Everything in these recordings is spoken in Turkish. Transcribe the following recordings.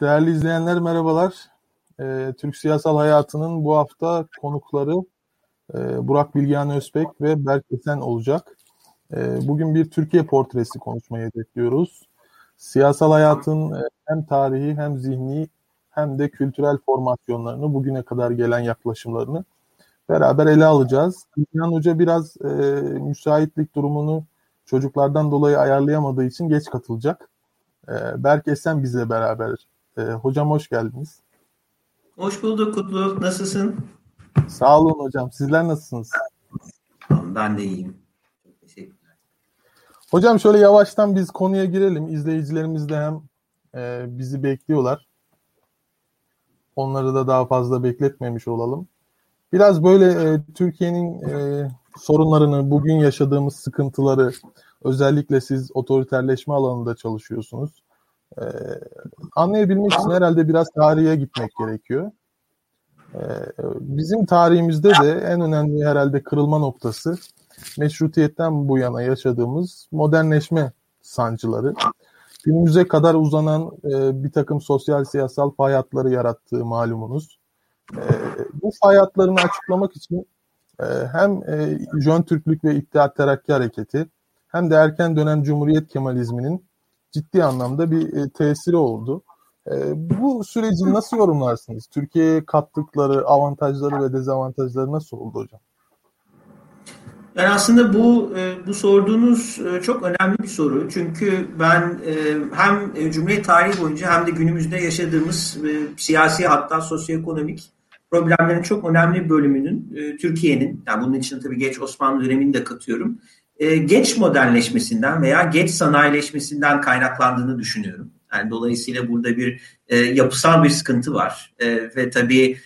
Değerli izleyenler merhabalar. Ee, Türk siyasal hayatının bu hafta konukları e, Burak Bilgehan Özbek ve Berk Esen olacak. E, bugün bir Türkiye portresi konuşmayı hedefliyoruz. Siyasal hayatın e, hem tarihi hem zihni hem de kültürel formasyonlarını, bugüne kadar gelen yaklaşımlarını beraber ele alacağız. Bilgehan Hoca biraz e, müsaitlik durumunu çocuklardan dolayı ayarlayamadığı için geç katılacak. E, Berk Esen bizle beraber. E, hocam hoş geldiniz. Hoş bulduk Kutlu. Nasılsın? Sağ olun hocam. Sizler nasılsınız? Ben de iyiyim. Çok teşekkürler. Hocam şöyle yavaştan biz konuya girelim. İzleyicilerimiz de hem e, bizi bekliyorlar. Onları da daha fazla bekletmemiş olalım. Biraz böyle e, Türkiye'nin e, sorunlarını, bugün yaşadığımız sıkıntıları, özellikle siz otoriterleşme alanında çalışıyorsunuz. E, anlayabilmek için herhalde biraz tarihe gitmek gerekiyor. E, bizim tarihimizde de en önemli herhalde kırılma noktası meşrutiyetten bu yana yaşadığımız modernleşme sancıları. Günümüze kadar uzanan e, bir takım sosyal siyasal fay hatları yarattığı malumunuz. E, bu fay hatlarını açıklamak için e, hem e, Jön Türklük ve İttihat Terakki Hareketi hem de erken dönem Cumhuriyet Kemalizminin ciddi anlamda bir e, tesiri oldu. E, bu süreci nasıl yorumlarsınız? Türkiye'ye kattıkları avantajları ve dezavantajları nasıl oldu hocam? Yani aslında bu e, bu sorduğunuz çok önemli bir soru. Çünkü ben hem Cumhuriyet tarihi boyunca hem de günümüzde yaşadığımız siyasi hatta sosyoekonomik problemlerin çok önemli bölümünün Türkiye'nin, yani bunun için tabii geç Osmanlı dönemini de katıyorum, geç modernleşmesinden veya geç sanayileşmesinden kaynaklandığını düşünüyorum. Yani dolayısıyla burada bir yapısal bir sıkıntı var ve tabii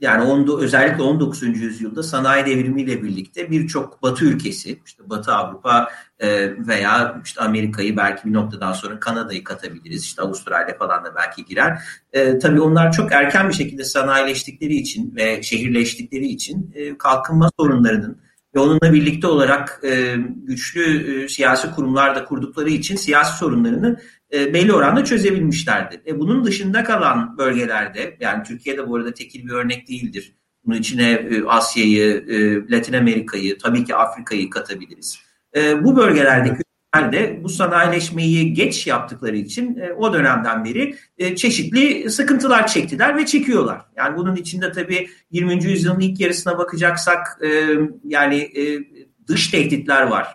yani onda, özellikle 19. yüzyılda sanayi devrimiyle birlikte birçok Batı ülkesi, işte Batı Avrupa e, veya işte Amerika'yı belki bir noktadan sonra Kanada'yı katabiliriz. İşte Avustralya falan da belki girer. E, tabii onlar çok erken bir şekilde sanayileştikleri için ve şehirleştikleri için e, kalkınma sorunlarının ve onunla birlikte olarak e, güçlü e, siyasi kurumlar da kurdukları için siyasi sorunlarını e, belli oranda çözebilmişlerdi. E, bunun dışında kalan bölgelerde yani Türkiye'de bu arada tekil bir örnek değildir. Bunun içine e, Asya'yı, e, Latin Amerika'yı, tabii ki Afrika'yı katabiliriz. E, bu bölgelerdeki ülkelerde bu sanayileşmeyi geç yaptıkları için e, o dönemden beri e, çeşitli sıkıntılar çektiler ve çekiyorlar. Yani bunun içinde tabii 20. yüzyılın ilk yarısına bakacaksak e, yani e, dış tehditler var.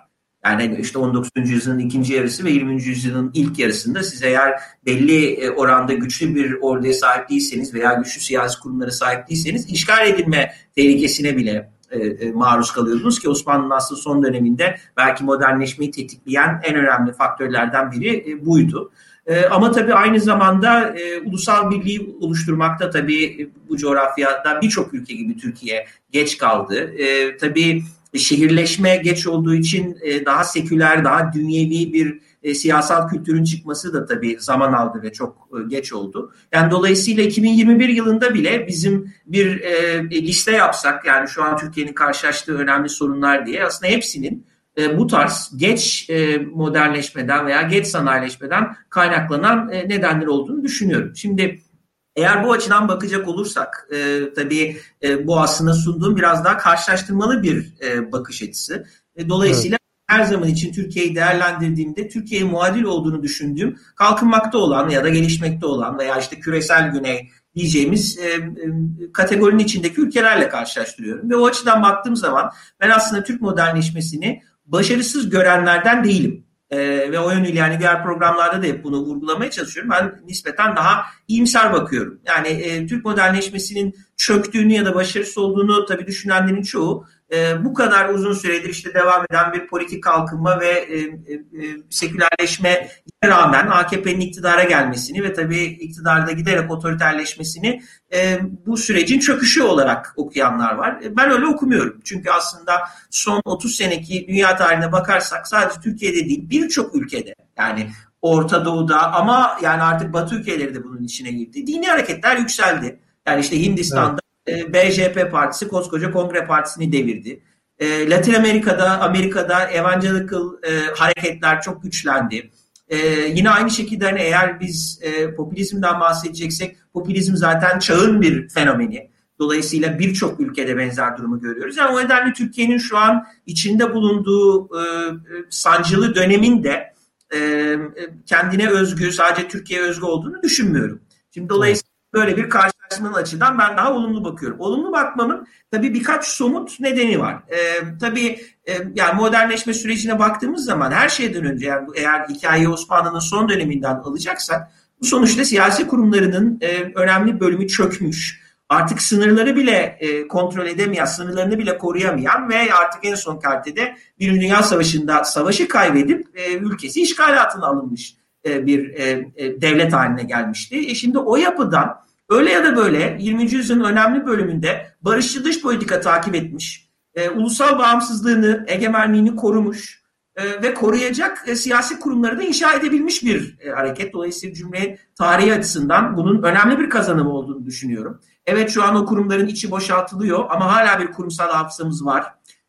Yani işte 19. yüzyılın ikinci yarısı ve 20. yüzyılın ilk yarısında siz eğer belli e, oranda güçlü bir orduya sahip değilseniz veya güçlü siyasi kurumlara sahip değilseniz işgal edilme tehlikesine bile e, e, maruz kalıyordunuz ki Osmanlı'nın aslında son döneminde belki modernleşmeyi tetikleyen en önemli faktörlerden biri e, buydu. E, ama tabii aynı zamanda ulusal birliği oluşturmakta tabii bu coğrafyada birçok ülke gibi Türkiye geç kaldı. E, tabii şehirleşme geç olduğu için daha seküler, daha dünyevi bir e, siyasal kültürün çıkması da tabii zaman aldı ve çok e, geç oldu. Yani dolayısıyla 2021 yılında bile bizim bir e, liste yapsak yani şu an Türkiye'nin karşılaştığı önemli sorunlar diye aslında hepsinin e, bu tarz geç e, modernleşmeden veya geç sanayileşmeden kaynaklanan e, nedenler olduğunu düşünüyorum. Şimdi eğer bu açıdan bakacak olursak e, tabii e, bu aslında sunduğum biraz daha karşılaştırmalı bir e, bakış açısı. E, dolayısıyla her zaman için Türkiye'yi değerlendirdiğimde Türkiye'ye muadil olduğunu düşündüğüm kalkınmakta olan ya da gelişmekte olan veya işte küresel güney diyeceğimiz e, e, kategorinin içindeki ülkelerle karşılaştırıyorum. Ve o açıdan baktığım zaman ben aslında Türk modernleşmesini başarısız görenlerden değilim. E, ve o yönüyle yani diğer programlarda da hep bunu vurgulamaya çalışıyorum. Ben nispeten daha iyimser bakıyorum. Yani e, Türk modernleşmesinin çöktüğünü ya da başarısız olduğunu tabii düşünenlerin çoğu e, bu kadar uzun süredir işte devam eden bir politik kalkınma ve e, e, e sekülerleşme rağmen AKP'nin iktidara gelmesini ve tabii iktidarda giderek otoriterleşmesini e, bu sürecin çöküşü olarak okuyanlar var. E, ben öyle okumuyorum. Çünkü aslında son 30 seneki dünya tarihine bakarsak sadece Türkiye'de değil birçok ülkede yani Orta Doğu'da ama yani artık Batı ülkeleri de bunun içine girdi. Dini hareketler yükseldi. Yani işte Hindistan'da evet. BJP partisi koskoca kongre partisini devirdi. E, Latin Amerika'da, Amerika'da evangelical e, hareketler çok güçlendi. e, yine aynı şekilde hani eğer biz e, popülizmden bahsedeceksek popülizm zaten çağın bir fenomeni. Dolayısıyla birçok ülkede benzer durumu görüyoruz. Yani o nedenle Türkiye'nin şu an içinde bulunduğu e, sancılı dönemin de e, kendine özgü, sadece Türkiye'ye özgü olduğunu düşünmüyorum. Şimdi dolayısıyla böyle bir karşılaşmanın açıdan ben daha olumlu bakıyorum. Olumlu bakmamın tabii birkaç somut nedeni var. E, tabii e, yani modernleşme sürecine baktığımız zaman her şeyden önce yani eğer hikayeyi Osmanlı'nın son döneminden alacaksak bu sonuçta siyasi kurumlarının e, önemli bölümü çökmüş artık sınırları bile e, kontrol edemeyen, sınırlarını bile koruyamayan ve artık en son kartede bir Dünya Savaşı'nda savaşı kaybedip e, ülkesi işgal altına alınmış e, bir e, e, devlet haline gelmişti. E şimdi o yapıdan öyle ya da böyle 20. yüzyılın önemli bölümünde barışçı dış politika takip etmiş, e, ulusal bağımsızlığını, egemenliğini korumuş, e, ve koruyacak e, siyasi kurumları da inşa edebilmiş bir e, hareket. Dolayısıyla Cumhuriyet tarihi açısından bunun önemli bir kazanımı olduğunu düşünüyorum. Evet şu an o kurumların içi boşaltılıyor ama hala bir kurumsal hafızamız var.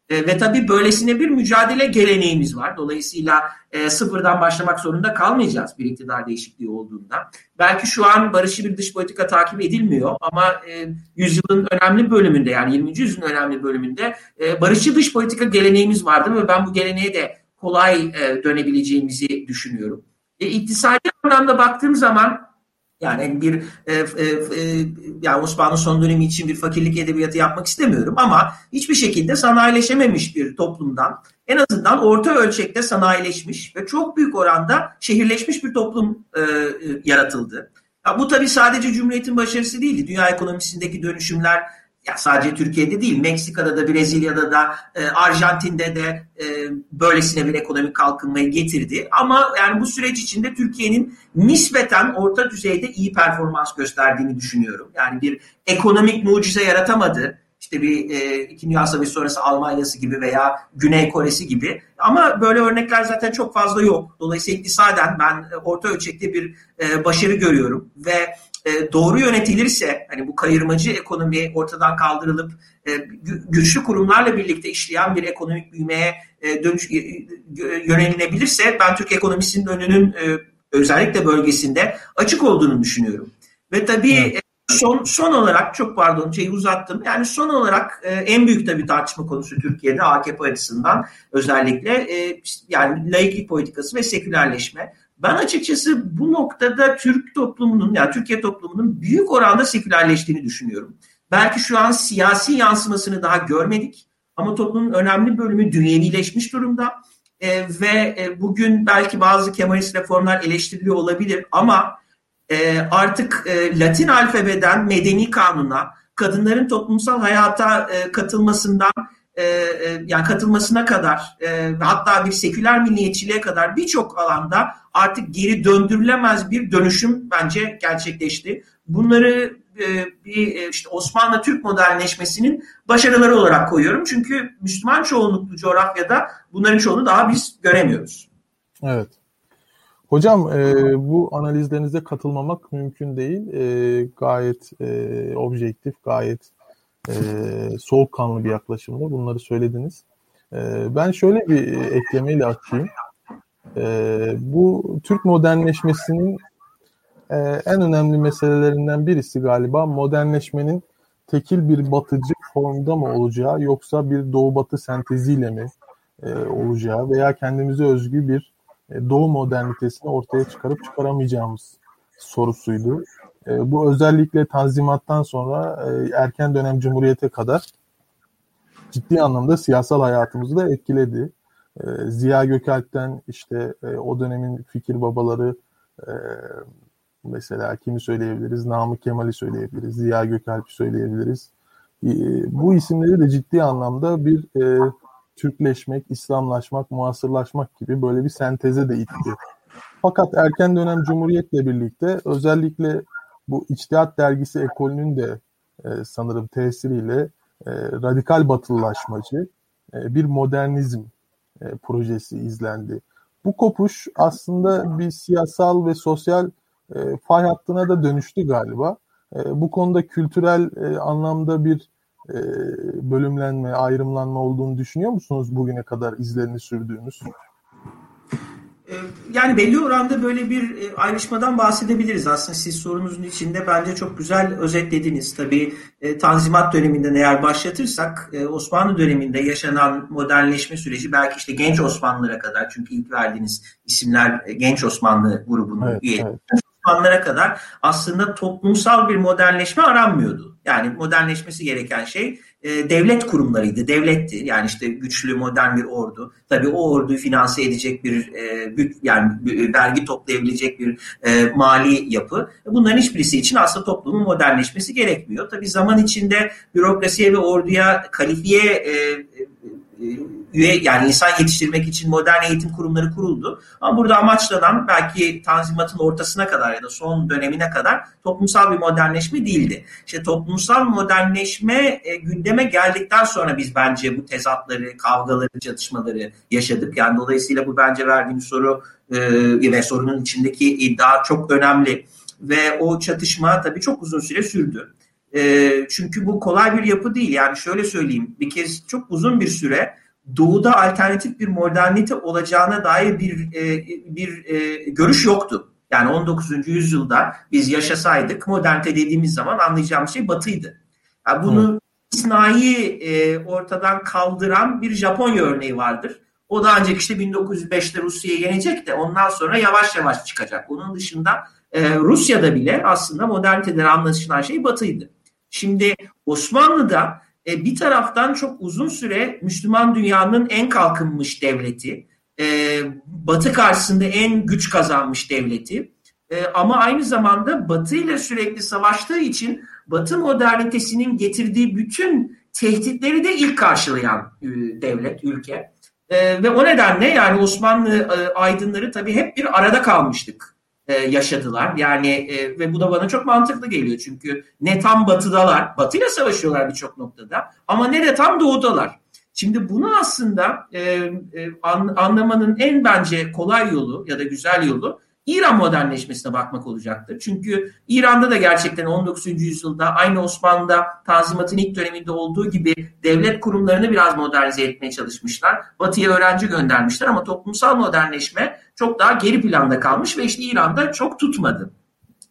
E, ve tabii böylesine bir mücadele geleneğimiz var. Dolayısıyla e, sıfırdan başlamak zorunda kalmayacağız bir iktidar değişikliği olduğunda. Belki şu an barışçı bir dış politika takip edilmiyor ama e, yüzyılın önemli bölümünde yani 20. yüzyılın önemli bölümünde e, barışçı dış politika geleneğimiz vardı ve ben bu geleneğe de kolay e, dönebileceğimizi düşünüyorum. E, iktisadi anlamda baktığım zaman yani bir e, e, e, yani Osmanlı son dönemi için bir fakirlik edebiyatı yapmak istemiyorum ama hiçbir şekilde sanayileşememiş bir toplumdan en azından orta ölçekte sanayileşmiş ve çok büyük oranda şehirleşmiş bir toplum e, e, yaratıldı. Ya bu tabii sadece Cumhuriyet'in başarısı değildi. Dünya ekonomisindeki dönüşümler ya sadece Türkiye'de değil, Meksika'da da, Brezilya'da da, e, Arjantin'de de e, böylesine bir ekonomik kalkınmayı getirdi. Ama yani bu süreç içinde Türkiye'nin nispeten orta düzeyde iyi performans gösterdiğini düşünüyorum. Yani bir ekonomik mucize yaratamadı. İşte bir e, İkinci Dünya Savaşı sonrası Almanya'sı gibi veya Güney Kore'si gibi. Ama böyle örnekler zaten çok fazla yok. Dolayısıyla iktisaden ben orta ölçekte bir e, başarı görüyorum ve e, doğru yönetilirse hani bu kayırmacı ekonomi ortadan kaldırılıp e, güçlü kurumlarla birlikte işleyen bir ekonomik büyümeye e, dönüş e, yönelinebilirse ben Türk ekonomisinin önünün e, özellikle bölgesinde açık olduğunu düşünüyorum. Ve tabii evet. son son olarak çok pardon şeyi uzattım. Yani son olarak e, en büyük tabii tartışma konusu Türkiye'de AKP açısından özellikle e, yani laiklik politikası ve sekülerleşme. Ben açıkçası bu noktada Türk toplumunun yani Türkiye toplumunun büyük oranda sekülerleştiğini düşünüyorum. Belki şu an siyasi yansımasını daha görmedik ama toplumun önemli bölümü dünyevileşmiş durumda. E, ve e, bugün belki bazı Kemalist reformlar eleştiriliyor olabilir ama e, artık e, Latin alfabeden medeni kanuna, kadınların toplumsal hayata e, katılmasından yani katılmasına kadar e, hatta bir seküler milliyetçiliğe kadar birçok alanda artık geri döndürülemez bir dönüşüm bence gerçekleşti. Bunları e, bir e, işte Osmanlı Türk modernleşmesinin başarıları olarak koyuyorum. Çünkü Müslüman çoğunluklu coğrafyada bunların çoğunu daha biz göremiyoruz. Evet. Hocam e, bu analizlerinize katılmamak mümkün değil. E, gayet e, objektif, gayet e, soğukkanlı bir yaklaşımda bunları söylediniz. E, ben şöyle bir eklemeyle açayım. E, bu Türk modernleşmesinin e, en önemli meselelerinden birisi galiba modernleşmenin tekil bir batıcı formda mı olacağı yoksa bir doğu batı senteziyle mi e, olacağı veya kendimize özgü bir e, doğu modernitesini ortaya çıkarıp çıkaramayacağımız sorusuydu. E, bu özellikle Tanzimat'tan sonra e, erken dönem Cumhuriyet'e kadar ciddi anlamda siyasal hayatımızı da etkiledi. E, Ziya Gökalp'ten işte o dönemin fikir babaları mesela kimi söyleyebiliriz? Namık Kemal'i söyleyebiliriz, Ziya Gökalp'i söyleyebiliriz. Bu isimleri de ciddi anlamda bir Türkleşmek, İslamlaşmak, muasırlaşmak gibi böyle bir senteze de itti. Fakat erken dönem Cumhuriyet'le birlikte özellikle bu İçtihat Dergisi ekolünün de e, sanırım tesiriyle e, radikal batılılaşmacı e, bir modernizm e, projesi izlendi. Bu kopuş aslında bir siyasal ve sosyal e, fay hattına da dönüştü galiba. E, bu konuda kültürel e, anlamda bir e, bölümlenme, ayrımlanma olduğunu düşünüyor musunuz bugüne kadar izlerini sürdüğünüz? Ee, yani belli oranda böyle bir e, ayrışmadan bahsedebiliriz. Aslında siz sorunuzun içinde bence çok güzel özetlediniz. Tabii e, Tanzimat döneminden eğer başlatırsak e, Osmanlı döneminde yaşanan modernleşme süreci belki işte genç Osmanlılara kadar çünkü ilk verdiğiniz isimler genç Osmanlı grubunun evet, üyeleri. Evet. Osmanlılara kadar aslında toplumsal bir modernleşme aranmıyordu. Yani modernleşmesi gereken şey e, devlet kurumlarıydı, devletti. Yani işte güçlü, modern bir ordu. Tabii o orduyu finanse edecek bir, e, yani bir, vergi toplayabilecek bir e, mali yapı. Bunların hiçbirisi için aslında toplumun modernleşmesi gerekmiyor. Tabii zaman içinde bürokrasiye ve orduya kalifiye e, e, üye yani insan yetiştirmek için modern eğitim kurumları kuruldu. Ama burada amaçlanan belki Tanzimat'ın ortasına kadar ya da son dönemine kadar toplumsal bir modernleşme değildi. İşte toplumsal modernleşme e, gündeme geldikten sonra biz bence bu tezatları, kavgaları, çatışmaları yaşadık. Yani dolayısıyla bu bence verdiğim soru e, ve sorunun içindeki iddia çok önemli. Ve o çatışma tabii çok uzun süre sürdü. E, çünkü bu kolay bir yapı değil. Yani şöyle söyleyeyim bir kez çok uzun bir süre doğuda alternatif bir modernite olacağına dair bir e, bir e, görüş yoktu. Yani 19. yüzyılda biz yaşasaydık modernite dediğimiz zaman anlayacağımız şey batıydı. Yani bunu hmm. istisnai e, ortadan kaldıran bir Japonya örneği vardır. O da ancak işte 1905'te Rusya'yı yenecek de ondan sonra yavaş yavaş çıkacak. Onun dışında e, Rusya'da bile aslında moderniteden anlaşılan şey batıydı. Şimdi Osmanlı'da e, bir taraftan çok uzun süre Müslüman dünyanın en kalkınmış devleti, e, Batı karşısında en güç kazanmış devleti e, ama aynı zamanda Batı ile sürekli savaştığı için Batı modernitesinin getirdiği bütün tehditleri de ilk karşılayan e, devlet, ülke. E, ve o nedenle yani Osmanlı e, aydınları tabii hep bir arada kalmıştık e, yaşadılar. Yani e, ve bu da bana çok mantıklı geliyor çünkü ne tam batıdalar, batıyla savaşıyorlar birçok noktada ama ne de tam doğudalar. Şimdi bunu aslında e, e, an, anlamanın en bence kolay yolu ya da güzel yolu İran modernleşmesine bakmak olacaktır. Çünkü İran'da da gerçekten 19. yüzyılda aynı Osmanlı'da Tanzimat'ın ilk döneminde olduğu gibi devlet kurumlarını biraz modernize etmeye çalışmışlar. Batı'ya öğrenci göndermişler ama toplumsal modernleşme çok daha geri planda kalmış ve işte İran'da çok tutmadı.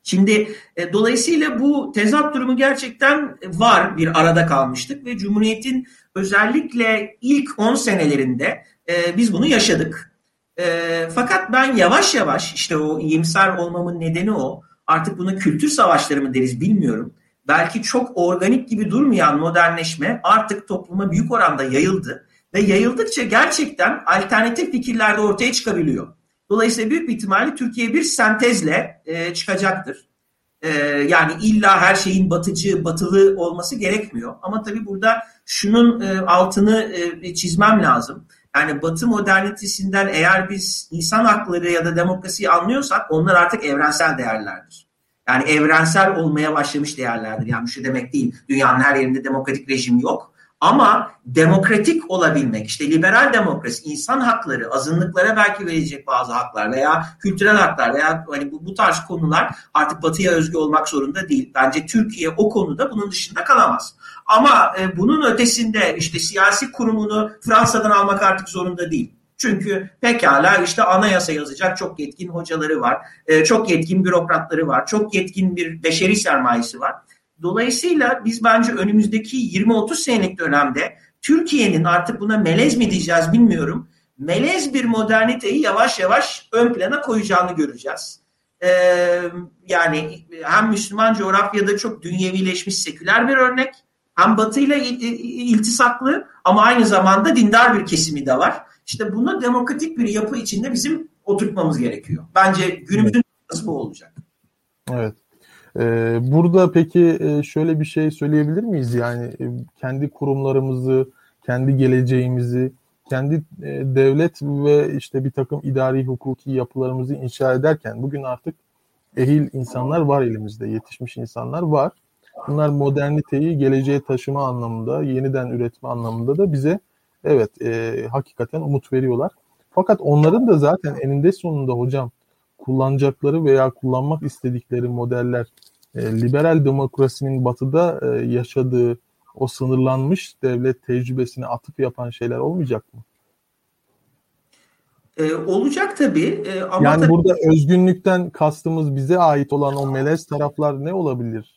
Şimdi e, dolayısıyla bu tezat durumu gerçekten var bir arada kalmıştık ve Cumhuriyet'in özellikle ilk 10 senelerinde e, biz bunu yaşadık. E, fakat ben yavaş yavaş işte o iyimser olmamın nedeni o. Artık bunu kültür savaşları mı deriz bilmiyorum. Belki çok organik gibi durmayan modernleşme artık topluma büyük oranda yayıldı. Ve yayıldıkça gerçekten alternatif fikirler de ortaya çıkabiliyor. Dolayısıyla büyük bir ihtimalle Türkiye bir sentezle e, çıkacaktır. E, yani illa her şeyin batıcı, batılı olması gerekmiyor. Ama tabii burada şunun e, altını e, çizmem lazım. Yani Batı modernitesinden eğer biz insan hakları ya da demokrasiyi anlıyorsak onlar artık evrensel değerlerdir. Yani evrensel olmaya başlamış değerlerdir. Yani şu demek değil. Dünyanın her yerinde demokratik rejim yok. Ama demokratik olabilmek, işte liberal demokrasi, insan hakları, azınlıklara belki verecek bazı haklar veya kültürel haklar veya hani bu, bu tarz konular artık batıya özgü olmak zorunda değil. Bence Türkiye o konuda bunun dışında kalamaz. Ama e, bunun ötesinde işte siyasi kurumunu Fransa'dan almak artık zorunda değil. Çünkü pekala işte anayasa yazacak çok yetkin hocaları var, e, çok yetkin bürokratları var, çok yetkin bir beşeri sermayesi var. Dolayısıyla biz bence önümüzdeki 20-30 senelik dönemde Türkiye'nin artık buna melez mi diyeceğiz bilmiyorum. Melez bir moderniteyi yavaş yavaş ön plana koyacağını göreceğiz. Ee, yani hem Müslüman coğrafyada çok dünyevileşmiş seküler bir örnek hem Batı ile iltisaklı ama aynı zamanda dindar bir kesimi de var. İşte bunu demokratik bir yapı içinde bizim oturtmamız gerekiyor. Bence günümüzün evet. bu olacak. Evet. Ee, burada peki e, şöyle bir şey söyleyebilir miyiz? Yani e, kendi kurumlarımızı, kendi geleceğimizi, kendi e, devlet ve işte bir takım idari hukuki yapılarımızı inşa ederken bugün artık ehil insanlar var elimizde, yetişmiş insanlar var. Bunlar moderniteyi geleceğe taşıma anlamında, yeniden üretme anlamında da bize evet e, hakikaten umut veriyorlar. Fakat onların da zaten eninde sonunda hocam kullanacakları veya kullanmak istedikleri modeller e, liberal demokrasinin batıda e, yaşadığı o sınırlanmış devlet tecrübesine atıp yapan şeyler olmayacak mı? E, olacak tabii. E, ama yani tabii... burada özgünlükten kastımız bize ait olan o melez taraflar ne olabilir?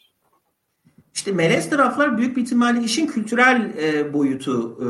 İşte melez taraflar büyük bir ihtimalle işin kültürel e, boyutu, e,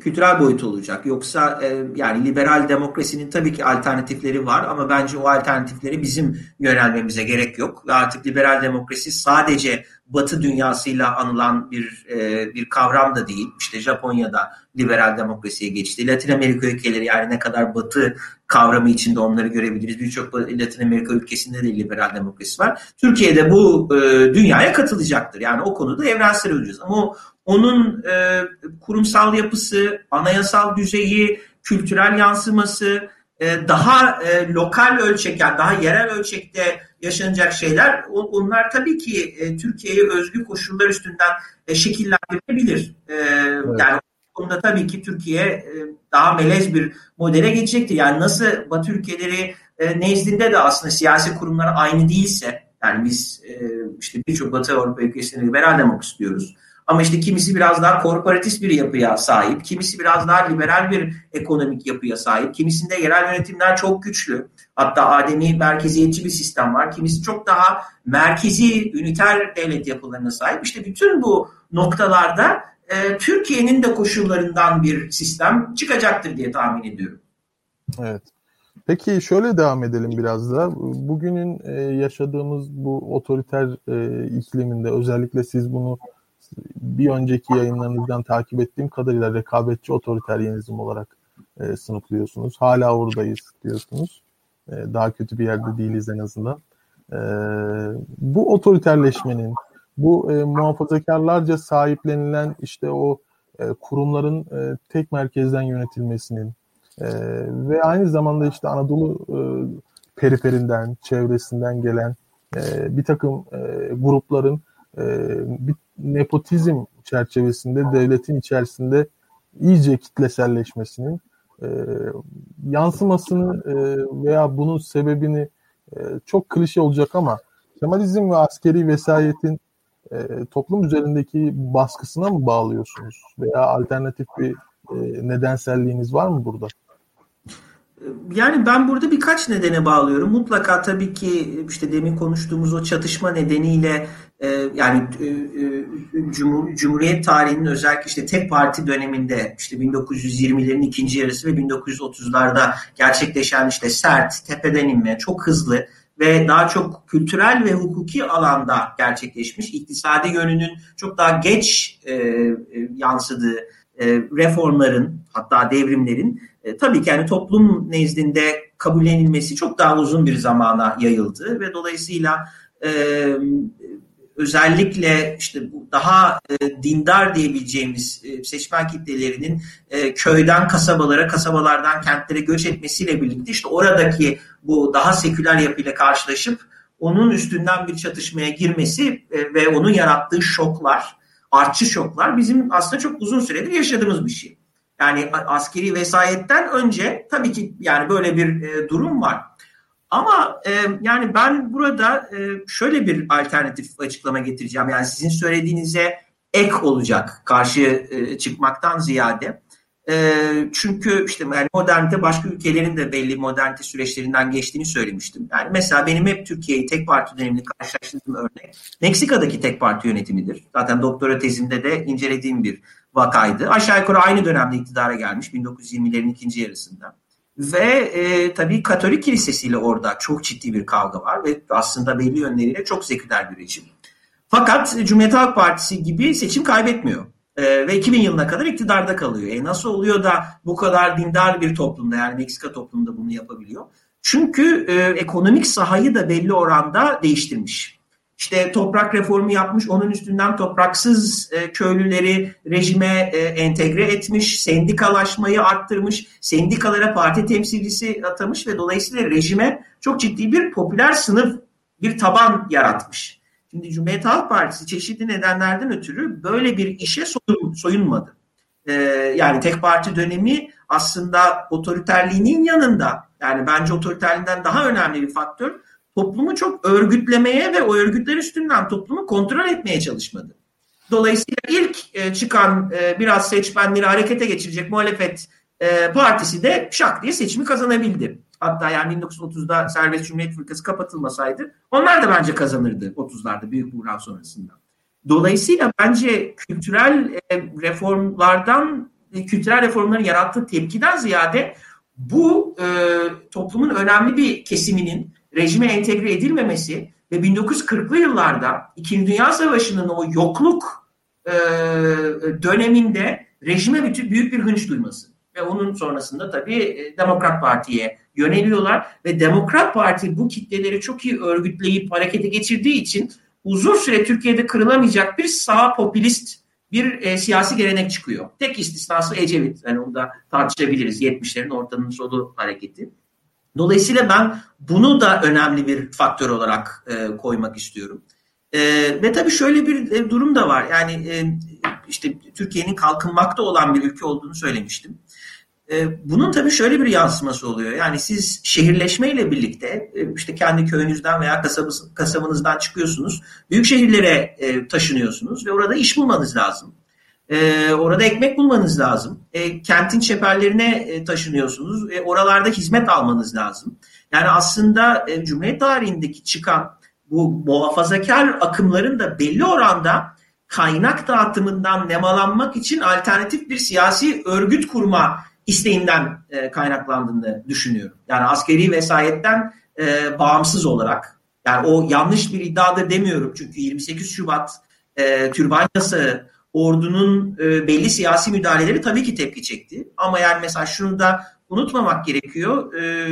kültürel boyutu olacak. Yoksa e, yani liberal demokrasinin tabii ki alternatifleri var ama bence o alternatifleri bizim yönelmemize gerek yok. Ve artık liberal demokrasi sadece Batı dünyasıyla anılan bir e, bir kavram da değil. İşte Japonya'da liberal demokrasiye geçti. Latin Amerika ülkeleri yani ne kadar Batı kavramı içinde onları görebiliriz. Birçok Latin Amerika ülkesinde de liberal demokrasi var. Türkiye'de bu e, dünyaya katılacaktır. Yani o konuda evrensel olacağız. Ama onun e, kurumsal yapısı, anayasal düzeyi, kültürel yansıması, e, daha e, lokal ölçekte, daha yerel ölçekte yaşanacak şeyler onlar tabii ki e, Türkiye'ye özgü koşullar üstünden e, şekillendirilebilir. E, evet. Yani konuda tabii ki Türkiye daha melez bir modele geçecektir. Yani nasıl Batı ülkeleri nezdinde de aslında siyasi kurumlar aynı değilse yani biz işte birçok Batı Avrupa ülkesinde liberal demokrasi diyoruz. Ama işte kimisi biraz daha korporatist bir yapıya sahip, kimisi biraz daha liberal bir ekonomik yapıya sahip, kimisinde yerel yönetimler çok güçlü. Hatta ademi merkeziyetçi bir sistem var. Kimisi çok daha merkezi, üniter devlet yapılarına sahip. İşte bütün bu noktalarda e, Türkiye'nin de koşullarından bir sistem çıkacaktır diye tahmin ediyorum. Evet. Peki şöyle devam edelim biraz da. Bugünün e, yaşadığımız bu otoriter e, ikliminde özellikle siz bunu bir önceki yayınlarınızdan takip ettiğim kadarıyla rekabetçi otoriteryenizm olarak e, sınıflıyorsunuz. Hala oradayız diyorsunuz. E, daha kötü bir yerde değiliz en azından. E, bu otoriterleşmenin, bu e, muhafazakarlarca sahiplenilen işte o e, kurumların e, tek merkezden yönetilmesinin e, ve aynı zamanda işte Anadolu e, periferinden, çevresinden gelen e, bir takım e, grupların bir nepotizm çerçevesinde devletin içerisinde iyice kitleselleşmesinin e, yansımasını e, veya bunun sebebini e, çok klişe olacak ama Kemalizm ve askeri vesayetin e, toplum üzerindeki baskısına mı bağlıyorsunuz? Veya alternatif bir e, nedenselliğiniz var mı burada? Yani ben burada birkaç nedene bağlıyorum. Mutlaka tabii ki işte demin konuştuğumuz o çatışma nedeniyle yani e, e, Cumhur, Cumhuriyet tarihinin özellikle işte tek parti döneminde işte 1920'lerin ikinci yarısı ve 1930'larda gerçekleşen işte sert, tepeden inme, çok hızlı ve daha çok kültürel ve hukuki alanda gerçekleşmiş, iktisadi yönünün çok daha geç e, yansıdığı reformların hatta devrimlerin tabii ki yani toplum nezdinde kabullenilmesi çok daha uzun bir zamana yayıldı ve dolayısıyla e, özellikle işte bu daha e, dindar diyebileceğimiz e, seçmen kitlelerinin e, köyden kasabalara, kasabalardan kentlere göç etmesiyle birlikte işte oradaki bu daha seküler yapıyla karşılaşıp onun üstünden bir çatışmaya girmesi e, ve onun yarattığı şoklar, artçı şoklar bizim aslında çok uzun süredir yaşadığımız bir şey. Yani askeri vesayetten önce tabii ki yani böyle bir e, durum var. Ama e, yani ben burada e, şöyle bir alternatif açıklama getireceğim. Yani sizin söylediğinize ek olacak karşı e, çıkmaktan ziyade. E, çünkü işte yani modernite başka ülkelerin de belli modernite süreçlerinden geçtiğini söylemiştim. Yani mesela benim hep Türkiye'yi tek parti dönemini karşılaştırdığım örnek Meksika'daki tek parti yönetimidir. Zaten doktora tezimde de incelediğim bir vakaydı. Aşağı yukarı aynı dönemde iktidara gelmiş 1920'lerin ikinci yarısında. Ve e, tabii Katolik kilisesiyle orada çok ciddi bir kavga var ve aslında belli yönleriyle çok seküler bir rejim. Fakat Cumhuriyet Halk Partisi gibi seçim kaybetmiyor. E, ve 2000 yılına kadar iktidarda kalıyor. E nasıl oluyor da bu kadar dindar bir toplumda yani Meksika toplumunda bunu yapabiliyor? Çünkü e, ekonomik sahayı da belli oranda değiştirmiş. İşte toprak reformu yapmış, onun üstünden topraksız e, köylüleri rejime e, entegre etmiş, sendikalaşmayı arttırmış, sendikalara parti temsilcisi atamış ve dolayısıyla rejime çok ciddi bir popüler sınıf, bir taban yaratmış. Şimdi Cumhuriyet Halk Partisi çeşitli nedenlerden ötürü böyle bir işe soyun, soyunmadı. E, yani tek parti dönemi aslında otoriterliğinin yanında, yani bence otoriterliğinden daha önemli bir faktör, toplumu çok örgütlemeye ve o örgütler üstünden toplumu kontrol etmeye çalışmadı. Dolayısıyla ilk e, çıkan e, biraz seçmenleri harekete geçirecek muhalefet e, partisi de şak diye seçimi kazanabildi. Hatta yani 1930'da Serbest Cumhuriyet Fırkası kapatılmasaydı onlar da bence kazanırdı 30'larda büyük buhran sonrasında. Dolayısıyla bence kültürel reformlardan, kültürel reformların yarattığı tepkiden ziyade bu toplumun önemli bir kesiminin rejime entegre edilmemesi ve 1940'lı yıllarda İkinci Dünya Savaşı'nın o yokluk e, döneminde rejime bütün büyük bir hınç duyması. Ve onun sonrasında tabii e, Demokrat Parti'ye yöneliyorlar ve Demokrat Parti bu kitleleri çok iyi örgütleyip harekete geçirdiği için uzun süre Türkiye'de kırılamayacak bir sağ popülist bir e, siyasi gelenek çıkıyor. Tek istisnası Ecevit. Yani onu da tartışabiliriz. 70'lerin ortanın solu hareketi. Dolayısıyla ben bunu da önemli bir faktör olarak e, koymak istiyorum. E, ve tabii şöyle bir e, durum da var. Yani e, işte Türkiye'nin kalkınmakta olan bir ülke olduğunu söylemiştim. E, bunun tabii şöyle bir yansıması oluyor. Yani siz şehirleşmeyle birlikte e, işte kendi köyünüzden veya kasabız, kasabanızdan çıkıyorsunuz. Büyük şehirlere e, taşınıyorsunuz ve orada iş bulmanız lazım. Orada ekmek bulmanız lazım. kentin çeperlerine taşınıyorsunuz. oralarda hizmet almanız lazım. Yani aslında Cumhuriyet tarihindeki çıkan bu muhafazakar akımların da belli oranda kaynak dağıtımından nemalanmak için alternatif bir siyasi örgüt kurma isteğinden e, kaynaklandığını düşünüyorum. Yani askeri vesayetten e, bağımsız olarak. Yani o yanlış bir iddiadır demiyorum. Çünkü 28 Şubat e, türban ordunun e, belli siyasi müdahaleleri tabii ki tepki çekti. Ama yani mesela şunu da unutmamak gerekiyor. E,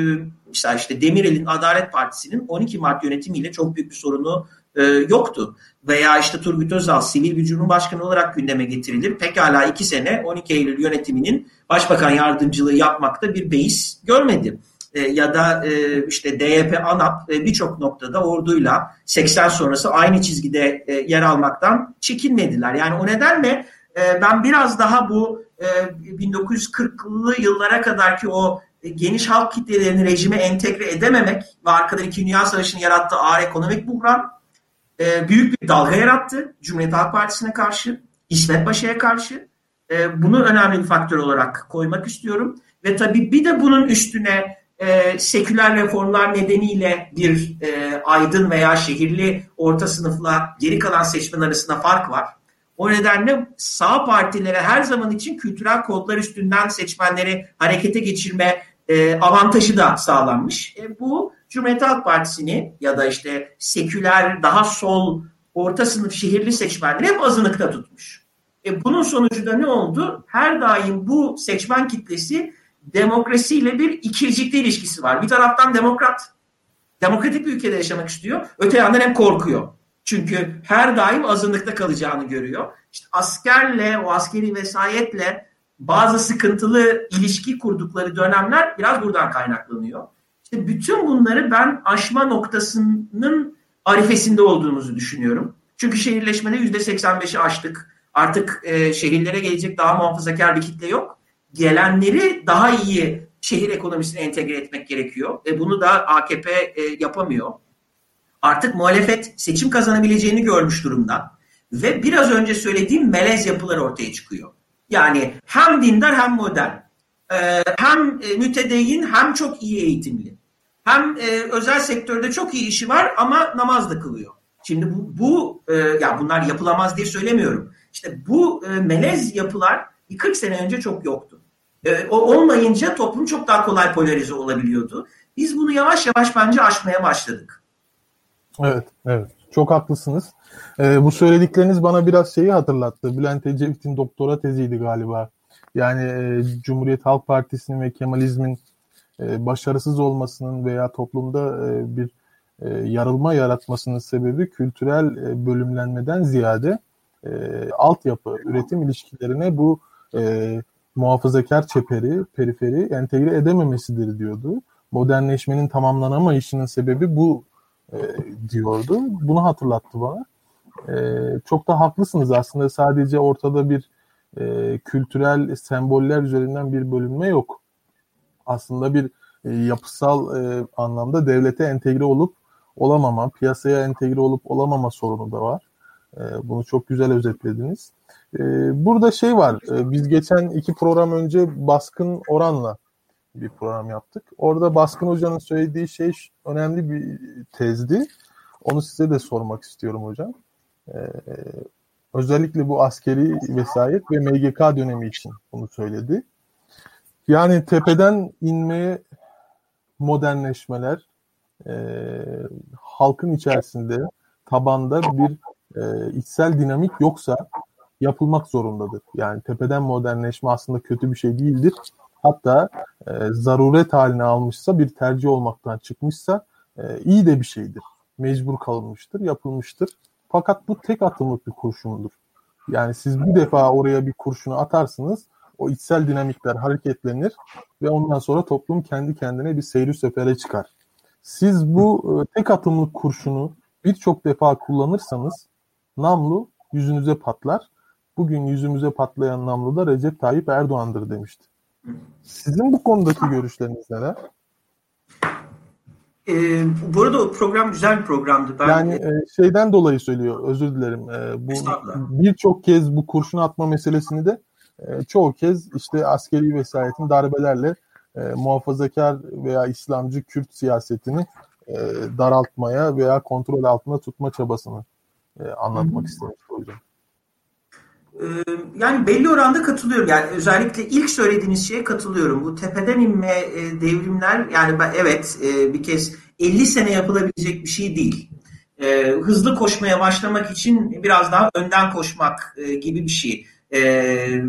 mesela işte Demirel'in Adalet Partisi'nin 12 Mart yönetimiyle çok büyük bir sorunu e, yoktu. Veya işte Turgut Özal sivil bir cumhurbaşkanı olarak gündeme getirilir. Pekala iki sene 12 Eylül yönetiminin başbakan yardımcılığı yapmakta bir beis görmedi. E, ya da e, işte DYP, ANAP e, birçok noktada orduyla 80 sonrası aynı çizgide yer almaktan çekinmediler. Yani o nedenle ben biraz daha bu e, 1940'lı yıllara kadar ki o geniş halk kitlelerini rejime entegre edememek ve arkada İkinci Dünya Savaşı'nın yarattığı ağır ekonomik buhran büyük bir dalga yarattı Cumhuriyet Halk Partisi'ne karşı, İsmet Paşa'ya karşı. Bunu önemli bir faktör olarak koymak istiyorum. Ve tabii bir de bunun üstüne e, seküler reformlar nedeniyle bir e, aydın veya şehirli orta sınıfla geri kalan seçmen arasında fark var. O nedenle sağ partilere her zaman için kültürel kodlar üstünden seçmenleri harekete geçirme e, avantajı da sağlanmış. E, bu Cumhuriyet Halk Partisi'ni ya da işte seküler, daha sol, orta sınıf şehirli seçmenleri hep azınlıkta tutmuş. E bunun sonucu da ne oldu? Her daim bu seçmen kitlesi demokrasiyle bir ikircikli ilişkisi var. Bir taraftan demokrat, demokratik bir ülkede yaşamak istiyor. Öte yandan hem korkuyor. Çünkü her daim azınlıkta kalacağını görüyor. İşte askerle, o askeri vesayetle bazı sıkıntılı ilişki kurdukları dönemler biraz buradan kaynaklanıyor. İşte bütün bunları ben aşma noktasının arifesinde olduğumuzu düşünüyorum. Çünkü şehirleşmede yüzde 85'i aştık. Artık e, şehirlere gelecek daha muhafazakar bir kitle yok. Gelenleri daha iyi şehir ekonomisine entegre etmek gerekiyor. Ve bunu da AKP e, yapamıyor. Artık muhalefet seçim kazanabileceğini görmüş durumda. Ve biraz önce söylediğim melez yapılar ortaya çıkıyor. Yani hem dindar hem modern. Ee, hem e, mütedeyyin hem çok iyi eğitimli. Hem e, özel sektörde çok iyi işi var ama namaz da kılıyor. Şimdi bu, bu e, ya bunlar yapılamaz diye söylemiyorum. İşte bu e, melez yapılar 40 sene önce çok yoktu. E, o olmayınca toplum çok daha kolay polarize olabiliyordu. Biz bunu yavaş yavaş bence aşmaya başladık. Evet, evet. Çok haklısınız. Ee, bu söyledikleriniz bana biraz şeyi hatırlattı. Bülent Ecevit'in doktora teziydi galiba. Yani e, Cumhuriyet Halk Partisi'nin ve Kemalizmin e, başarısız olmasının veya toplumda e, bir e, yarılma yaratmasının sebebi kültürel e, bölümlenmeden ziyade e, altyapı, üretim ilişkilerine bu e, muhafazakar çeperi, periferi entegre edememesidir diyordu. Modernleşmenin tamamlanamayışının sebebi bu e, diyordu. Bunu hatırlattı bana. E, çok da haklısınız aslında sadece ortada bir e, kültürel semboller üzerinden bir bölünme yok. Aslında bir e, yapısal e, anlamda devlete entegre olup olamama, piyasaya entegre olup olamama sorunu da var. E, bunu çok güzel özetlediniz. E, burada şey var, e, biz geçen iki program önce Baskın Oran'la bir program yaptık. Orada Baskın Hoca'nın söylediği şey önemli bir tezdi. Onu size de sormak istiyorum hocam. Ee, özellikle bu askeri vesayet ve MGK dönemi için bunu söyledi. Yani tepeden inmeye modernleşmeler e, halkın içerisinde tabanda bir e, içsel dinamik yoksa yapılmak zorundadır. Yani tepeden modernleşme aslında kötü bir şey değildir. Hatta e, zaruret haline almışsa bir tercih olmaktan çıkmışsa e, iyi de bir şeydir. Mecbur kalınmıştır, yapılmıştır. Fakat bu tek atımlık bir kurşundur. Yani siz bir defa oraya bir kurşunu atarsınız, o içsel dinamikler hareketlenir ve ondan sonra toplum kendi kendine bir seyri sefere çıkar. Siz bu e, tek atımlık kurşunu birçok defa kullanırsanız namlu yüzünüze patlar. Bugün yüzümüze patlayan namlu da Recep Tayyip Erdoğan'dır demişti. Sizin bu konudaki görüşleriniz neler? Ee, bu arada o program güzel bir programdı. Ben yani e, şeyden dolayı söylüyor, özür dilerim. E, bu birçok kez bu kurşun atma meselesini de e, çoğu kez işte askeri vesayetin darbelerle e, muhafazakar veya İslamcı Kürt siyasetini e, daraltmaya veya kontrol altında tutma çabasını e, anlatmak istemişti hocam. Ee, yani belli oranda katılıyorum. Yani özellikle ilk söylediğiniz şeye katılıyorum. Bu tepeden inme e, devrimler yani ben, evet e, bir kez 50 sene yapılabilecek bir şey değil. E, hızlı koşmaya başlamak için biraz daha önden koşmak gibi bir şey.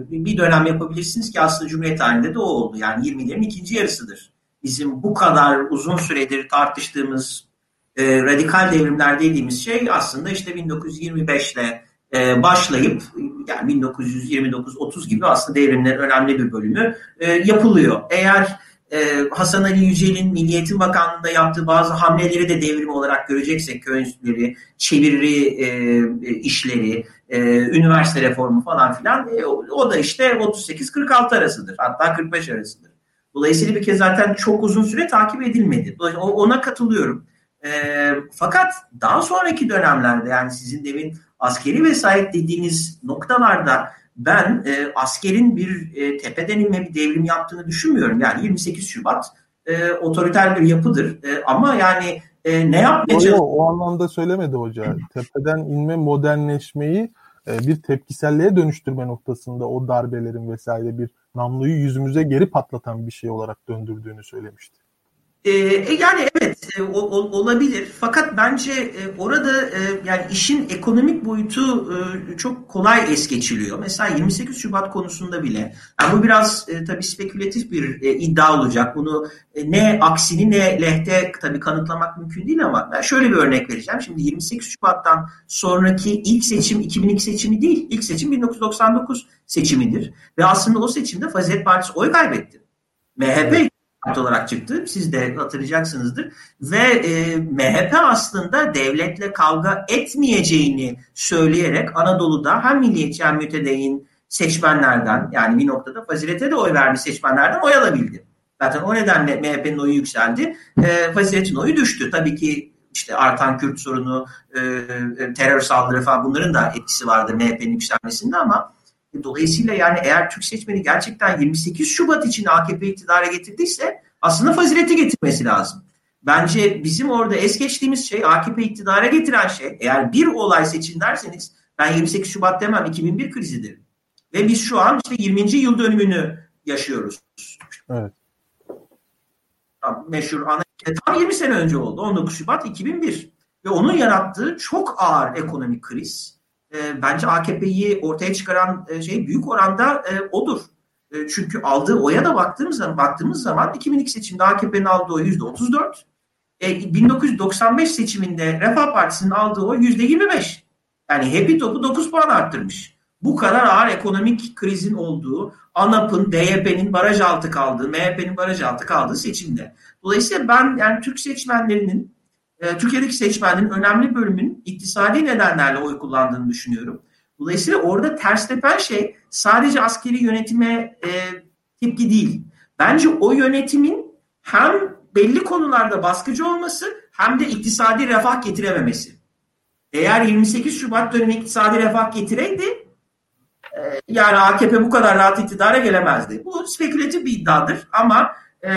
Bir dönem yapabilirsiniz ki aslında Cumhuriyet tarihinde de o oldu. Yani 20'lerin ikinci yarısıdır. Bizim bu kadar uzun süredir tartıştığımız radikal devrimler dediğimiz şey aslında işte 1925 ile başlayıp yani 1929-30 gibi aslında devrimlerin önemli bir bölümü e, yapılıyor. Eğer e, Hasan Ali Yücel'in Milliyetin Bakanlığı'nda yaptığı bazı hamleleri de devrim olarak göreceksek köy çeviri e, e işleri, e, üniversite reformu falan filan e, o da işte 38-46 arasıdır. Hatta 45 arasıdır. Dolayısıyla bir kez zaten çok uzun süre takip edilmedi. Ona katılıyorum. E, fakat daha sonraki dönemlerde yani sizin demin askeri vesayet dediğiniz noktalarda ben e, askerin bir e, tepeden inme bir devrim yaptığını düşünmüyorum. Yani 28 Şubat e, otoriter bir yapıdır e, ama yani e, ne yapmaya çalışıyor? O anlamda söylemedi hoca. Tepeden inme modernleşmeyi e, bir tepkiselliğe dönüştürme noktasında o darbelerin vesaire bir namluyu yüzümüze geri patlatan bir şey olarak döndürdüğünü söylemişti. Ee, e, yani evet e, o, olabilir fakat bence e, orada e, yani işin ekonomik boyutu e, çok kolay es geçiliyor. Mesela 28 Şubat konusunda bile yani bu biraz e, tabii spekülatif bir e, iddia olacak. Bunu e, ne aksini ne lehte tabii kanıtlamak mümkün değil ama ben şöyle bir örnek vereceğim. Şimdi 28 Şubat'tan sonraki ilk seçim 2002 seçimi değil. ilk seçim 1999 seçimidir. Ve aslında o seçimde Fazilet Partisi oy kaybetti. MHP parti olarak çıktı. Siz de hatırlayacaksınızdır. Ve e, MHP aslında devletle kavga etmeyeceğini söyleyerek Anadolu'da hem milliyetçi hem mütedeyyin seçmenlerden yani bir noktada fazilete de oy vermiş seçmenlerden oy alabildi. Zaten o nedenle MHP'nin oyu yükseldi. E, faziletin oyu düştü. Tabii ki işte artan Kürt sorunu, e, e terör saldırı falan bunların da etkisi vardı MHP'nin yükselmesinde ama Dolayısıyla yani eğer Türk seçmeni gerçekten 28 Şubat için AKP iktidara getirdiyse aslında fazileti getirmesi lazım. Bence bizim orada es geçtiğimiz şey AKP iktidara getiren şey eğer bir olay seçin derseniz ben 28 Şubat demem 2001 krizidir. Ve biz şu an işte 20. yıl dönümünü yaşıyoruz. Evet. Meşhur ana tam 20 sene önce oldu. 19 Şubat 2001. Ve onun yarattığı çok ağır ekonomik kriz e, bence AKP'yi ortaya çıkaran e, şey büyük oranda e, odur. E, çünkü aldığı oya da baktığımız zaman, baktığımız zaman 2002 seçimde AKP'nin aldığı oy %34. E, 1995 seçiminde Refah Partisi'nin aldığı oy %25. Yani Happy Top'u 9 puan arttırmış. Bu kadar ağır ekonomik krizin olduğu, ANAP'ın, DYP'nin baraj altı kaldığı, MHP'nin baraj altı kaldığı seçimde. Dolayısıyla ben yani Türk seçmenlerinin e, Türkiye'deki seçmenlerin önemli bölümünün iktisadi nedenlerle oy kullandığını düşünüyorum. Dolayısıyla orada ters tepen şey sadece askeri yönetime e, tepki değil. Bence o yönetimin hem belli konularda baskıcı olması hem de iktisadi refah getirememesi. eğer 28 Şubat dönemi iktisadi refah getireydi e, yani AKP bu kadar rahat iktidara gelemezdi. Bu spekülatif bir iddiadır ama e,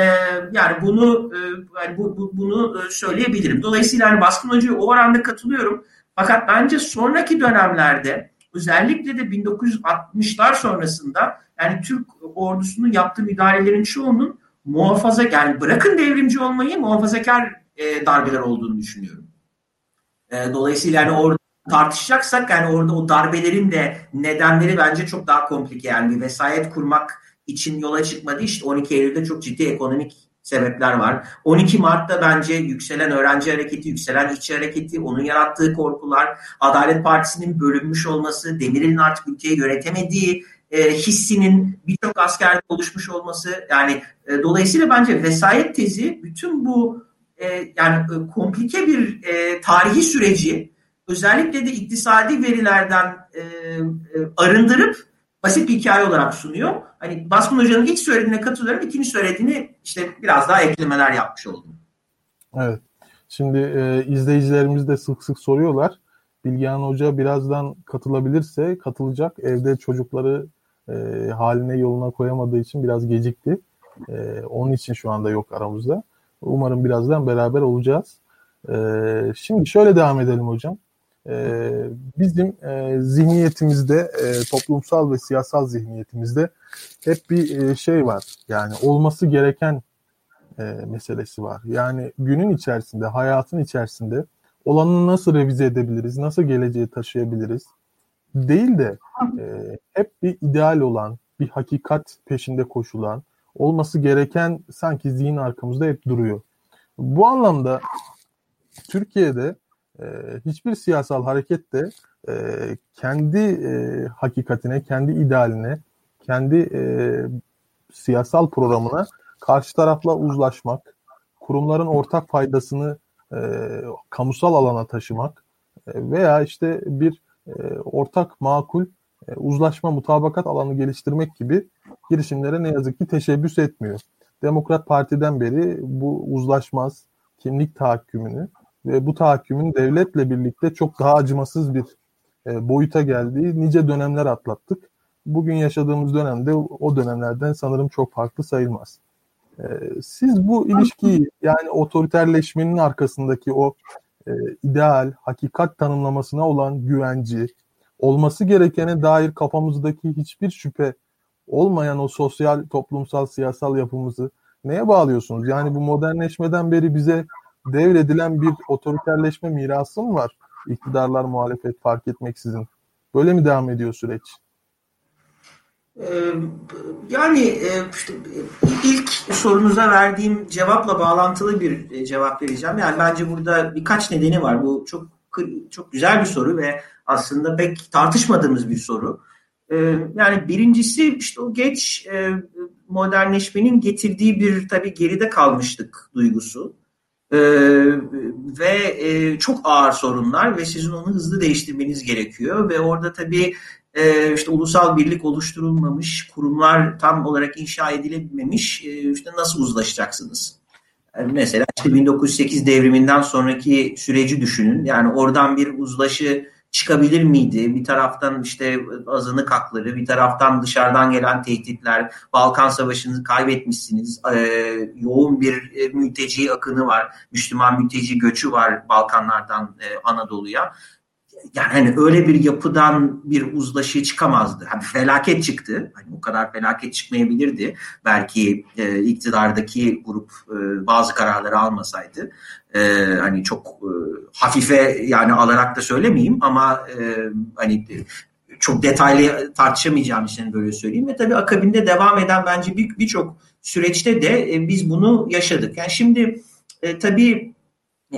yani bunu e, yani bu, bu, bunu e, söyleyebilirim. Dolayısıyla hani Baskın Hoca'ya o oranda katılıyorum. Fakat bence sonraki dönemlerde özellikle de 1960'lar sonrasında yani Türk ordusunun yaptığı müdahalelerin çoğunun muhafaza yani bırakın devrimci olmayı muhafazakar e, darbeler olduğunu düşünüyorum. E, dolayısıyla yani orada tartışacaksak yani orada o darbelerin de nedenleri bence çok daha komplike yani bir vesayet kurmak için yola çıkmadı. İşte 12 Eylül'de çok ciddi ekonomik sebepler var. 12 Mart'ta bence yükselen öğrenci hareketi, yükselen işçi hareketi, onun yarattığı korkular, Adalet Partisi'nin bölünmüş olması, Demirel'in artık ülkeyi yönetemediği e, hissinin birçok askerde oluşmuş olması yani e, dolayısıyla bence vesayet tezi bütün bu e, yani e, komplike bir e, tarihi süreci özellikle de iktisadi verilerden e, e, arındırıp basit bir hikaye olarak sunuyor. Hani Baskın Hoca'nın ilk söylediğine katılıyorum. ikinci söylediğini işte biraz daha eklemeler yapmış oldum. Evet. Şimdi e, izleyicilerimiz de sık sık soruyorlar. Bilgehan Hoca birazdan katılabilirse katılacak. Evde çocukları e, haline yoluna koyamadığı için biraz gecikti. E, onun için şu anda yok aramızda. Umarım birazdan beraber olacağız. E, şimdi şöyle devam edelim hocam. E, bizim e, zihniyetimizde, e, toplumsal ve siyasal zihniyetimizde hep bir e, şey var. Yani olması gereken meselesi var. Yani günün içerisinde, hayatın içerisinde olanı nasıl revize edebiliriz, nasıl geleceğe taşıyabiliriz değil de hep bir ideal olan, bir hakikat peşinde koşulan, olması gereken sanki zihin arkamızda hep duruyor. Bu anlamda Türkiye'de e, hiçbir siyasal hareket de e, kendi e, hakikatine, kendi idealine, kendi e, siyasal programına karşı tarafla uzlaşmak, kurumların ortak faydasını e, kamusal alana taşımak e, veya işte bir e, ortak makul e, uzlaşma mutabakat alanı geliştirmek gibi girişimlere ne yazık ki teşebbüs etmiyor. Demokrat Parti'den beri bu uzlaşmaz kimlik tahakkümünü ve bu tahakkümün devletle birlikte çok daha acımasız bir e, boyuta geldiği nice dönemler atlattık. Bugün yaşadığımız dönemde o dönemlerden sanırım çok farklı sayılmaz. E, siz bu ilişkiyi yani otoriterleşmenin arkasındaki o e, ideal, hakikat tanımlamasına olan güvenci, olması gerekene dair kafamızdaki hiçbir şüphe olmayan o sosyal, toplumsal, siyasal yapımızı neye bağlıyorsunuz? Yani bu modernleşmeden beri bize devredilen bir otoriterleşme mirası mı var? İktidarlar, muhalefet fark etmeksizin. Böyle mi devam ediyor süreç? Ee, yani e, işte ilk sorunuza verdiğim cevapla bağlantılı bir e, cevap vereceğim. Yani bence burada birkaç nedeni var. Bu çok çok güzel bir soru ve aslında pek tartışmadığımız bir soru. Ee, yani birincisi işte o geç e, modernleşmenin getirdiği bir tabii geride kalmışlık duygusu. Ee, ve çok ağır sorunlar ve sizin onu hızlı değiştirmeniz gerekiyor ve orada tabii e, işte ulusal birlik oluşturulmamış, kurumlar tam olarak inşa edilememiş, e, işte nasıl uzlaşacaksınız? Yani mesela işte 1908 devriminden sonraki süreci düşünün. Yani oradan bir uzlaşı çıkabilir miydi? Bir taraftan işte azınlık hakları, bir taraftan dışarıdan gelen tehditler, Balkan Savaşı'nı kaybetmişsiniz, ee, yoğun bir e, mülteci akını var, Müslüman mülteci göçü var Balkanlardan e, Anadolu'ya yani hani öyle bir yapıdan bir uzlaşı çıkamazdı. Hani felaket çıktı. Hani o kadar felaket çıkmayabilirdi. Belki e, iktidardaki grup e, bazı kararları almasaydı. E, hani çok e, hafife yani alarak da söylemeyeyim ama e, hani çok detaylı tartışamayacağım için böyle söyleyeyim. Ve tabii akabinde devam eden bence birçok bir süreçte de e, biz bunu yaşadık. Yani şimdi e, tabii e,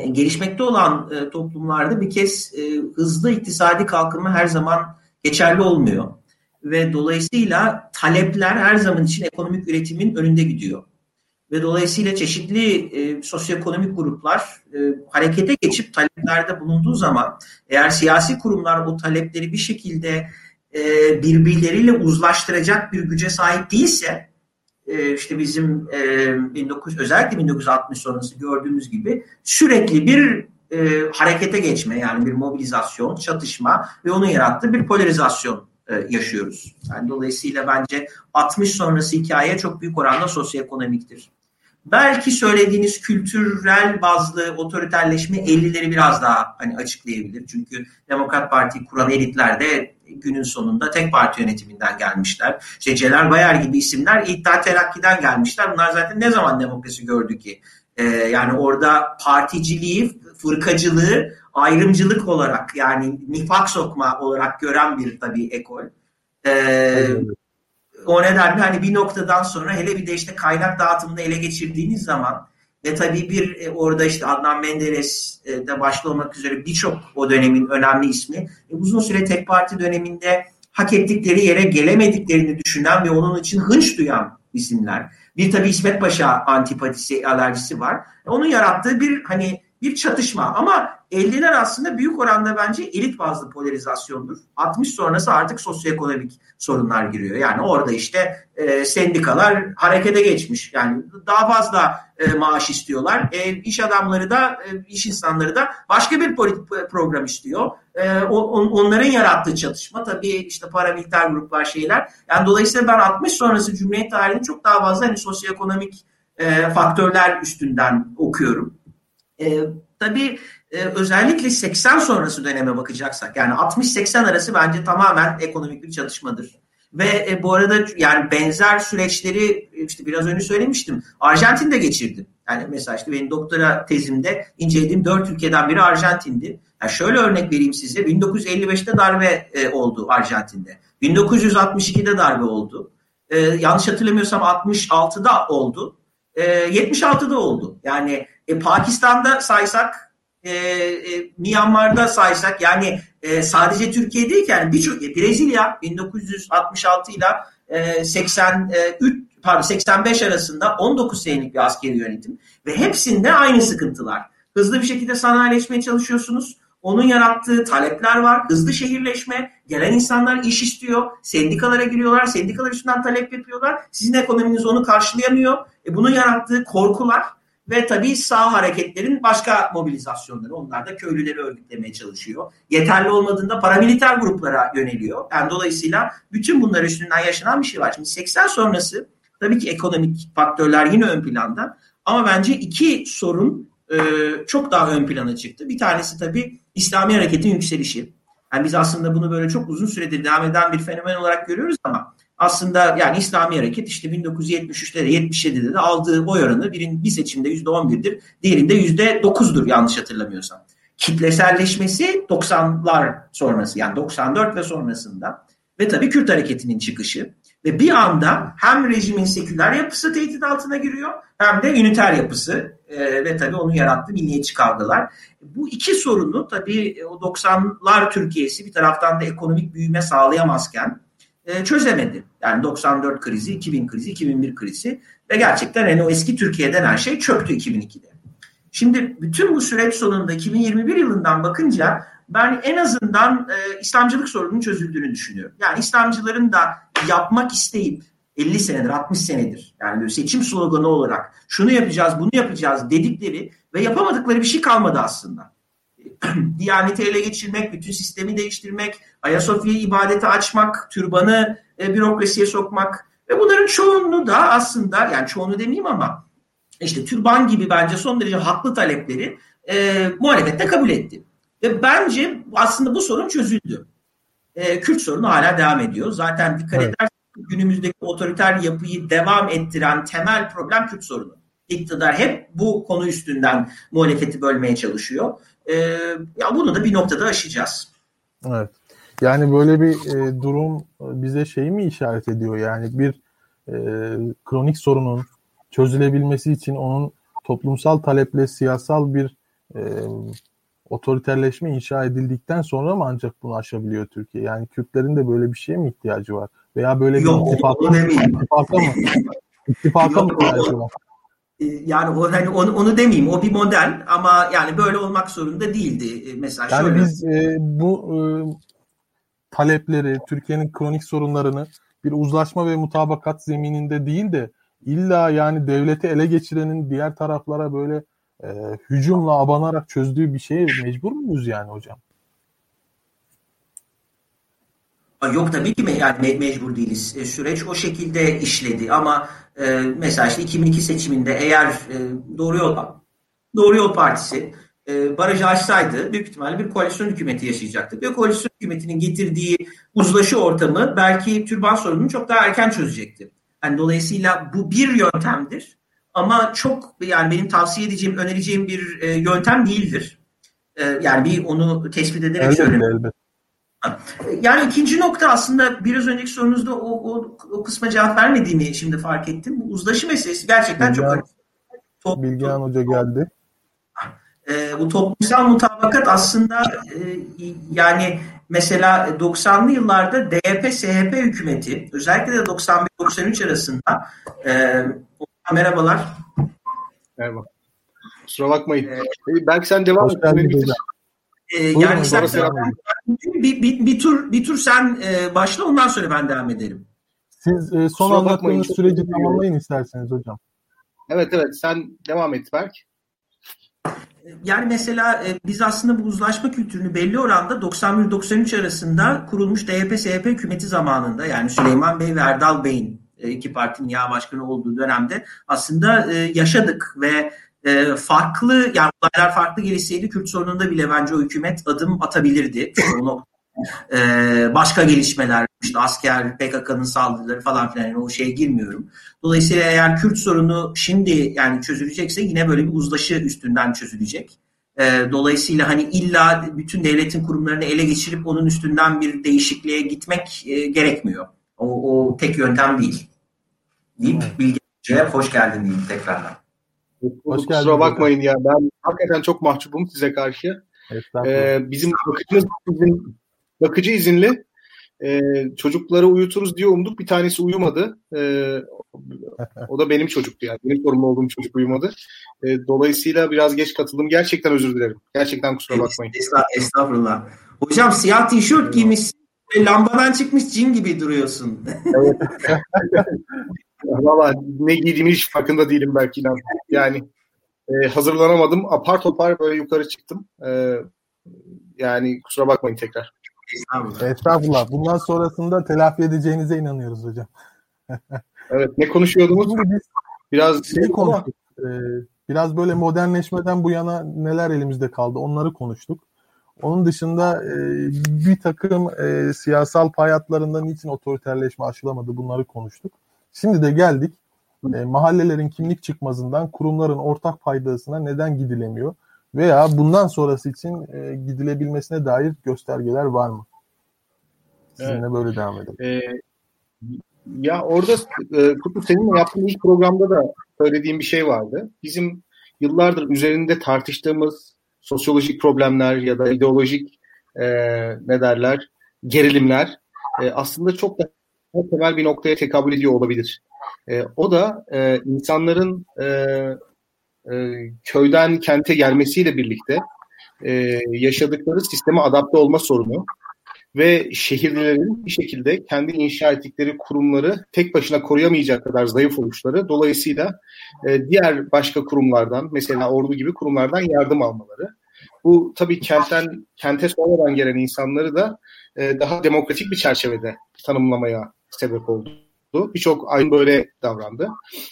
gelişmekte olan e, toplumlarda bir kez e, hızlı iktisadi kalkınma her zaman geçerli olmuyor. Ve dolayısıyla talepler her zaman için ekonomik üretimin önünde gidiyor. Ve dolayısıyla çeşitli e, sosyoekonomik gruplar e, harekete geçip taleplerde bulunduğu zaman eğer siyasi kurumlar bu talepleri bir şekilde e, birbirleriyle uzlaştıracak bir güce sahip değilse e, işte bizim 19 e, özellikle 1960 sonrası gördüğümüz gibi sürekli bir e, harekete geçme yani bir mobilizasyon, çatışma ve onun yarattığı bir polarizasyon e, yaşıyoruz. Yani dolayısıyla bence 60 sonrası hikaye çok büyük oranda sosyoekonomiktir. Belki söylediğiniz kültürel bazlı otoriterleşme 50'leri biraz daha hani açıklayabilir. Çünkü Demokrat Parti kuran elitler de günün sonunda tek parti yönetiminden gelmişler. İşte Celal Bayar gibi isimler İttihat Terakki'den gelmişler. Bunlar zaten ne zaman demokrasi gördü ki? Ee, yani orada particiliği, fırkacılığı ayrımcılık olarak yani nifak sokma olarak gören bir tabii ekol. Ee, o nedenle hani bir noktadan sonra hele bir de işte kaynak dağıtımını ele geçirdiğiniz zaman ve tabii bir e, orada işte Adnan Menderes e, de başta olmak üzere birçok o dönemin önemli ismi e, uzun süre tek parti döneminde hak ettikleri yere gelemediklerini düşünen ve onun için hınç duyan isimler. Bir tabii İsmet Paşa antipatisi, alerjisi var. Onun yarattığı bir hani bir çatışma ama 50'ler aslında büyük oranda bence elit bazlı polarizasyondur. 60 sonrası artık sosyoekonomik sorunlar giriyor. Yani orada işte e, sendikalar harekete geçmiş. Yani daha fazla e, maaş istiyorlar. E, iş adamları da, e, iş insanları da başka bir politik program istiyor. E, on, onların yarattığı çatışma tabii işte paramiliter gruplar şeyler. Yani dolayısıyla ben 60 sonrası Cumhuriyet tarihini çok daha fazla hani sosyoekonomik e, faktörler üstünden okuyorum. E, tabii e, özellikle 80 sonrası döneme bakacaksak yani 60-80 arası bence tamamen ekonomik bir çalışmadır. Ve e, bu arada yani benzer süreçleri işte biraz önce söylemiştim. Arjantin'de geçirdim. Yani mesela işte benim doktora tezimde incelediğim dört ülkeden biri Arjantin'di. Yani şöyle örnek vereyim size. 1955'te darbe e, oldu Arjantin'de. 1962'de darbe oldu. E, yanlış hatırlamıyorsam 66'da oldu. E, 76'da oldu. Yani e, Pakistan'da saysak, e, e, Myanmar'da saysak yani e, sadece Türkiye değil ki yani birçok e, Brezilya 1966 ile e, 83 pardon 85 arasında 19 senelik bir askeri yönetim ve hepsinde aynı sıkıntılar. Hızlı bir şekilde sanayileşmeye çalışıyorsunuz. Onun yarattığı talepler var. Hızlı şehirleşme, gelen insanlar iş istiyor, sendikalara giriyorlar, sendikalar üstünden talep yapıyorlar. Sizin ekonominiz onu karşılayamıyor. E bunun yarattığı korkular ve tabii sağ hareketlerin başka mobilizasyonları. Onlar da köylüleri örgütlemeye çalışıyor. Yeterli olmadığında paramiliter gruplara yöneliyor. Yani dolayısıyla bütün bunlar üstünden yaşanan bir şey var. Şimdi 80 sonrası tabii ki ekonomik faktörler yine ön planda. Ama bence iki sorun e, çok daha ön plana çıktı. Bir tanesi tabii İslami hareketin yükselişi. Yani biz aslında bunu böyle çok uzun süredir devam eden bir fenomen olarak görüyoruz ama aslında yani İslami hareket işte 1973'te de 77'de de aldığı oy oranı birin, bir seçimde %11'dir. Diğerinde %9'dur yanlış hatırlamıyorsam. Kitleselleşmesi 90'lar sonrası yani 94 ve sonrasında ve tabii Kürt hareketinin çıkışı ve bir anda hem rejimin seküler yapısı tehdit altına giriyor hem de üniter yapısı e, ve tabii onun yarattığı milliyetçi kavgalar. Bu iki sorunu tabii o 90'lar Türkiye'si bir taraftan da ekonomik büyüme sağlayamazken e, çözemedi. Yani 94 krizi, 2000 krizi, 2001 krizi ve gerçekten yani o eski Türkiye'den her şey çöktü 2002'de. Şimdi bütün bu süreç sonunda 2021 yılından bakınca ben en azından e, İslamcılık sorununun çözüldüğünü düşünüyorum. Yani İslamcıların da yapmak isteyip 50 senedir, 60 senedir yani seçim sloganı olarak şunu yapacağız, bunu yapacağız dedikleri ve yapamadıkları bir şey kalmadı aslında. Diyaneti ele geçirmek, bütün sistemi değiştirmek, Ayasofya'yı ibadete açmak, türbanı e, bürokrasiye sokmak ve bunların çoğunu da aslında yani çoğunu demeyeyim ama işte türban gibi bence son derece haklı talepleri e, muhalefette kabul etti. Ve bence aslında bu sorun çözüldü. E, Kürt sorunu hala devam ediyor. Zaten dikkat evet. ederseniz günümüzdeki otoriter yapıyı devam ettiren temel problem Kürt sorunu. İktidar hep bu konu üstünden muhalefeti bölmeye çalışıyor. E, ya bunu da bir noktada aşacağız. Evet. Yani böyle bir e, durum bize şeyi mi işaret ediyor? Yani bir e, kronik sorunun çözülebilmesi için onun toplumsal taleple siyasal bir e, otoriterleşme inşa edildikten sonra mı ancak bunu aşabiliyor Türkiye? Yani Kürtlerin de böyle bir şeye mi ihtiyacı var? Veya böyle Yok, bir ittifaka, ittifaka mı? İttifaka mı ihtiyacı var? E, yani o hani onu, onu demeyeyim o bir model ama yani böyle olmak zorunda değildi e, mesela yani şöyle. biz e, bu e, talepleri Türkiye'nin kronik sorunlarını bir uzlaşma ve mutabakat zemininde değil de illa yani devleti ele geçirenin diğer taraflara böyle e, hücumla abanarak çözdüğü bir şeye mecbur muyuz yani hocam? Yok tabii ki yani me- mecbur değiliz. E, süreç o şekilde işledi ama e, mesela işte 2002 seçiminde eğer e, Doğru Yol Doğru Yol Partisi e, barajı açsaydı büyük ihtimalle bir koalisyon hükümeti yaşayacaktık. Ve koalisyon hükümetinin getirdiği uzlaşı ortamı belki türban sorununu çok daha erken çözecekti. Yani dolayısıyla bu bir yöntemdir ama çok yani benim tavsiye edeceğim, önereceğim bir e, yöntem değildir. E, yani bir onu tespit ederek elbette, söyleyeyim. Elbette. Yani ikinci nokta aslında biraz önceki sorunuzda o, o, o kısma cevap vermediğimi şimdi fark ettim. Bu uzlaşı meselesi gerçekten Bilgehan, çok Top, Bilgehan Hoca geldi. E, bu toplumsal mutabakat aslında e, yani mesela 90'lı yıllarda DYP-SHP hükümeti özellikle de 91-93 arasında e, merhabalar. Merhaba. Kusura bakmayın. Ee, belki sen devam et. Ee, yani sen, bir, bir, bir tur bir tur sen e, başla ondan sonra ben devam ederim. Siz e, son anlattığınız süreci tamamlayın isterseniz hocam. Evet evet sen devam et Berk. Yani mesela e, biz aslında bu uzlaşma kültürünü belli oranda 91-93 arasında kurulmuş DYP-SYP hükümeti zamanında yani Süleyman Bey ve Erdal Bey'in e, iki partinin yağ başkanı olduğu dönemde aslında e, yaşadık ve e, farklı yani olaylar farklı gelişseydi Kürt sorununda bile bence o hükümet adım atabilirdi. o e, başka gelişmeler işte asker PKK'nın saldırıları falan filan yani o şeye girmiyorum. Dolayısıyla eğer Kürt sorunu şimdi yani çözülecekse yine böyle bir uzlaşı üstünden çözülecek. E, dolayısıyla hani illa bütün devletin kurumlarını ele geçirip onun üstünden bir değişikliğe gitmek e, gerekmiyor. O, o tek yöntem değil. Deyip Bilge'ye hoş geldin diyeyim tekrardan. Hoş Kusura bakmayın ya ben hakikaten çok mahcubum size karşı. Ee, bizim bakıcımız izin, bakıcı izinli e, çocukları uyuturuz diye umduk. Bir tanesi uyumadı. E, o da benim çocuktu yani. Benim sorumlu olduğum çocuk uyumadı. E, dolayısıyla biraz geç katıldım. Gerçekten özür dilerim. Gerçekten kusura bakmayın. Estağfurullah. Hocam siyah tişört giymişsin. Lambadan çıkmış cin gibi duruyorsun. Evet. Valla ne giydiğimi hiç farkında değilim belki. Yani e, hazırlanamadım. Apar topar böyle yukarı çıktım. E, yani kusura bakmayın tekrar. Estağfurullah. Estağfurullah. Bundan sonrasında telafi edeceğinize inanıyoruz hocam. evet. Ne konuşuyordunuz? Biz biraz şey konuştuk. Ee, biraz böyle modernleşmeden bu yana neler elimizde kaldı onları konuştuk. Onun dışında e, bir takım e, siyasal payatlarından niçin otoriterleşme aşılamadı bunları konuştuk. Şimdi de geldik e, mahallelerin kimlik çıkmazından kurumların ortak paydasına neden gidilemiyor veya bundan sonrası için e, gidilebilmesine dair göstergeler var mı? Sizinle evet. böyle devam edelim. Ee, ya orada e, Kutu seninle yaptığın ilk programda da söylediğim bir şey vardı. Bizim yıllardır üzerinde tartıştığımız sosyolojik problemler ya da ideolojik e, ne derler gerilimler e, aslında çok da temel bir noktaya tekabül ediyor olabilir. E, o da e, insanların e, e, köyden kente gelmesiyle birlikte e, yaşadıkları sisteme adapte olma sorunu ve şehirlilerin bir şekilde kendi inşa ettikleri kurumları tek başına koruyamayacak kadar zayıf oluşları dolayısıyla e, diğer başka kurumlardan mesela ordu gibi kurumlardan yardım almaları. Bu tabii kentten kente sonradan gelen insanları da e, daha demokratik bir çerçevede tanımlamaya sebep oldu. Birçok aynı böyle davrandı.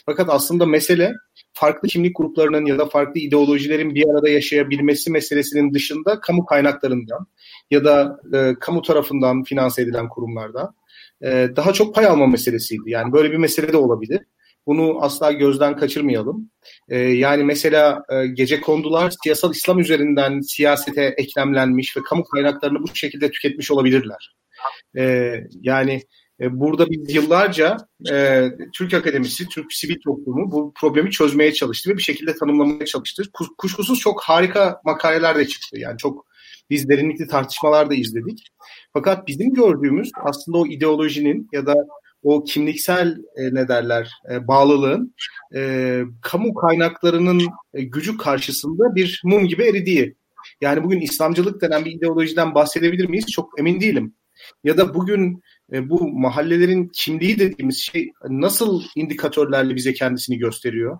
Fakat aslında mesele farklı kimlik gruplarının ya da farklı ideolojilerin bir arada yaşayabilmesi meselesinin dışında kamu kaynaklarından ya da e, kamu tarafından finanse edilen kurumlarda e, daha çok pay alma meselesiydi. Yani böyle bir mesele de olabilir. Bunu asla gözden kaçırmayalım. E, yani mesela e, gece kondular siyasal İslam üzerinden siyasete eklemlenmiş ve kamu kaynaklarını bu şekilde tüketmiş olabilirler. E, yani burada biz yıllarca e, Türk Akademisi, Türk sivil toplumu bu problemi çözmeye çalıştı ve bir şekilde tanımlamaya çalıştı. Kuşkusuz çok harika makaleler de çıktı. Yani çok biz derinlikli tartışmalar da izledik. Fakat bizim gördüğümüz aslında o ideolojinin ya da o kimliksel e, ne derler e, bağlılığın e, kamu kaynaklarının e, gücü karşısında bir mum gibi eridiği. Yani bugün İslamcılık denen bir ideolojiden bahsedebilir miyiz? Çok emin değilim. Ya da bugün e, bu mahallelerin kimliği dediğimiz şey nasıl indikatörlerle bize kendisini gösteriyor?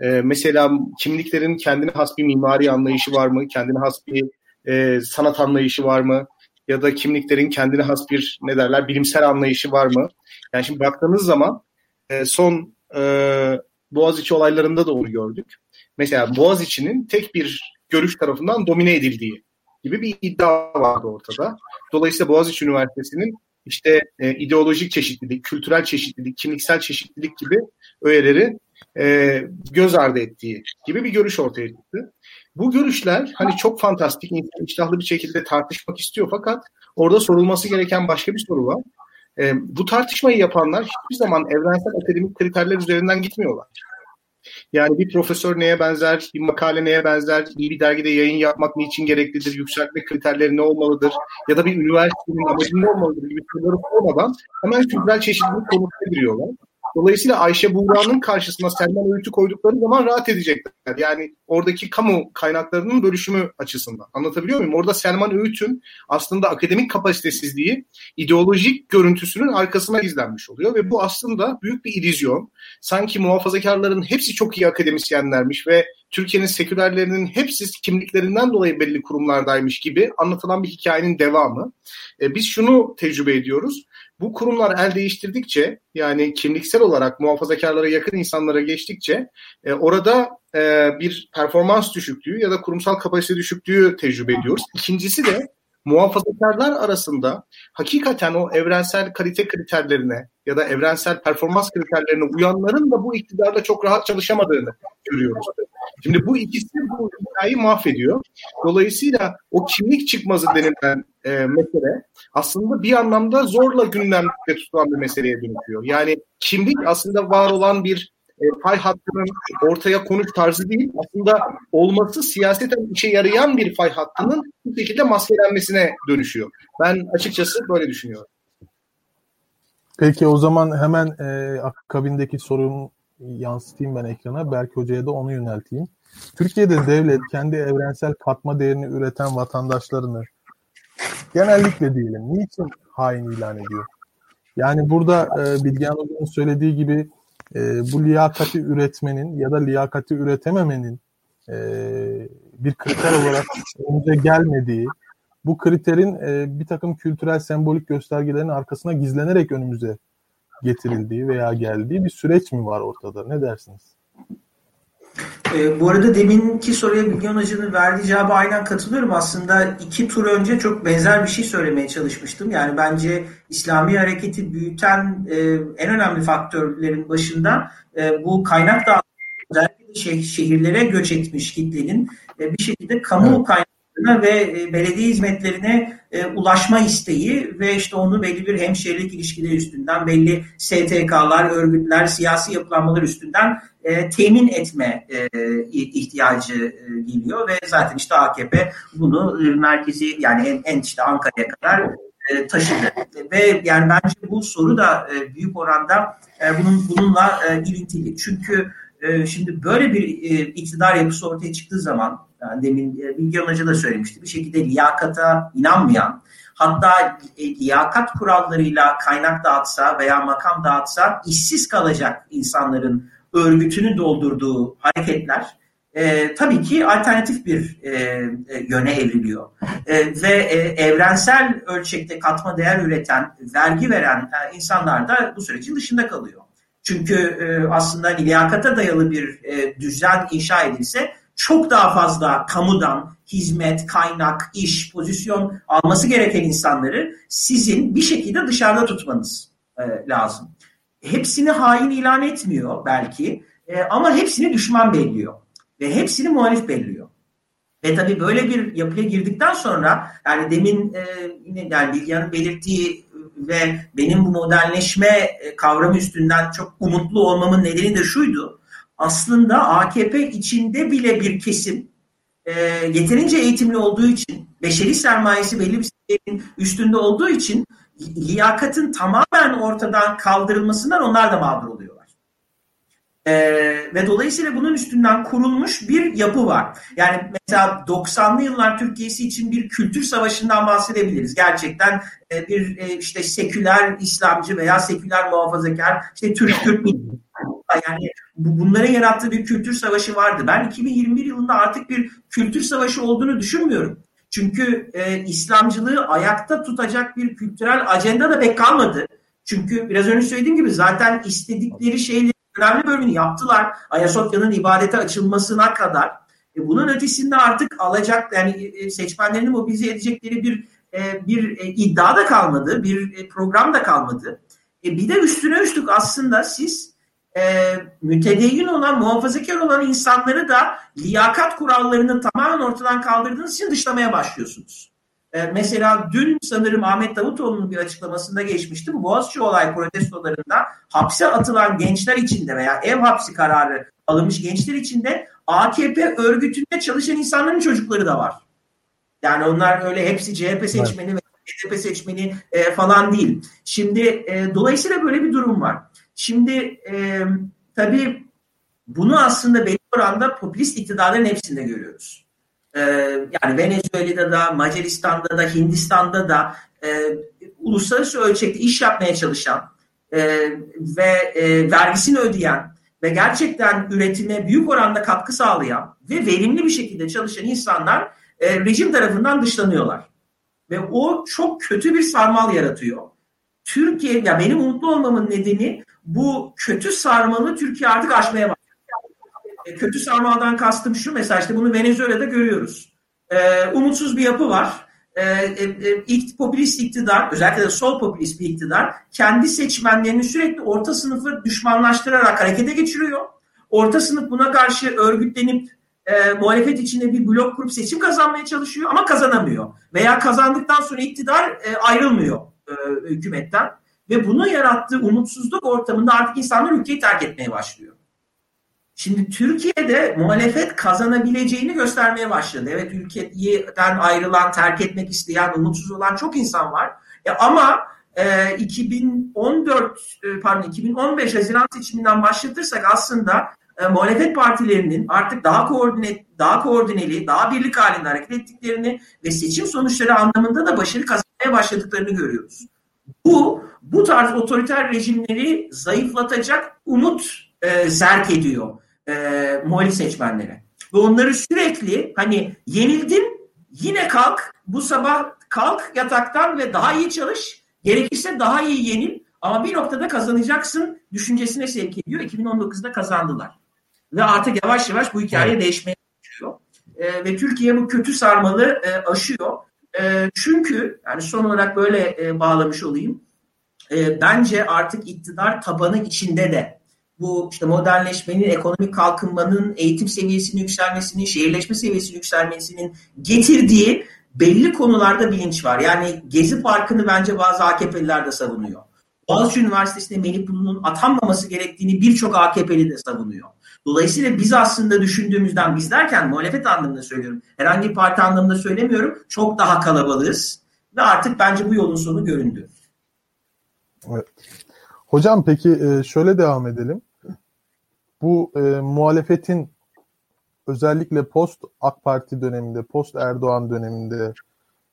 E, mesela kimliklerin kendine has bir mimari anlayışı var mı? Kendine has bir e, sanat anlayışı var mı? Ya da kimliklerin kendine has bir ne derler bilimsel anlayışı var mı? Yani şimdi baktığınız zaman e, son e, Boğaziçi olaylarında da onu gördük. Mesela Boğaziçi'nin tek bir görüş tarafından domine edildiği gibi bir iddia vardı ortada. Dolayısıyla Boğaziçi Üniversitesi'nin işte e, ideolojik çeşitlilik, kültürel çeşitlilik, kimliksel çeşitlilik gibi öğeleri e, göz ardı ettiği gibi bir görüş ortaya çıktı. Bu görüşler hani çok fantastik, insan iştahlı bir şekilde tartışmak istiyor fakat orada sorulması gereken başka bir soru var. E, bu tartışmayı yapanlar hiçbir zaman evrensel akademik kriterler üzerinden gitmiyorlar. Yani bir profesör neye benzer, bir makale neye benzer, iyi bir dergide yayın yapmak niçin gereklidir, yükseltme kriterleri ne olmalıdır ya da bir üniversitenin amacı ne olmalıdır gibi soruları sormadan hemen kültürel çeşitlilik konusuna giriyorlar. Dolayısıyla Ayşe Buğra'nın karşısına Selman Öğüt'ü koydukları zaman rahat edecekler. Yani oradaki kamu kaynaklarının bölüşümü açısından. Anlatabiliyor muyum? Orada Selman Öğüt'ün aslında akademik kapasitesizliği ideolojik görüntüsünün arkasına gizlenmiş oluyor ve bu aslında büyük bir illüzyon. Sanki muhafazakarların hepsi çok iyi akademisyenlermiş ve Türkiye'nin sekülerlerinin hepsi kimliklerinden dolayı belli kurumlardaymış gibi anlatılan bir hikayenin devamı. E, biz şunu tecrübe ediyoruz. Bu kurumlar el değiştirdikçe yani kimliksel olarak muhafazakarlara yakın insanlara geçtikçe e, orada e, bir performans düşüklüğü ya da kurumsal kapasite düşüklüğü tecrübe ediyoruz. İkincisi de muhafazakarlar arasında hakikaten o evrensel kalite kriterlerine ya da evrensel performans kriterlerine uyanların da bu iktidarla çok rahat çalışamadığını görüyoruz. Şimdi bu ikisi bu hikayeyi mahvediyor. Dolayısıyla o kimlik çıkmazı denilen e, mesele aslında bir anlamda zorla gündemde tutulan bir meseleye dönüşüyor. Yani kimlik aslında var olan bir e, pay hattının ortaya konuş tarzı değil, aslında olması siyaseten işe yarayan bir fay hattının bu şekilde maskelenmesine dönüşüyor. Ben açıkçası böyle düşünüyorum. Peki o zaman hemen e, akabindeki sorumu yansıtayım ben ekrana. Berk Hoca'ya da onu yönelteyim. Türkiye'de devlet kendi evrensel katma değerini üreten vatandaşlarını genellikle diyelim niçin hain ilan ediyor? Yani burada e, Bilgehan Hoca'nın söylediği gibi e, bu liyakati üretmenin ya da liyakati üretememenin e, bir kriter olarak önce gelmediği, bu kriterin e, bir takım kültürel sembolik göstergelerin arkasına gizlenerek önümüze getirildiği veya geldiği bir süreç mi var ortada? Ne dersiniz? E, bu arada deminki soruya Bilgehan Hoca'nın verdiği cevaba aynen katılıyorum. Aslında iki tur önce çok benzer bir şey söylemeye çalışmıştım. Yani bence İslami hareketi büyüten e, en önemli faktörlerin başında e, bu kaynak dağıtımı özellikle şehirlere göç etmiş kitlenin e, bir şekilde kamu evet. kaynak ve e, belediye hizmetlerine e, ulaşma isteği ve işte onu belli bir hemşehrilik ilişkileri üstünden belli STK'lar, örgütler, siyasi yapılanmalar üstünden e, temin etme ihtiyacı geliyor. Ve zaten işte AKP bunu merkezi yani en işte Ankara'ya kadar taşıdı. Ve yani bence bu soru da büyük oranda bunun bununla ilintili. Çünkü şimdi böyle bir iktidar yapısı ortaya çıktığı zaman yani demin e, Bilge Hoca da söylemişti. Bir şekilde liyakata inanmayan, hatta e, liyakat kurallarıyla kaynak dağıtsa veya makam dağıtsa işsiz kalacak insanların örgütünü doldurduğu hareketler e, tabii ki alternatif bir e, e, yöne evriliyor. E, ve e, evrensel ölçekte katma değer üreten, vergi veren e, insanlar da bu sürecin dışında kalıyor. Çünkü e, aslında liyakata dayalı bir e, düzen inşa edilse çok daha fazla kamudan hizmet, kaynak, iş, pozisyon alması gereken insanları sizin bir şekilde dışarıda tutmanız e, lazım. Hepsini hain ilan etmiyor belki e, ama hepsini düşman belliyor ve hepsini muhalif belliyor. Ve tabii böyle bir yapıya girdikten sonra yani demin e, yani Bilgehan'ın belirttiği ve benim bu modernleşme e, kavramı üstünden çok umutlu olmamın nedeni de şuydu aslında AKP içinde bile bir kesim e, yeterince eğitimli olduğu için, beşeri sermayesi belli bir seviyenin üstünde olduğu için liyakatın tamamen ortadan kaldırılmasından onlar da mağdur oluyorlar. E, ve dolayısıyla bunun üstünden kurulmuş bir yapı var. Yani mesela 90'lı yıllar Türkiye'si için bir kültür savaşından bahsedebiliriz. Gerçekten e, bir e, işte seküler İslamcı veya seküler muhafazakar işte Türk Yani bunların yarattığı bir kültür savaşı vardı. Ben 2021 yılında artık bir kültür savaşı olduğunu düşünmüyorum. Çünkü e, İslamcılığı ayakta tutacak bir kültürel ajanda da pek kalmadı. Çünkü biraz önce söylediğim gibi zaten istedikleri şeyleri önemli bölümünü yaptılar. Ayasofya'nın ibadete açılmasına kadar. E, bunun ötesinde artık alacak yani e, seçmenlerini mobilize edecekleri bir e, bir e, iddia da kalmadı, bir e, program da kalmadı. E, bir de üstüne üstlük aslında siz e, mütedeyyin olan, muhafazakar olan insanları da liyakat kurallarını tamamen ortadan kaldırdığınız için dışlamaya başlıyorsunuz. E, mesela dün sanırım Ahmet Davutoğlu'nun bir açıklamasında geçmişti. Bu Boğaziçi olay protestolarında hapse atılan gençler içinde veya ev hapsi kararı alınmış gençler içinde AKP örgütünde çalışan insanların çocukları da var. Yani onlar öyle hepsi CHP seçmeni evet. ve HDP seçmeni e, falan değil. Şimdi e, dolayısıyla böyle bir durum var. Şimdi e, tabii bunu aslında belli oranda popülist iktidarların hepsinde görüyoruz. E, yani Venezuela'da da, Macaristan'da da, Hindistan'da da e, uluslararası ölçekte iş yapmaya çalışan e, ve e, vergisini ödeyen ve gerçekten üretime büyük oranda katkı sağlayan ve verimli bir şekilde çalışan insanlar e, rejim tarafından dışlanıyorlar. Ve o çok kötü bir sarmal yaratıyor. Türkiye, ya benim umutlu olmamın nedeni bu kötü sarmalı Türkiye artık aşmaya başlıyor. E, kötü sarmaldan kastım şu mesela işte bunu Venezuela'da görüyoruz. E, umutsuz bir yapı var. E, e, e, popülist iktidar, özellikle de sol popülist bir iktidar kendi seçmenlerini sürekli orta sınıfı düşmanlaştırarak harekete geçiriyor. Orta sınıf buna karşı örgütlenip e, muhalefet içinde bir blok kurup seçim kazanmaya çalışıyor ama kazanamıyor. Veya kazandıktan sonra iktidar e, ayrılmıyor e, hükümetten. Ve bunu yarattığı umutsuzluk ortamında artık insanlar ülkeyi terk etmeye başlıyor. Şimdi Türkiye'de muhalefet kazanabileceğini göstermeye başladı. Evet ülkeden ayrılan, terk etmek isteyen, umutsuz olan çok insan var. E, ama e, 2014 e, pardon 2015 Haziran seçiminden başlatırsak aslında e, muhalefet partilerinin artık daha koordine, daha koordineli, daha birlik halinde hareket ettiklerini ve seçim sonuçları anlamında da başarı kazanmaya başladıklarını görüyoruz. Bu bu tarz otoriter rejimleri zayıflatacak umut e, zerk ediyor e, muhalif seçmenlere. Ve onları sürekli hani yenildin yine kalk bu sabah kalk yataktan ve daha iyi çalış gerekirse daha iyi yenil ama bir noktada kazanacaksın düşüncesine sevk ediyor. 2019'da kazandılar. Ve artık yavaş yavaş bu hikaye değişmeye başlıyor. E, ve Türkiye bu kötü sarmalı e, aşıyor. E, çünkü yani son olarak böyle e, bağlamış olayım. E, bence artık iktidar tabanı içinde de bu işte modernleşmenin, ekonomik kalkınmanın, eğitim seviyesinin yükselmesinin, şehirleşme seviyesinin yükselmesinin getirdiği belli konularda bilinç var. Yani Gezi Parkı'nı bence bazı AKP'liler de savunuyor. Boğaziçi Üniversitesi'nde Melih Bulu'nun atanmaması gerektiğini birçok AKP'li de savunuyor. Dolayısıyla biz aslında düşündüğümüzden biz derken muhalefet anlamında söylüyorum. Herhangi bir parti anlamında söylemiyorum. Çok daha kalabalığız ve artık bence bu yolun sonu göründü. Evet. Hocam peki e, şöyle devam edelim. Bu e, muhalefetin özellikle post AK Parti döneminde, post Erdoğan döneminde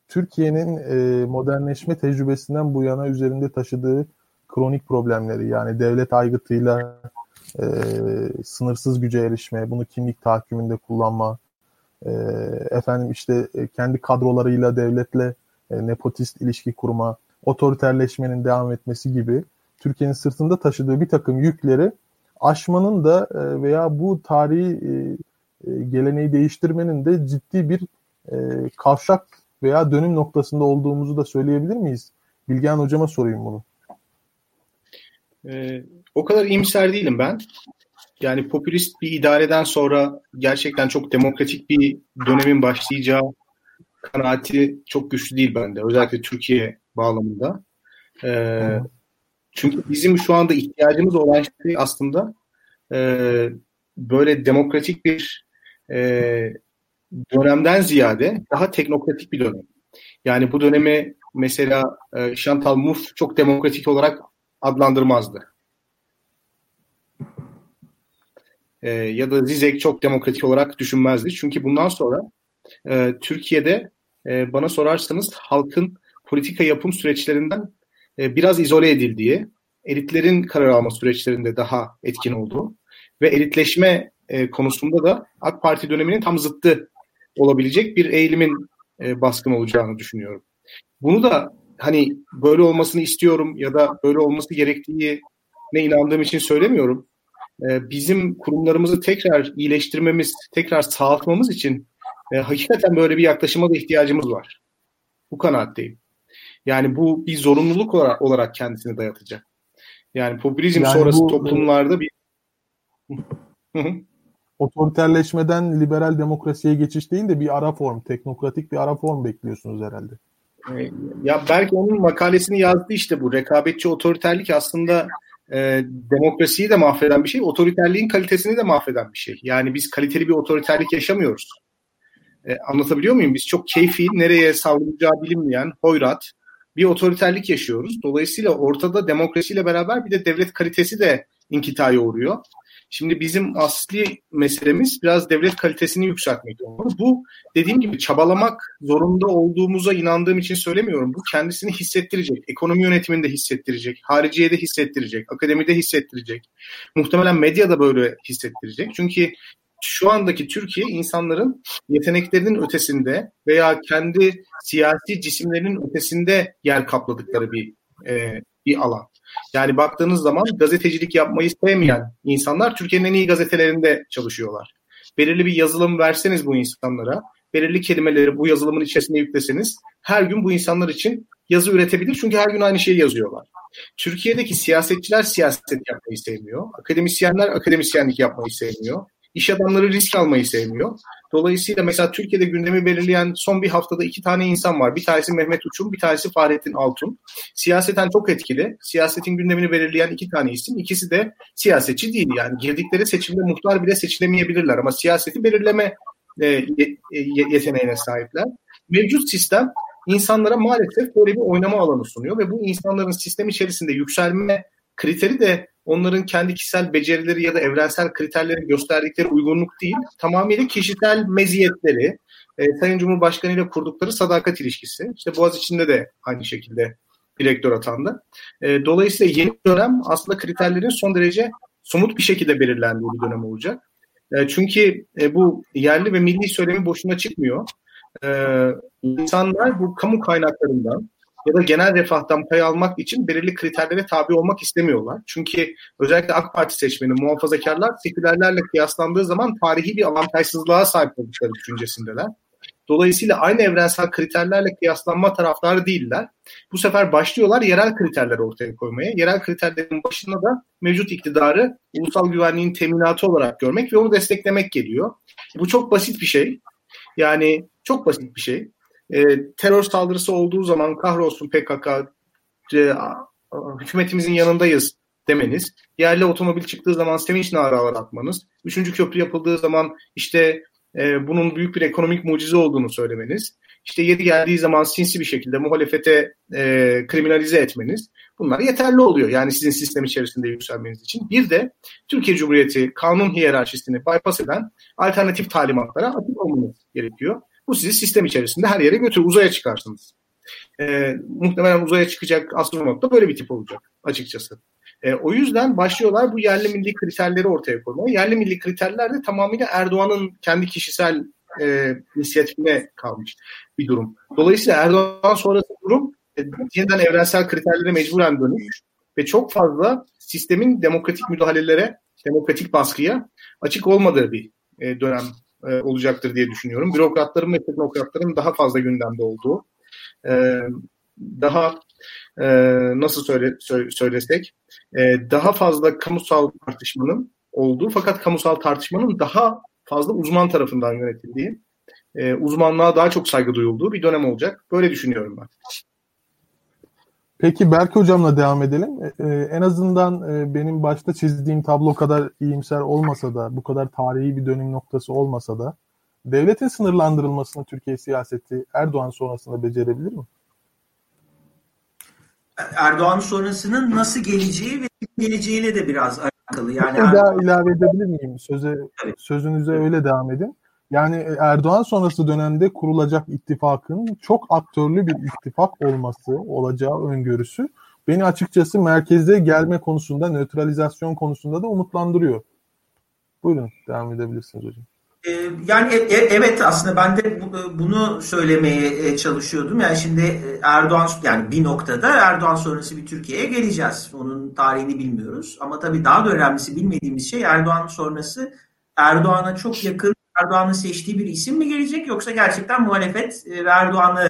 Türkiye'nin e, modernleşme tecrübesinden bu yana üzerinde taşıdığı kronik problemleri yani devlet aygıtıyla e, sınırsız güce erişme, bunu kimlik tahakkümünde kullanma, e, efendim işte e, kendi kadrolarıyla devletle e, nepotist ilişki kurma, otoriterleşmenin devam etmesi gibi Türkiye'nin sırtında taşıdığı bir takım yükleri aşmanın da e, veya bu tarihi e, e, geleneği değiştirmenin de ciddi bir e, kavşak veya dönüm noktasında olduğumuzu da söyleyebilir miyiz? Bilgehan Hocama sorayım bunu. Ee, o kadar imser değilim ben. Yani popülist bir idareden sonra gerçekten çok demokratik bir dönemin başlayacağı kanaati çok güçlü değil bende. Özellikle Türkiye bağlamında. Ee, çünkü bizim şu anda ihtiyacımız olan şey aslında e, böyle demokratik bir e, dönemden ziyade daha teknokratik bir dönem. Yani bu dönemi mesela e, Chantal Mouffe çok demokratik olarak adlandırmazdı. e, ya da Zizek çok demokratik olarak düşünmezdi. Çünkü bundan sonra e, Türkiye'de e, bana sorarsanız halkın politika yapım süreçlerinden e, biraz izole edildiği elitlerin karar alma süreçlerinde daha etkin olduğu ve elitleşme e, konusunda da AK Parti döneminin tam zıttı olabilecek bir eğilimin e, baskın olacağını düşünüyorum. Bunu da hani böyle olmasını istiyorum ya da böyle olması gerektiği ne inandığım için söylemiyorum. E, bizim kurumlarımızı tekrar iyileştirmemiz, tekrar sağaltmamız için e, hakikaten böyle bir yaklaşıma da ihtiyacımız var. Bu kanaatteyim. Yani bu bir zorunluluk olarak, olarak kendisini dayatacak. Yani popülizm yani sonrası bu, toplumlarda bir otoriterleşmeden liberal demokrasiye geçiş değil de bir ara form, teknokratik bir ara form bekliyorsunuz herhalde. Ya belki onun makalesini yazdı işte bu. Rekabetçi otoriterlik aslında e, demokrasiyi de mahveden bir şey, otoriterliğin kalitesini de mahveden bir şey. Yani biz kaliteli bir otoriterlik yaşamıyoruz. E, anlatabiliyor muyum? Biz çok keyfi, nereye savrulacağı bilinmeyen, hoyrat bir otoriterlik yaşıyoruz. Dolayısıyla ortada demokrasiyle beraber bir de devlet kalitesi de inkitaya uğruyor. Şimdi bizim asli meselemiz biraz devlet kalitesini yükseltmek. Bu dediğim gibi çabalamak zorunda olduğumuza inandığım için söylemiyorum. Bu kendisini hissettirecek. Ekonomi yönetiminde hissettirecek. Hariciyede hissettirecek. Akademide hissettirecek. Muhtemelen medyada böyle hissettirecek. Çünkü şu andaki Türkiye insanların yeteneklerinin ötesinde veya kendi siyasi cisimlerinin ötesinde yer kapladıkları bir e, bir alan. Yani baktığınız zaman gazetecilik yapmayı sevmeyen insanlar Türkiye'nin en iyi gazetelerinde çalışıyorlar. Belirli bir yazılım verseniz bu insanlara, belirli kelimeleri bu yazılımın içerisine yükleseniz her gün bu insanlar için yazı üretebilir. Çünkü her gün aynı şeyi yazıyorlar. Türkiye'deki siyasetçiler siyaset yapmayı sevmiyor. Akademisyenler akademisyenlik yapmayı sevmiyor. İş adamları risk almayı sevmiyor. Dolayısıyla mesela Türkiye'de gündemi belirleyen son bir haftada iki tane insan var. Bir tanesi Mehmet Uçum, bir tanesi Fahrettin Altun. Siyaseten çok etkili. Siyasetin gündemini belirleyen iki tane isim. İkisi de siyasetçi değil. Yani girdikleri seçimde muhtar bile seçilemeyebilirler ama siyaseti belirleme e, e yeteneğine sahipler. Mevcut sistem insanlara maalesef böyle bir oynama alanı sunuyor ve bu insanların sistem içerisinde yükselme kriteri de onların kendi kişisel becerileri ya da evrensel kriterlerin gösterdikleri uygunluk değil, tamamıyla kişisel meziyetleri, e, Sayın Cumhurbaşkanı ile kurdukları sadakat ilişkisi. İşte Boğaz içinde de aynı şekilde direktör atandı. E, dolayısıyla yeni dönem aslında kriterlerin son derece somut bir şekilde belirlendiği bir dönem olacak. E, çünkü e, bu yerli ve milli söylemi boşuna çıkmıyor. E, insanlar bu kamu kaynaklarından ya da genel refahtan pay almak için belirli kriterlere tabi olmak istemiyorlar. Çünkü özellikle AK Parti seçmeni, muhafazakarlar sekülerlerle kıyaslandığı zaman tarihi bir avantajsızlığa sahip oldukları düşüncesindeler. Dolayısıyla aynı evrensel kriterlerle kıyaslanma taraftarı değiller. Bu sefer başlıyorlar yerel kriterler ortaya koymaya. Yerel kriterlerin başında da mevcut iktidarı ulusal güvenliğin teminatı olarak görmek ve onu desteklemek geliyor. Bu çok basit bir şey. Yani çok basit bir şey e, terör saldırısı olduğu zaman kahrolsun PKK, e, hükümetimizin yanındayız demeniz, yerli otomobil çıktığı zaman sevinç naralar atmanız, üçüncü köprü yapıldığı zaman işte e, bunun büyük bir ekonomik mucize olduğunu söylemeniz, işte yeri geldiği zaman sinsi bir şekilde muhalefete e, kriminalize etmeniz bunlar yeterli oluyor. Yani sizin sistem içerisinde yükselmeniz için. Bir de Türkiye Cumhuriyeti kanun hiyerarşisini bypass eden alternatif talimatlara açık olmanız gerekiyor. Bu sizi sistem içerisinde her yere götürür. Uzaya çıkarsınız. E, muhtemelen uzaya çıkacak astronot da böyle bir tip olacak açıkçası. E, o yüzden başlıyorlar bu yerli milli kriterleri ortaya koymaya. Yerli milli kriterler de tamamıyla Erdoğan'ın kendi kişisel e, inisiyatifine kalmış bir durum. Dolayısıyla Erdoğan sonrası durum e, yeniden evrensel kriterlere mecburen dönüş ve çok fazla sistemin demokratik müdahalelere, demokratik baskıya açık olmadığı bir e, dönem e, olacaktır diye düşünüyorum. Bürokratların ve teknokratların daha fazla gündemde olduğu, e, daha e, nasıl söyle, söylesek, e, daha fazla kamusal tartışmanın olduğu fakat kamusal tartışmanın daha fazla uzman tarafından yönetildiği, e, uzmanlığa daha çok saygı duyulduğu bir dönem olacak. Böyle düşünüyorum ben. Peki Berk Hocam'la devam edelim. Ee, en azından e, benim başta çizdiğim tablo kadar iyimser olmasa da, bu kadar tarihi bir dönüm noktası olmasa da, devletin sınırlandırılmasını Türkiye siyaseti Erdoğan sonrasında becerebilir mi? Erdoğan sonrasının nasıl geleceği ve geleceğiyle de biraz alakalı. Yani bir daha ilave edebilir miyim? Söze. Sözünüze öyle devam edin. Yani Erdoğan sonrası dönemde kurulacak ittifakın çok aktörlü bir ittifak olması, olacağı öngörüsü beni açıkçası merkezde gelme konusunda, nötralizasyon konusunda da umutlandırıyor. Buyurun devam edebilirsiniz hocam. Ee, yani e, e, evet aslında ben de e, bunu söylemeye çalışıyordum. Yani şimdi Erdoğan yani bir noktada Erdoğan sonrası bir Türkiye'ye geleceğiz. Onun tarihini bilmiyoruz. Ama tabii daha da önemlisi bilmediğimiz şey Erdoğan sonrası Erdoğan'a çok yakın Erdoğan'ın seçtiği bir isim mi gelecek yoksa gerçekten muhalefet ve Erdoğan'ı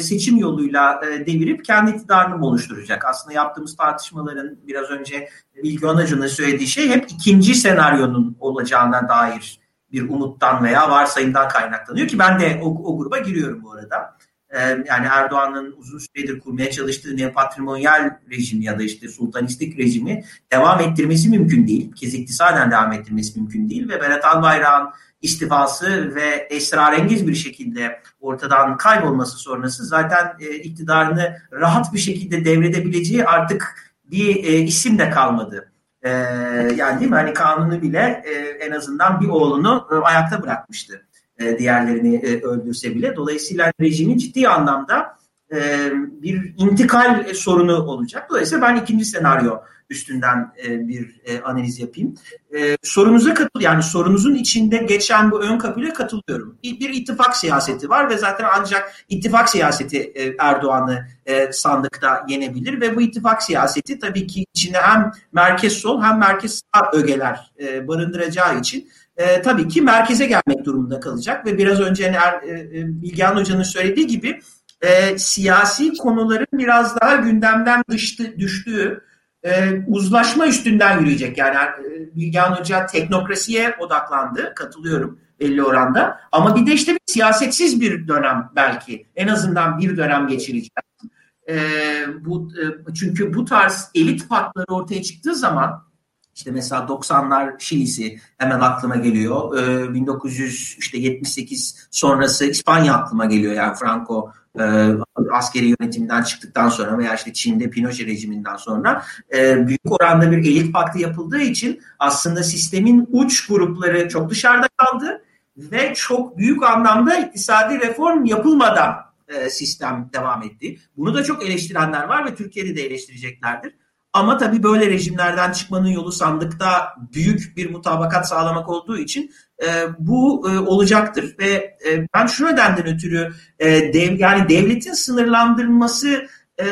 seçim yoluyla devirip kendi iktidarını mı oluşturacak? Aslında yaptığımız tartışmaların biraz önce Bilgi Onacı'nın söylediği şey hep ikinci senaryonun olacağına dair bir umuttan veya varsayımdan kaynaklanıyor ki ben de o, o gruba giriyorum bu arada. Ee, yani Erdoğan'ın uzun süredir kurmaya çalıştığı neopatrimonyal rejim ya da işte sultanistik rejimi devam ettirmesi mümkün değil. Kez iktisaden devam ettirmesi mümkün değil ve Berat Albayrak'ın istifası ve esrarengiz bir şekilde ortadan kaybolması sonrası zaten e, iktidarını rahat bir şekilde devredebileceği artık bir e, isim de kalmadı e, yani değil mi? Hani kanunu bile e, en azından bir oğlunu ayakta bırakmıştı. E, diğerlerini e, öldürse bile. Dolayısıyla rejimin ciddi anlamda e, bir intikal sorunu olacak. Dolayısıyla ben ikinci senaryo üstünden bir analiz yapayım. E, sorunuza katıl yani sorunuzun içinde geçen bu ön kapıya katılıyorum. Bir, bir ittifak siyaseti var ve zaten ancak ittifak siyaseti Erdoğan'ı sandıkta yenebilir ve bu ittifak siyaseti tabii ki içinde hem merkez sol hem merkez sağ ögeler barındıracağı için e, tabii ki merkeze gelmek durumunda kalacak ve biraz önce er, e, Bilgehan Hoca'nın söylediği gibi e, siyasi konuların biraz daha gündemden düştü, düştüğü e, uzlaşma üstünden yürüyecek. Yani e, Bilgehan Hoca teknokrasiye odaklandı, katılıyorum belli oranda. Ama bir de işte bir siyasetsiz bir dönem belki, en azından bir dönem geçirecek. E, bu e, çünkü bu tarz elit farkları ortaya çıktığı zaman işte mesela 90'lar Şili'si hemen aklıma geliyor. Ee, 1978 sonrası İspanya aklıma geliyor yani Franco e, askeri yönetimden çıktıktan sonra veya işte Çin'de Pinochet rejiminden sonra e, büyük oranda bir elit paktı yapıldığı için aslında sistemin uç grupları çok dışarıda kaldı ve çok büyük anlamda iktisadi reform yapılmadan e, sistem devam etti. Bunu da çok eleştirenler var ve Türkiye'de de eleştireceklerdir. Ama tabii böyle rejimlerden çıkmanın yolu sandıkta büyük bir mutabakat sağlamak olduğu için e, bu e, olacaktır ve e, ben şu nedenden ötürü e, dev, yani devletin sınırlandırılması e,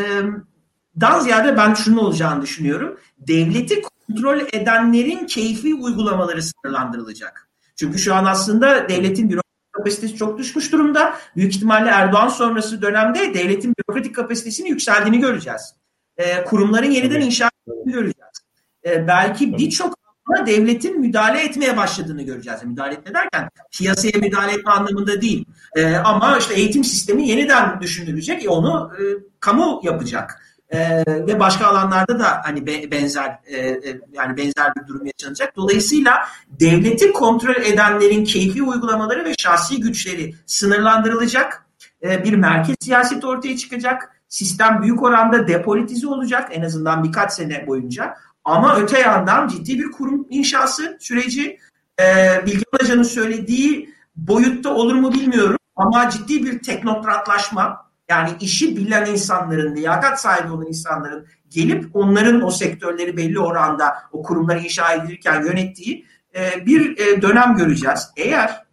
dan ziyade ben şunun olacağını düşünüyorum. Devleti kontrol edenlerin keyfi uygulamaları sınırlandırılacak. Çünkü şu an aslında devletin bürokratik kapasitesi çok düşmüş durumda. Büyük ihtimalle Erdoğan sonrası dönemde devletin bürokratik kapasitesinin yükseldiğini göreceğiz e, kurumların yeniden inşa edildiğini göreceğiz. E, belki birçok ama devletin müdahale etmeye başladığını göreceğiz. Müdahale etme derken piyasaya müdahale etme anlamında değil. E, ama işte eğitim sistemi yeniden düşünülecek. E, onu e, kamu yapacak. E, ve başka alanlarda da hani be, benzer e, e, yani benzer bir durum yaşanacak. Dolayısıyla devleti kontrol edenlerin keyfi uygulamaları ve şahsi güçleri sınırlandırılacak. E, bir merkez siyaset ortaya çıkacak Sistem büyük oranda depolitize olacak en azından birkaç sene boyunca. Ama öte yandan ciddi bir kurum inşası süreci e, Bilge Hoca'nın söylediği boyutta olur mu bilmiyorum. Ama ciddi bir teknokratlaşma yani işi bilen insanların, liyakat sahibi olan insanların gelip onların o sektörleri belli oranda o kurumları inşa edilirken yönettiği e, bir e, dönem göreceğiz. Eğer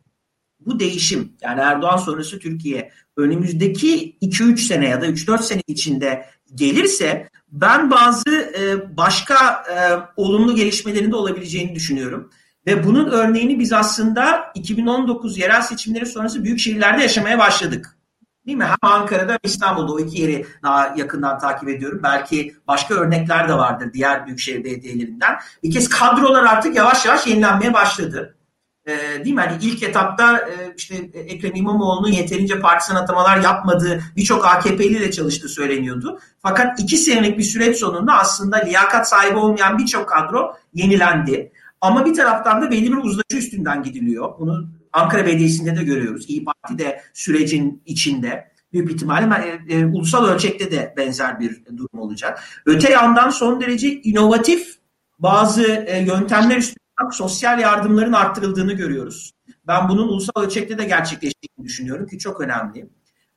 bu değişim yani Erdoğan sonrası Türkiye önümüzdeki 2-3 sene ya da 3-4 sene içinde gelirse ben bazı e, başka e, olumlu gelişmelerinde olabileceğini düşünüyorum. Ve bunun örneğini biz aslında 2019 yerel seçimleri sonrası büyük şehirlerde yaşamaya başladık. Değil mi? Hem Ankara'da hem İstanbul'da o iki yeri daha yakından takip ediyorum. Belki başka örnekler de vardır diğer büyükşehir belediyelerinden. Bir kez kadrolar artık yavaş yavaş yenilenmeye başladı. E, değil mi? Hani ilk etapta e, işte Ekrem İmamoğlu'nun yeterince partisan atamalar yapmadığı birçok AKP'li ile çalıştığı söyleniyordu. Fakat iki senelik bir süreç sonunda aslında liyakat sahibi olmayan birçok kadro yenilendi. Ama bir taraftan da belli bir uzlaşı üstünden gidiliyor. Bunu Ankara Belediyesi'nde de görüyoruz. İyi Parti de sürecin içinde. Büyük ihtimalle e, e, ulusal ölçekte de benzer bir durum olacak. Öte yandan son derece inovatif bazı e, yöntemler üstünden sosyal yardımların arttırıldığını görüyoruz. Ben bunun ulusal ölçekte de gerçekleştiğini düşünüyorum ki çok önemli.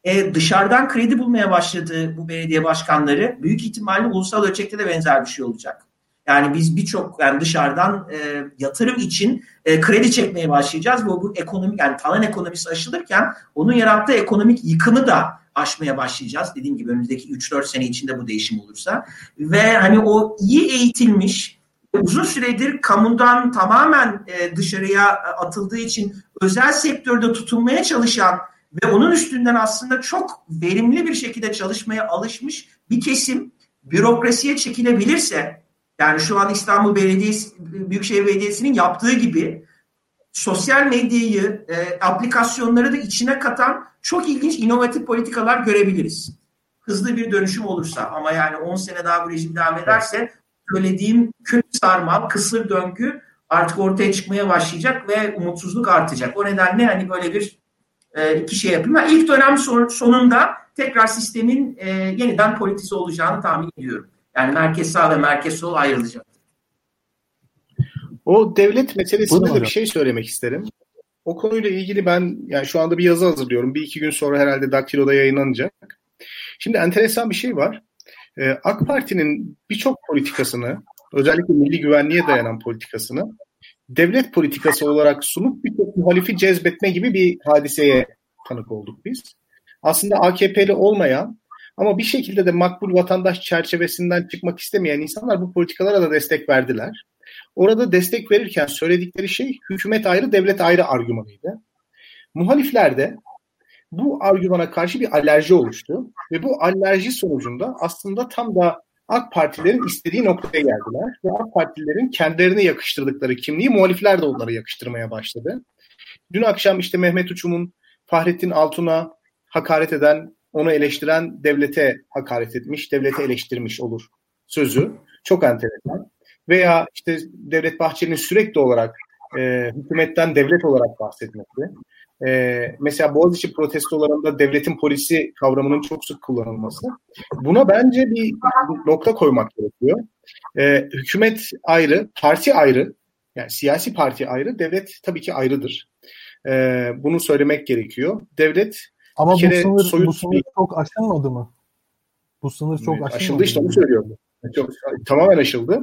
e, dışarıdan kredi bulmaya başladı bu belediye başkanları. Büyük ihtimalle ulusal ölçekte de benzer bir şey olacak. Yani biz birçok yani dışarıdan e, yatırım için e, kredi çekmeye başlayacağız ve bu ekonomik yani talan ekonomisi aşılırken onun yarattığı ekonomik yıkımı da aşmaya başlayacağız. Dediğim gibi önümüzdeki 3-4 sene içinde bu değişim olursa. Ve hani o iyi eğitilmiş uzun süredir kamudan tamamen e, dışarıya atıldığı için özel sektörde tutunmaya çalışan ve onun üstünden aslında çok verimli bir şekilde çalışmaya alışmış bir kesim bürokrasiye çekilebilirse yani şu an İstanbul Belediyesi Büyükşehir Belediyesi'nin yaptığı gibi sosyal medyayı, e, aplikasyonları da içine katan çok ilginç inovatif politikalar görebiliriz. Hızlı bir dönüşüm olursa ama yani 10 sene daha bu rejim devam ederse söylediğim kül sarmal, kısır döngü artık ortaya çıkmaya başlayacak ve umutsuzluk artacak. O nedenle hani böyle bir e, iki şey yapayım. Ben ilk dönem sonunda tekrar sistemin e, yeniden politize olacağını tahmin ediyorum. Yani merkez sağ ve merkez sol ayrılacak. O devlet meselesinde de bir şey söylemek isterim. O konuyla ilgili ben yani şu anda bir yazı hazırlıyorum. Bir iki gün sonra herhalde Daktilo'da yayınlanacak. Şimdi enteresan bir şey var. Ee, AK Parti'nin birçok politikasını, özellikle milli güvenliğe dayanan politikasını devlet politikası olarak sunup birçok muhalifi cezbetme gibi bir hadiseye tanık olduk biz. Aslında AKP'li olmayan ama bir şekilde de makbul vatandaş çerçevesinden çıkmak istemeyen insanlar bu politikalara da destek verdiler. Orada destek verirken söyledikleri şey hükümet ayrı, devlet ayrı argümanıydı. Muhalifler de bu argümana karşı bir alerji oluştu ve bu alerji sonucunda aslında tam da AK Partilerin istediği noktaya geldiler ve AK Partilerin kendilerine yakıştırdıkları kimliği muhalifler de onlara yakıştırmaya başladı. Dün akşam işte Mehmet Uçum'un Fahrettin Altun'a hakaret eden, onu eleştiren devlete hakaret etmiş, devlete eleştirmiş olur sözü. Çok enteresan. Veya işte Devlet Bahçeli'nin sürekli olarak e, hükümetten devlet olarak bahsetmesi. E, mesela Boğaziçi protestolarında devletin polisi kavramının çok sık kullanılması. Buna bence bir nokta koymak gerekiyor. E, hükümet ayrı, parti ayrı. Yani siyasi parti ayrı, devlet tabii ki ayrıdır. E, bunu söylemek gerekiyor. Devlet ama bu sınır, soyut bu sınır çok aşılmadı mı? Bu sınır çok aşılmadı. Aşıldı işte onu söylüyorum. Çok, tamamen aşıldı.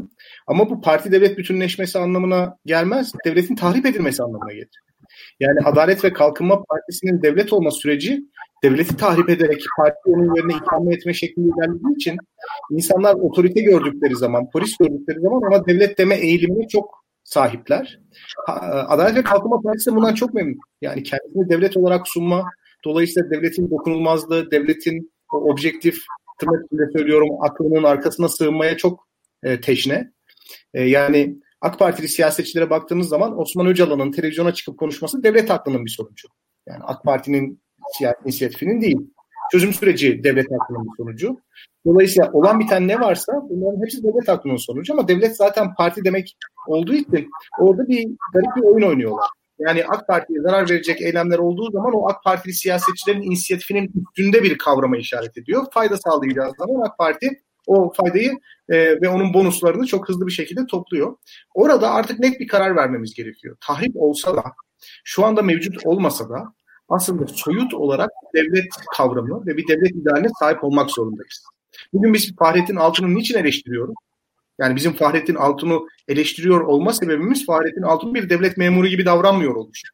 Ama bu parti devlet bütünleşmesi anlamına gelmez. Devletin tahrip edilmesi anlamına gelir. Yani Adalet ve Kalkınma Partisi'nin devlet olma süreci devleti tahrip ederek parti onun yerine ikame etme şeklinde ilerlediği için insanlar otorite gördükleri zaman, polis gördükleri zaman ona devlet deme eğilimine çok sahipler. Adalet ve Kalkınma Partisi de bundan çok memnun. Yani kendini devlet olarak sunma, dolayısıyla devletin dokunulmazlığı, devletin objektif tırnak içinde söylüyorum aklının arkasına sığınmaya çok e, teşne. E, yani AK Partili siyasetçilere baktığımız zaman Osman Öcalan'ın televizyona çıkıp konuşması devlet aklının bir sonucu. Yani AK Parti'nin siyasi inisiyatifinin değil. Çözüm süreci devlet aklının bir sonucu. Dolayısıyla olan biten ne varsa bunların hepsi devlet aklının sonucu ama devlet zaten parti demek olduğu için orada bir garip bir oyun oynuyorlar. Yani AK Parti'ye zarar verecek eylemler olduğu zaman o AK Partili siyasetçilerin inisiyatifinin üstünde bir kavrama işaret ediyor. Fayda sağlayacağı zaman AK Parti o faydayı e, ve onun bonuslarını çok hızlı bir şekilde topluyor. Orada artık net bir karar vermemiz gerekiyor. Tahrip olsa da şu anda mevcut olmasa da aslında soyut olarak devlet kavramı ve bir devlet idealine sahip olmak zorundayız. Bugün biz Fahrettin Altun'u niçin eleştiriyoruz? Yani bizim Fahrettin Altun'u eleştiriyor olma sebebimiz Fahrettin Altun bir devlet memuru gibi davranmıyor oluşu.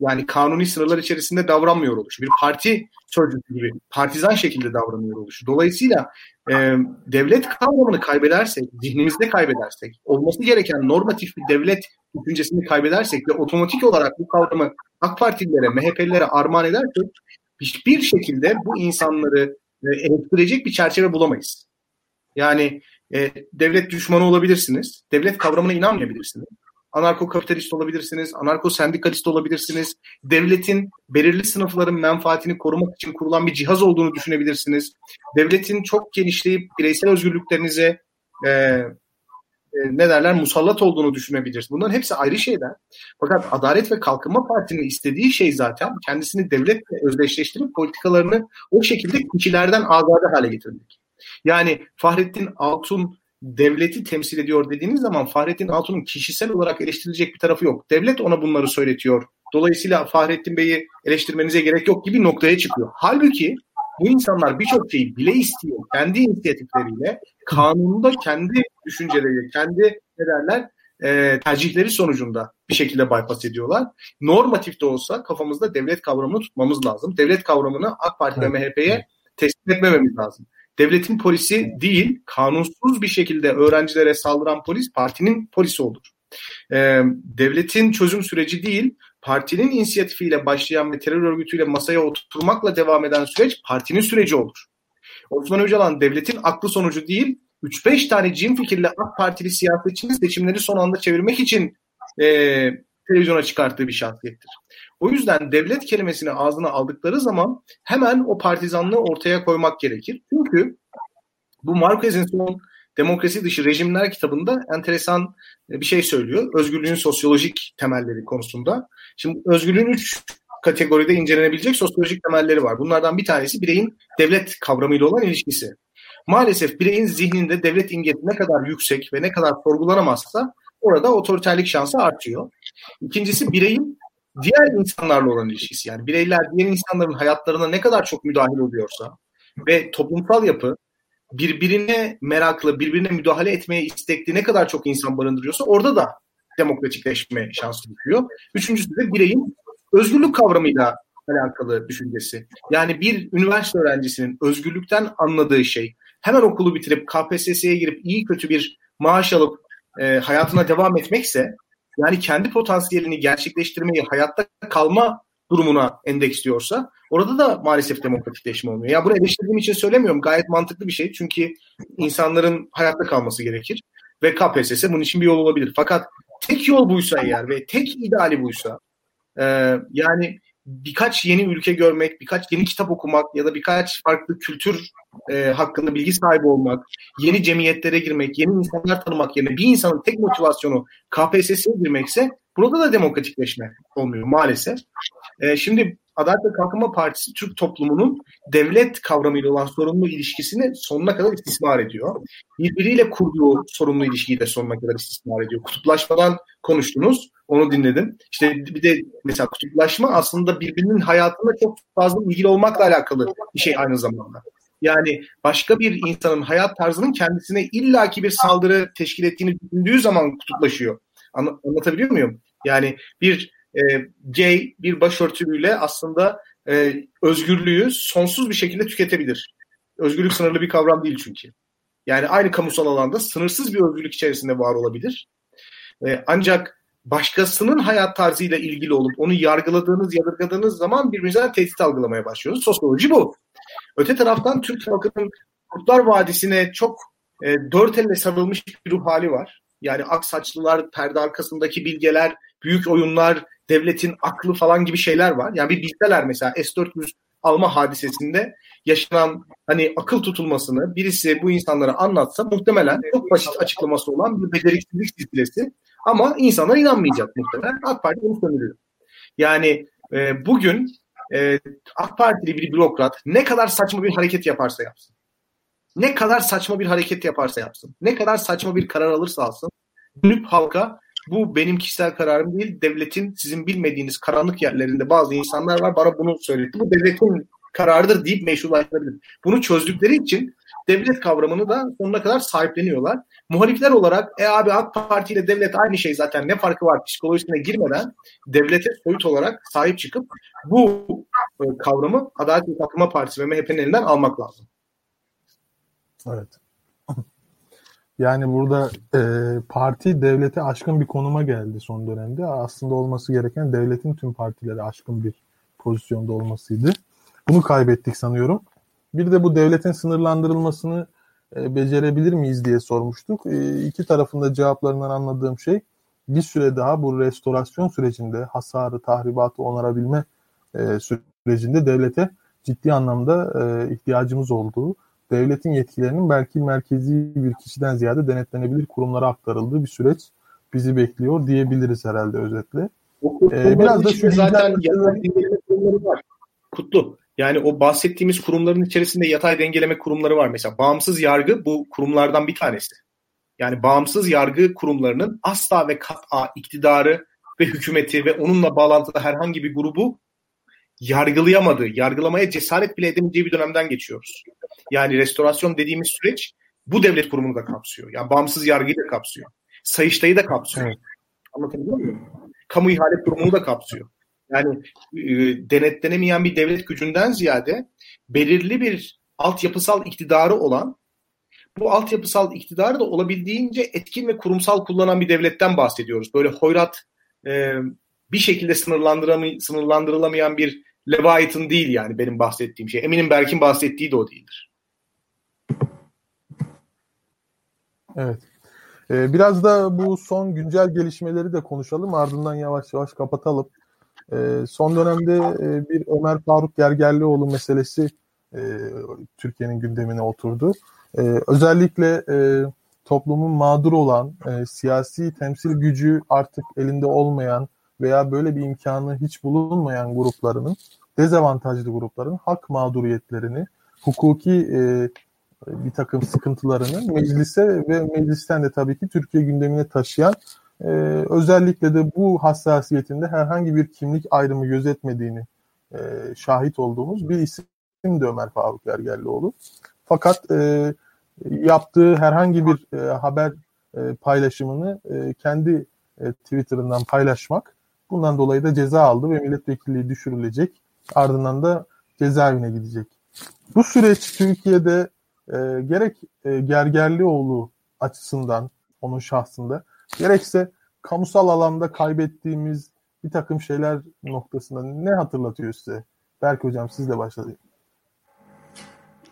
Yani kanuni sınırlar içerisinde davranmıyor oluşu. Bir parti sözcüsü gibi partizan şekilde davranıyor oluşu. Dolayısıyla e, devlet kavramını kaybedersek, zihnimizde kaybedersek, olması gereken normatif bir devlet düşüncesini kaybedersek ve otomatik olarak bu kavramı AK Partililere, MHP'lilere armağan edersek hiçbir şekilde bu insanları e, eleştirecek bir çerçeve bulamayız. Yani e, devlet düşmanı olabilirsiniz. Devlet kavramına inanmayabilirsiniz. Anarko kapitalist olabilirsiniz. Anarko sendikalist olabilirsiniz. Devletin belirli sınıfların menfaatini korumak için kurulan bir cihaz olduğunu düşünebilirsiniz. Devletin çok genişleyip bireysel özgürlüklerinize e, e, ne derler musallat olduğunu düşünebilirsiniz. Bunların hepsi ayrı şeyler. Fakat Adalet ve Kalkınma Partisi'nin istediği şey zaten kendisini devletle özdeşleştirip politikalarını o şekilde kişilerden azade hale getirmek. Yani Fahrettin Altun devleti temsil ediyor dediğiniz zaman Fahrettin Altun'un kişisel olarak eleştirilecek bir tarafı yok. Devlet ona bunları söyletiyor Dolayısıyla Fahrettin Bey'i eleştirmenize gerek yok gibi noktaya çıkıyor. Halbuki bu insanlar birçok şeyi bile istiyor. Kendi inisiyatifleriyle, kanununda kendi düşünceleri, kendi ne derler, e, tercihleri sonucunda bir şekilde bypass ediyorlar. Normatif de olsa kafamızda devlet kavramını tutmamız lazım. Devlet kavramını AK Parti ve MHP'ye teslim etmememiz lazım. Devletin polisi değil, kanunsuz bir şekilde öğrencilere saldıran polis partinin polisi olur. Ee, devletin çözüm süreci değil, partinin inisiyatifiyle başlayan ve terör örgütüyle masaya oturmakla devam eden süreç partinin süreci olur. Osman Öcalan devletin aklı sonucu değil, 3-5 tane cin fikirli AK Partili siyasetçinin seçimleri son anda çevirmek için e, televizyona çıkarttığı bir şahsiyettir. O yüzden devlet kelimesini ağzına aldıkları zaman hemen o partizanlığı ortaya koymak gerekir. Çünkü bu Marquez'in son Demokrasi Dışı Rejimler kitabında enteresan bir şey söylüyor. Özgürlüğün sosyolojik temelleri konusunda. Şimdi özgürlüğün üç kategoride incelenebilecek sosyolojik temelleri var. Bunlardan bir tanesi bireyin devlet kavramıyla olan ilişkisi. Maalesef bireyin zihninde devlet imgesi ne kadar yüksek ve ne kadar sorgulanamazsa orada otoriterlik şansı artıyor. İkincisi bireyin diğer insanlarla olan ilişkisi. Yani bireyler diğer insanların hayatlarına ne kadar çok müdahil oluyorsa ve toplumsal yapı birbirine meraklı, birbirine müdahale etmeye istekli ne kadar çok insan barındırıyorsa orada da demokratikleşme şansı düşüyor. Üçüncüsü de bireyin özgürlük kavramıyla alakalı düşüncesi. Yani bir üniversite öğrencisinin özgürlükten anladığı şey hemen okulu bitirip KPSS'ye girip iyi kötü bir maaş alıp e, hayatına devam etmekse yani kendi potansiyelini gerçekleştirmeyi hayatta kalma durumuna endeksliyorsa orada da maalesef demokratikleşme olmuyor. Ya bunu eleştirdiğim için söylemiyorum. Gayet mantıklı bir şey. Çünkü insanların hayatta kalması gerekir. Ve KPSS bunun için bir yol olabilir. Fakat tek yol buysa eğer ve tek ideali buysa e, yani birkaç yeni ülke görmek, birkaç yeni kitap okumak ya da birkaç farklı kültür e, hakkında bilgi sahibi olmak, yeni cemiyetlere girmek, yeni insanlar tanımak yerine bir insanın tek motivasyonu KPSS'ye girmekse burada da demokratikleşme olmuyor maalesef. E, şimdi Adalet ve Kalkınma Partisi Türk toplumunun devlet kavramıyla olan sorumlu ilişkisini sonuna kadar istismar ediyor. Birbiriyle kurduğu sorumlu ilişkiyi de sonuna kadar istismar ediyor. Kutuplaşmadan konuştunuz, onu dinledim. İşte bir de mesela kutuplaşma aslında birbirinin hayatında çok fazla ilgili olmakla alakalı bir şey aynı zamanda. Yani başka bir insanın hayat tarzının kendisine illaki bir saldırı teşkil ettiğini düşündüğü zaman kutuplaşıyor. Anlatabiliyor muyum? Yani bir e, gay bir başörtülüyle aslında e, özgürlüğü sonsuz bir şekilde tüketebilir. Özgürlük sınırlı bir kavram değil çünkü. Yani aynı kamusal alanda sınırsız bir özgürlük içerisinde var olabilir. E, ancak başkasının hayat tarzıyla ilgili olup onu yargıladığınız, yadırgadığınız zaman birbirinizden tehdit algılamaya başlıyorsunuz. Sosyoloji bu. Öte taraftan Türk halkının Kurtlar Vadisi'ne çok e, dört elle sarılmış bir ruh hali var. Yani ak saçlılar, perde arkasındaki bilgeler, büyük oyunlar, devletin aklı falan gibi şeyler var. Yani bir bilseler mesela S-400 alma hadisesinde yaşanan hani akıl tutulmasını birisi bu insanlara anlatsa muhtemelen çok basit açıklaması olan bir beceriksizlik silsilesi ama insanlar inanmayacak muhtemelen. AK Parti bunu sömürüyor. Yani e, bugün e, AK Partili bir bürokrat ne kadar saçma bir hareket yaparsa yapsın. Ne kadar saçma bir hareket yaparsa yapsın. Ne kadar saçma bir karar alırsa alsın. Dönüp halka bu benim kişisel kararım değil. Devletin sizin bilmediğiniz karanlık yerlerinde bazı insanlar var. Bana bunu söyledi. Bu devletin kararıdır deyip meşrulaştırabilir. Bunu çözdükleri için devlet kavramını da sonuna kadar sahipleniyorlar. Muhalifler olarak e abi AK Parti ile devlet aynı şey zaten ne farkı var psikolojisine girmeden devlete soyut olarak sahip çıkıp bu e, kavramı Adalet ve Kalkınma Partisi ve MHP'nin elinden almak lazım. Evet. Yani burada e, parti devlete aşkın bir konuma geldi son dönemde. Aslında olması gereken devletin tüm partilere aşkın bir pozisyonda olmasıydı. Bunu kaybettik sanıyorum. Bir de bu devletin sınırlandırılmasını e, becerebilir miyiz diye sormuştuk. E, iki tarafında cevaplarından anladığım şey bir süre daha bu restorasyon sürecinde hasarı, tahribatı onarabilme e, sürecinde devlete ciddi anlamda e, ihtiyacımız olduğu devletin yetkilerinin belki merkezi bir kişiden ziyade denetlenebilir kurumlara aktarıldığı bir süreç bizi bekliyor diyebiliriz herhalde özetle. Ee, biraz da şu zaten kurumları var. Kutlu. Yani o bahsettiğimiz kurumların içerisinde yatay dengeleme kurumları var. Mesela bağımsız yargı bu kurumlardan bir tanesi. Yani bağımsız yargı kurumlarının asla ve kat'a iktidarı ve hükümeti ve onunla bağlantılı herhangi bir grubu yargılayamadığı, yargılamaya cesaret bile edemeyeceği bir dönemden geçiyoruz. Yani restorasyon dediğimiz süreç bu devlet kurumunu da kapsıyor. Yani bağımsız yargıyı da kapsıyor. Sayıştay'ı da kapsıyor. Evet. Anlatabiliyor muyum? Kamu ihale kurumunu da kapsıyor. Yani e, denetlenemeyen bir devlet gücünden ziyade belirli bir altyapısal iktidarı olan bu altyapısal iktidarı da olabildiğince etkin ve kurumsal kullanan bir devletten bahsediyoruz. Böyle hoyrat e, bir şekilde sınırlandırılamayan bir Leviathan değil yani benim bahsettiğim şey. Eminim Berk'in bahsettiği de o değildir. Evet. Ee, biraz da bu son güncel gelişmeleri de konuşalım. Ardından yavaş yavaş kapatalım. Ee, son dönemde e, bir Ömer Faruk Gergerlioğlu meselesi e, Türkiye'nin gündemine oturdu. E, özellikle e, toplumun mağdur olan, e, siyasi temsil gücü artık elinde olmayan veya böyle bir imkanı hiç bulunmayan gruplarının, dezavantajlı grupların hak mağduriyetlerini, hukuki e, bir takım sıkıntılarını meclise ve meclisten de tabii ki Türkiye gündemine taşıyan e, özellikle de bu hassasiyetinde herhangi bir kimlik ayrımı gözetmediğini e, şahit olduğumuz bir isim de Ömer Faruk Gergerlioğlu. Fakat e, yaptığı herhangi bir e, haber e, paylaşımını e, kendi e, Twitter'ından paylaşmak bundan dolayı da ceza aldı ve milletvekilliği düşürülecek. Ardından da cezaevine gidecek. Bu süreç Türkiye'de e, gerek e, Gergerlioğlu açısından onun şahsında gerekse kamusal alanda kaybettiğimiz bir takım şeyler noktasında ne hatırlatıyor size? Berk Hocam sizle başlayalım.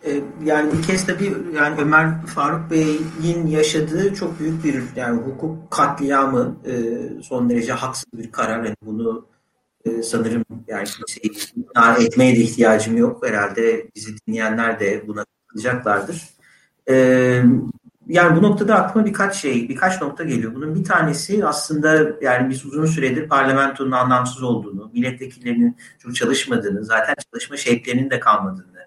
Ee, yani bir kez tabii yani Ömer Faruk Bey'in yaşadığı çok büyük bir yani hukuk katliamı e, son derece haksız bir karar. Yani bunu e, sanırım yani kimseyi etmeye de ihtiyacım yok. Herhalde bizi dinleyenler de buna katılacaklardır. E, yani bu noktada aklıma birkaç şey, birkaç nokta geliyor. Bunun bir tanesi aslında yani biz uzun süredir parlamentonun anlamsız olduğunu, milletvekillerinin çok çalışmadığını, zaten çalışma şevklerinin de kalmadığını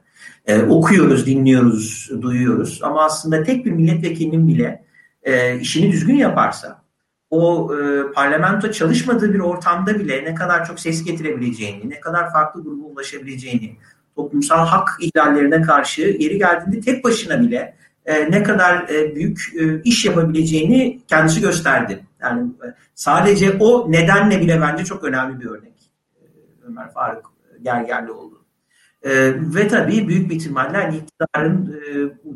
e, okuyoruz, dinliyoruz, duyuyoruz ama aslında tek bir milletvekilinin bile e, işini düzgün yaparsa o e, parlamento çalışmadığı bir ortamda bile ne kadar çok ses getirebileceğini, ne kadar farklı gruba ulaşabileceğini, toplumsal hak ihlallerine karşı yeri geldiğinde tek başına bile e, ne kadar e, büyük e, iş yapabileceğini kendisi gösterdi. Yani e, sadece o nedenle bile bence çok önemli bir örnek. E, Ömer Faruk Gergerlioğlu. E, ve tabii büyük bir ihtimalle hani iktidarın e,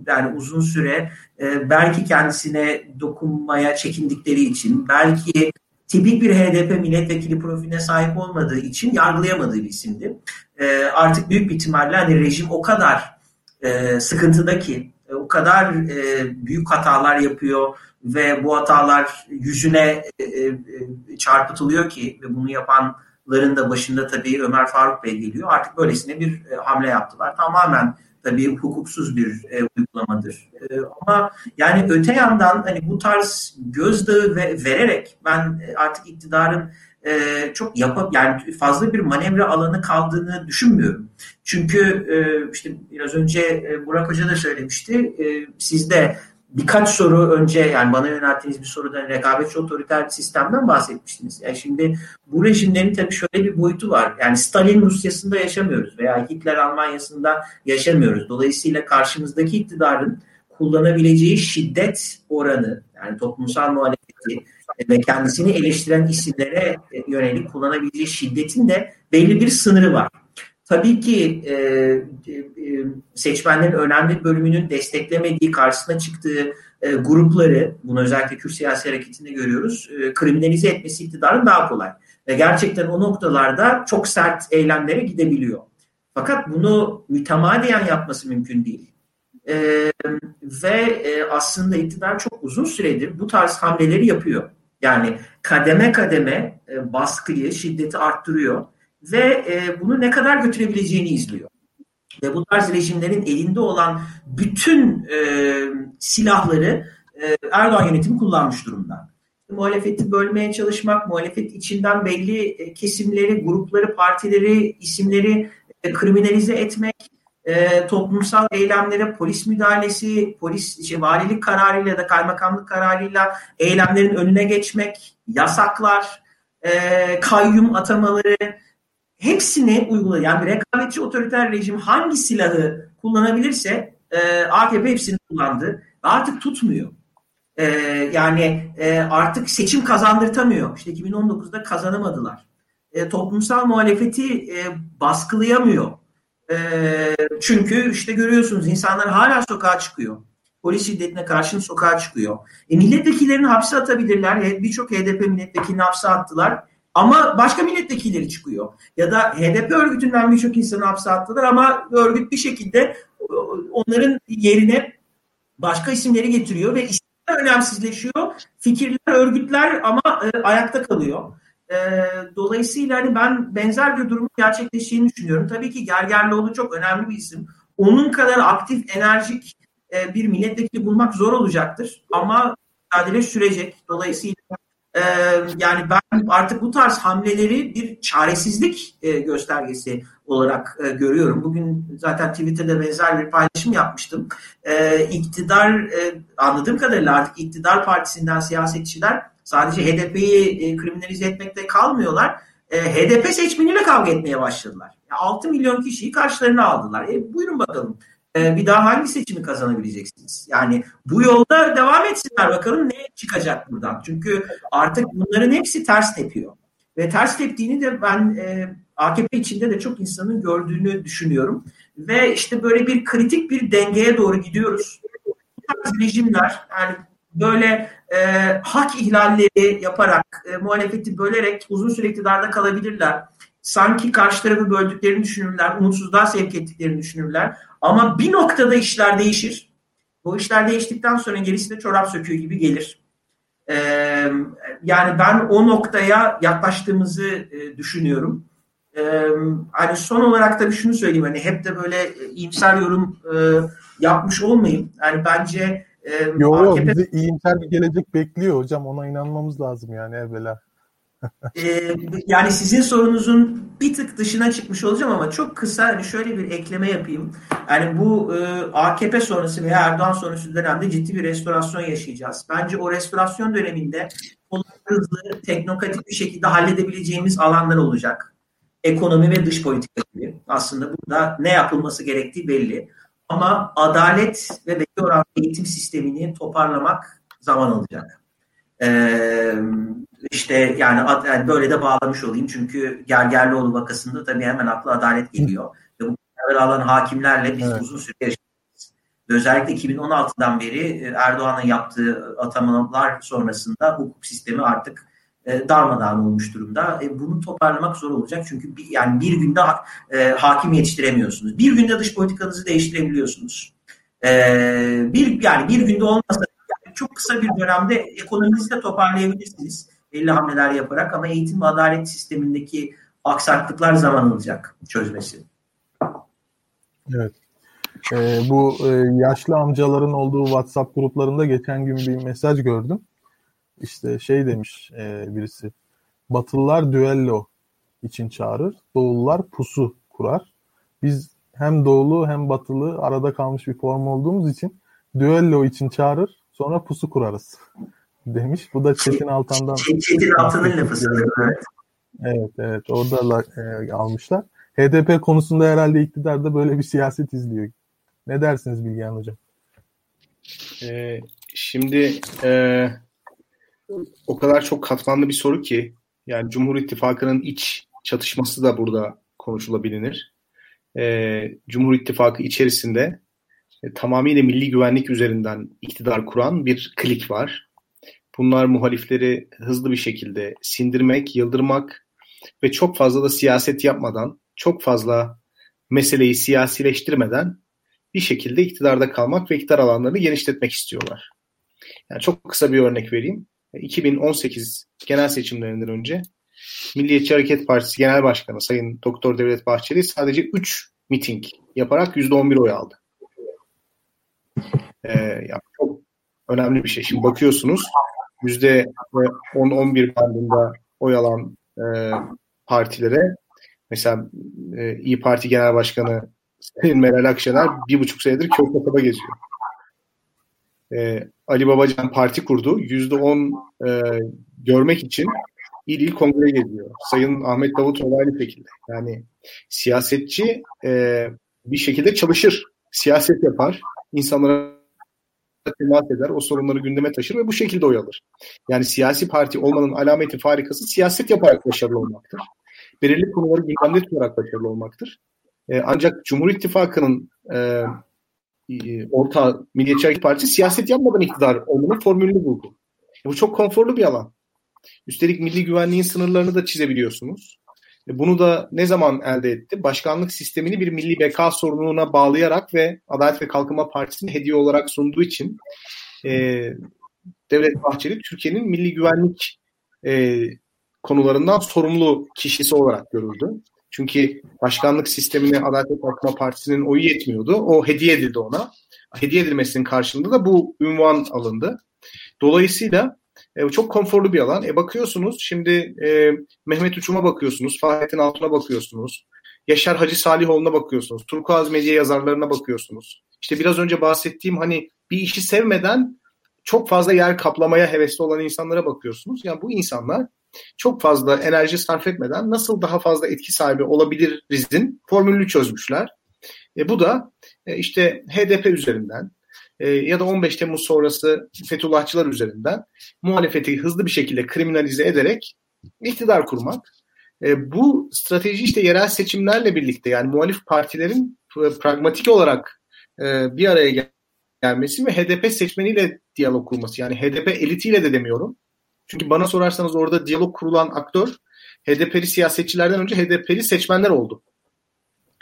yani uzun süre e, belki kendisine dokunmaya çekindikleri için belki tipik bir HDP milletvekili profiline sahip olmadığı için yargılayamadığı bir isimdi. E, artık büyük bir ihtimalle hani rejim o kadar e, sıkıntıda ki e, o kadar e, büyük hatalar yapıyor ve bu hatalar yüzüne e, e, çarpıtılıyor ki ve bunu yapan ların da başında tabii Ömer Faruk Bey geliyor. Artık böylesine bir e, hamle yaptılar. Tamamen tabii hukuksuz bir e, uygulamadır. E, ama yani öte yandan hani bu tarz gözdağı ve vererek ben e, artık iktidarın e, çok yapıp yani fazla bir manevra alanı kaldığını düşünmüyorum. Çünkü e, işte biraz önce e, Burak Hoca da söylemişti. E, siz de birkaç soru önce yani bana yönelttiğiniz bir soruda rekabetçi otoriter bir sistemden bahsetmiştiniz. Yani şimdi bu rejimlerin tabii şöyle bir boyutu var. Yani Stalin Rusyası'nda yaşamıyoruz veya Hitler Almanya'sında yaşamıyoruz. Dolayısıyla karşımızdaki iktidarın kullanabileceği şiddet oranı yani toplumsal muhalefeti ve kendisini eleştiren isimlere yönelik kullanabileceği şiddetin de belli bir sınırı var. Tabii ki e, e, seçmenlerin önemli bölümünün desteklemediği, karşısına çıktığı e, grupları, bunu özellikle Kürt siyasi hareketinde görüyoruz, e, kriminalize etmesi iktidarın daha kolay. Ve gerçekten o noktalarda çok sert eylemlere gidebiliyor. Fakat bunu mütemadiyen yapması mümkün değil. E, ve e, aslında iktidar çok uzun süredir bu tarz hamleleri yapıyor. Yani kademe kademe e, baskıyı, şiddeti arttırıyor ve e, bunu ne kadar götürebileceğini izliyor. Ve bu tarz rejimlerin elinde olan bütün e, silahları e, Erdoğan yönetimi kullanmış durumda. Muhalefeti bölmeye çalışmak, muhalefet içinden belli e, kesimleri, grupları, partileri, isimleri e, kriminalize etmek, e, toplumsal eylemlere polis müdahalesi, polis işte, valilik kararıyla da kaymakamlık kararıyla eylemlerin önüne geçmek, yasaklar, e, kayyum atamaları hepsini uyguladı. Yani rekabetçi otoriter rejim hangi silahı kullanabilirse e, AKP hepsini kullandı. Artık tutmuyor. E, yani e, artık seçim kazandırtamıyor. İşte 2019'da kazanamadılar. E, toplumsal muhalefeti e, baskılayamıyor. E, çünkü işte görüyorsunuz insanlar hala sokağa çıkıyor. Polis şiddetine karşın sokağa çıkıyor. E, milletvekillerini hapse atabilirler. Birçok HDP milletvekilini hapse attılar. Ama başka milletvekilleri çıkıyor. Ya da HDP örgütünden birçok insanı hapse attılar ama örgüt bir şekilde onların yerine başka isimleri getiriyor ve isimler önemsizleşiyor. Fikirler, örgütler ama e, ayakta kalıyor. E, dolayısıyla hani ben benzer bir durumun gerçekleştiğini düşünüyorum. Tabii ki Gergerlioğlu çok önemli bir isim. Onun kadar aktif, enerjik e, bir milletvekili bulmak zor olacaktır. Ama mücadele sürecek. Dolayısıyla e, yani ben artık bu tarz hamleleri bir çaresizlik e, göstergesi olarak e, görüyorum. Bugün zaten Twitter'da benzer bir paylaşım yapmıştım. E, iktidar e, anladığım kadarıyla artık iktidar partisinden siyasetçiler sadece HDP'yi e, kriminalize etmekte kalmıyorlar. E, HDP seçmeniyle kavga etmeye başladılar. Yani 6 milyon kişiyi karşılarına aldılar. E, buyurun bakalım e, bir daha hangi seçimi kazanabileceksiniz? Yani bu yolda devam etsinler bakalım ne çıkacak buradan. Çünkü artık bunların hepsi ters tepiyor. Ve ters teptiğini de ben e, AKP içinde de çok insanın gördüğünü düşünüyorum. Ve işte böyle bir kritik bir dengeye doğru gidiyoruz. Bu rejimler yani böyle e, hak ihlalleri yaparak, e, muhalefeti bölerek uzun süre iktidarda kalabilirler. Sanki karşı tarafı böldüklerini düşünürler, umutsuzluğa sevk ettiklerini düşünürler. Ama bir noktada işler değişir. Bu işler değiştikten sonra gerisi de çorap söküğü gibi gelir. Ee, yani ben o noktaya yaklaştığımızı e, düşünüyorum. Ee, hani son olarak da bir şunu söyleyeyim hani hep de böyle e, iyimser yorum e, yapmış olmayayım. Yani bence e, Yo, AKP... bizi iyimser bir gelecek bekliyor hocam ona inanmamız lazım yani evvela ee, yani sizin sorunuzun bir tık dışına çıkmış olacağım ama çok kısa hani şöyle bir ekleme yapayım. Yani bu e, AKP sonrası veya Erdoğan sonrası dönemde ciddi bir restorasyon yaşayacağız. Bence o restorasyon döneminde hızlı, teknokratik bir şekilde halledebileceğimiz alanlar olacak. Ekonomi ve dış politika gibi. Aslında burada ne yapılması gerektiği belli. Ama adalet ve belli oran eğitim sistemini toparlamak zaman alacak. Ee, işte yani, yani böyle de bağlamış olayım çünkü Gergerlioğlu vakasında tabii hemen akla adalet geliyor. Ve bu kararı alan hakimlerle biz evet. uzun süre yaşadık. Özellikle 2016'dan beri e, Erdoğan'ın yaptığı atamalar sonrasında hukuk sistemi artık e, darmadağın olmuş durumda. E, bunu toparlamak zor olacak çünkü bir, yani bir günde e, hakim yetiştiremiyorsunuz. Bir günde dış politikanızı değiştirebiliyorsunuz. E, bir yani bir günde olmasa yani çok kısa bir dönemde ekonominizi de toparlayabilirsiniz belli hamleler yaparak ama eğitim ve adalet sistemindeki aksaklıklar zaman alacak çözmesi. Evet. Ee, bu e, yaşlı amcaların olduğu WhatsApp gruplarında geçen gün bir mesaj gördüm. İşte şey demiş e, birisi. Batılılar düello için çağırır. Doğulular pusu kurar. Biz hem doğulu hem batılı arada kalmış bir form olduğumuz için düello için çağırır. Sonra pusu kurarız demiş. Bu da Çetin Altan'dan. Çetin Altan'ın lafı sanırım. Evet. Evet, evet. Orada e, almışlar. HDP konusunda herhalde iktidarda böyle bir siyaset izliyor. Ne dersiniz Bilgehan Hocam? Ee, şimdi e, o kadar çok katmanlı bir soru ki yani Cumhur İttifakı'nın iç çatışması da burada konuşulabilir. Ee, Cumhur İttifakı içerisinde e, tamamıyla milli güvenlik üzerinden iktidar kuran bir klik var. Bunlar muhalifleri hızlı bir şekilde sindirmek, yıldırmak ve çok fazla da siyaset yapmadan, çok fazla meseleyi siyasileştirmeden bir şekilde iktidarda kalmak ve iktidar alanlarını genişletmek istiyorlar. Yani çok kısa bir örnek vereyim. 2018 genel seçimlerinden önce Milliyetçi Hareket Partisi Genel Başkanı Sayın Doktor Devlet Bahçeli sadece 3 miting yaparak %11 oy aldı. Ee, yani çok önemli bir şey. Şimdi bakıyorsunuz 10-11 bandında oy alan e, partilere mesela e, İyi Parti Genel Başkanı Sayın Meral Akşener bir buçuk senedir köy kasaba geziyor. E, Ali Babacan parti kurdu. Yüzde on e, görmek için İl il kongre geziyor. Sayın Ahmet Davutoğlu aynı şekilde. Yani siyasetçi e, bir şekilde çalışır, siyaset yapar, insanlara temas eder, o sorunları gündeme taşır ve bu şekilde oy alır. Yani siyasi parti olmanın alameti farikası siyaset yaparak başarılı olmaktır. Belirli konuları gündemde tutarak başarılı olmaktır. E, ancak Cumhur İttifakı'nın e, e, orta Milliyetçi Hareket Partisi siyaset yapmadan iktidar olmanın formülünü buldu. Bu çok konforlu bir alan. Üstelik milli güvenliğin sınırlarını da çizebiliyorsunuz. E, bunu da ne zaman elde etti? Başkanlık sistemini bir milli beka sorununa bağlayarak ve Adalet ve Kalkınma Partisi'nin hediye olarak sunduğu için e, Devlet Bahçeli Türkiye'nin milli güvenlik e, konularından sorumlu kişisi olarak görüldü. Çünkü başkanlık sistemine Adalet ve Kalkınma Partisi'nin oyu yetmiyordu. O hediye edildi ona. Hediye edilmesinin karşılığında da bu ünvan alındı. Dolayısıyla e, çok konforlu bir alan. E, bakıyorsunuz şimdi e, Mehmet Uçum'a bakıyorsunuz, Fahrettin Altun'a bakıyorsunuz, Yaşar Hacı Salihoğlu'na bakıyorsunuz, Turkuaz Medya yazarlarına bakıyorsunuz. İşte biraz önce bahsettiğim hani bir işi sevmeden çok fazla yer kaplamaya hevesli olan insanlara bakıyorsunuz. Yani bu insanlar çok fazla enerji sarf etmeden nasıl daha fazla etki sahibi olabilirizin formülünü çözmüşler. E, bu da e, işte HDP üzerinden e, ya da 15 Temmuz sonrası Fethullahçılar üzerinden muhalefeti hızlı bir şekilde kriminalize ederek iktidar kurmak. E, bu strateji işte yerel seçimlerle birlikte yani muhalif partilerin pragmatik olarak e, bir araya gel gelmesi ve HDP seçmeniyle diyalog kurması. Yani HDP elitiyle de demiyorum. Çünkü bana sorarsanız orada diyalog kurulan aktör HDP'li siyasetçilerden önce HDP'li seçmenler oldu.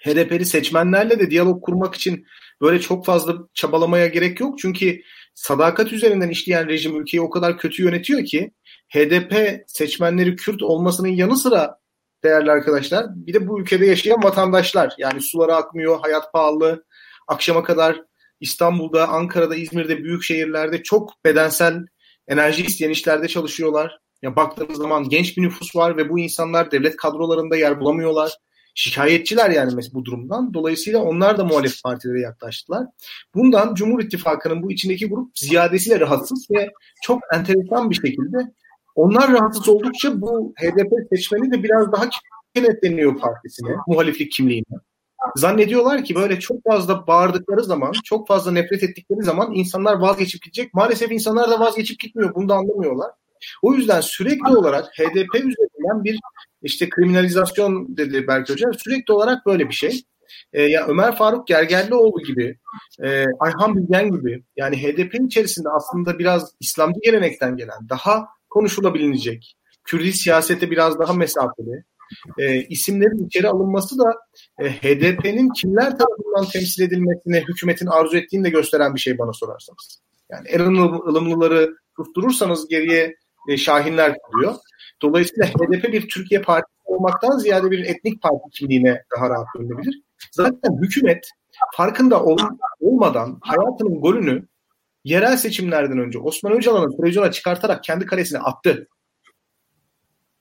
HDP'li seçmenlerle de diyalog kurmak için böyle çok fazla çabalamaya gerek yok. Çünkü sadakat üzerinden işleyen rejim ülkeyi o kadar kötü yönetiyor ki HDP seçmenleri Kürt olmasının yanı sıra değerli arkadaşlar bir de bu ülkede yaşayan vatandaşlar. Yani sulara akmıyor, hayat pahalı, akşama kadar İstanbul'da, Ankara'da, İzmir'de büyük şehirlerde çok bedensel enerji isteyen işlerde çalışıyorlar. Ya baktığımız zaman genç bir nüfus var ve bu insanlar devlet kadrolarında yer bulamıyorlar. Şikayetçiler yani mesela bu durumdan. Dolayısıyla onlar da muhalefet partilere yaklaştılar. Bundan Cumhur İttifakı'nın bu içindeki grup ziyadesiyle rahatsız ve çok enteresan bir şekilde onlar rahatsız oldukça bu HDP seçmeni de biraz daha kenetleniyor partisine, muhaliflik kimliğine. Zannediyorlar ki böyle çok fazla bağırdıkları zaman, çok fazla nefret ettikleri zaman insanlar vazgeçip gidecek. Maalesef insanlar da vazgeçip gitmiyor. Bunu da anlamıyorlar. O yüzden sürekli olarak HDP üzerinden bir işte kriminalizasyon dedi Berk Hoca. Sürekli olarak böyle bir şey. Ee, ya Ömer Faruk Gergerlioğlu gibi, e, Ayhan Bilgen gibi yani HDP'nin içerisinde aslında biraz İslamcı gelenekten gelen, daha konuşulabilecek, Kürdi siyasete biraz daha mesafeli, e, isimlerin içeri alınması da e, HDP'nin kimler tarafından temsil edilmesine hükümetin arzu ettiğini de gösteren bir şey bana sorarsanız. Yani en ılımlıları tutturursanız geriye e, şahinler kalıyor. Dolayısıyla HDP bir Türkiye partisi olmaktan ziyade bir etnik parti kimliğine daha rahat dönülebilir. Zaten hükümet farkında ol, olmadan hayatının golünü yerel seçimlerden önce Osman Öcalan'ı televizyona çıkartarak kendi karesine attı.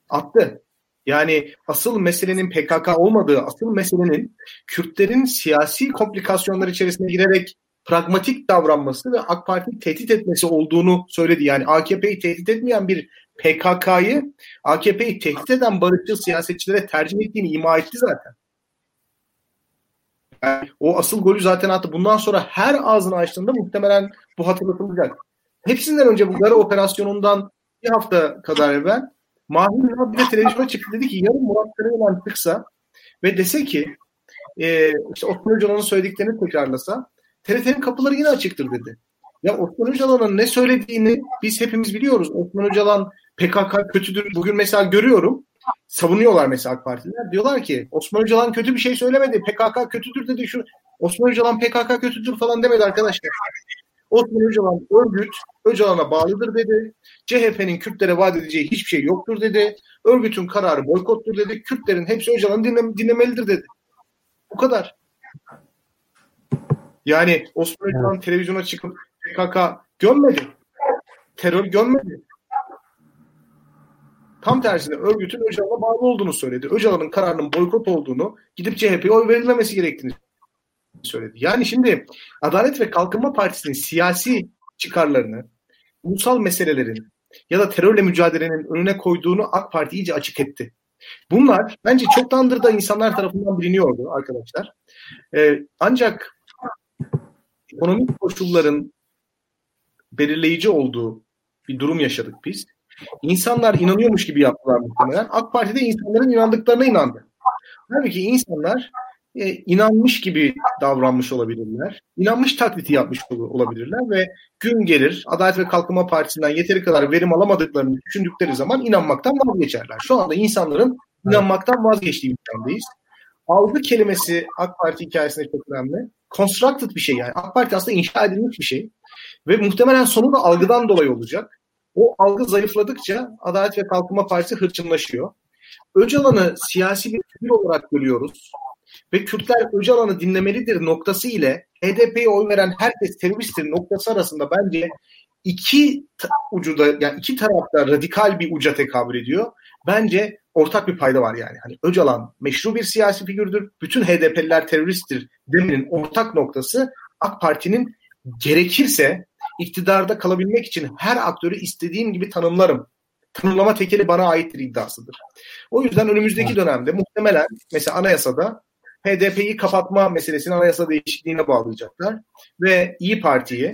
Attı. Yani asıl meselenin PKK olmadığı, asıl meselenin Kürtlerin siyasi komplikasyonlar içerisine girerek pragmatik davranması ve AK Parti'yi tehdit etmesi olduğunu söyledi. Yani AKP'yi tehdit etmeyen bir PKK'yı AKP'yi tehdit eden barışçıl siyasetçilere tercih ettiğini ima etti zaten. Yani o asıl golü zaten attı. Bundan sonra her ağzını açtığında muhtemelen bu hatırlatılacak. Hepsinden önce bu Gara operasyonundan bir hafta kadar evvel Mahir Ünal bir de televizyona çıktı dedi ki yarın Murat Karayılan çıksa ve dese ki e, işte Osman Öcalan'ın söylediklerini tekrarlasa TRT'nin kapıları yine açıktır dedi. Ya Osman Öcalan'ın ne söylediğini biz hepimiz biliyoruz. Osman Öcalan PKK kötüdür. Bugün mesela görüyorum savunuyorlar mesela AK Partiler. Diyorlar ki Osman Öcalan kötü bir şey söylemedi. PKK kötüdür dedi. Şu Osman Öcalan PKK kötüdür falan demedi arkadaşlar. Osman Öcalan örgüt Öcalan'a bağlıdır dedi. CHP'nin Kürtlere vaat edeceği hiçbir şey yoktur dedi. Örgütün kararı boykottur dedi. Kürtlerin hepsi Öcalan'ı dinle, dinlemelidir dedi. Bu kadar. Yani Osman Öcalan televizyona çıkıp PKK gömmedi. Terör gömmedi. Tam tersine örgütün Öcalan'a bağlı olduğunu söyledi. Öcalan'ın kararının boykot olduğunu, gidip CHP'ye oy verilmemesi gerektiğini söyledi. Yani şimdi Adalet ve Kalkınma Partisi'nin siyasi çıkarlarını, ulusal meselelerin ya da terörle mücadelenin önüne koyduğunu AK Parti iyice açık etti. Bunlar bence çoktandır da insanlar tarafından biliniyordu arkadaşlar. Ee, ancak ekonomik koşulların belirleyici olduğu bir durum yaşadık biz. İnsanlar inanıyormuş gibi yaptılar muhtemelen. AK Parti'de insanların inandıklarına inandı. Halbuki insanlar e, inanmış gibi davranmış olabilirler. İnanmış taklidi yapmış olabilirler ve gün gelir Adalet ve Kalkınma Partisi'nden yeteri kadar verim alamadıklarını düşündükleri zaman inanmaktan vazgeçerler. Şu anda insanların inanmaktan vazgeçtiği bir. Algı kelimesi AK Parti hikayesinde çok önemli. Constructed bir şey yani. AK Parti aslında inşa edilmiş bir şey. Ve muhtemelen sonu da algıdan dolayı olacak. O algı zayıfladıkça Adalet ve Kalkınma Partisi hırçınlaşıyor. Öcalan'ı siyasi bir figür olarak görüyoruz. Ve Kürtler Öcalan'ı dinlemelidir noktası ile HDP'ye oy veren herkes teröristtir noktası arasında bence iki ucuda yani iki tarafta radikal bir uca tekabül ediyor. Bence ortak bir payda var yani. Hani Öcalan meşru bir siyasi figürdür. Bütün HDP'liler teröristtir demenin ortak noktası AK Parti'nin gerekirse iktidarda kalabilmek için her aktörü istediğim gibi tanımlarım. Tanımlama tekeli bana aittir iddiasıdır. O yüzden önümüzdeki dönemde muhtemelen mesela anayasada HDP'yi kapatma meselesini anayasa değişikliğine bağlayacaklar ve İyi Parti'yi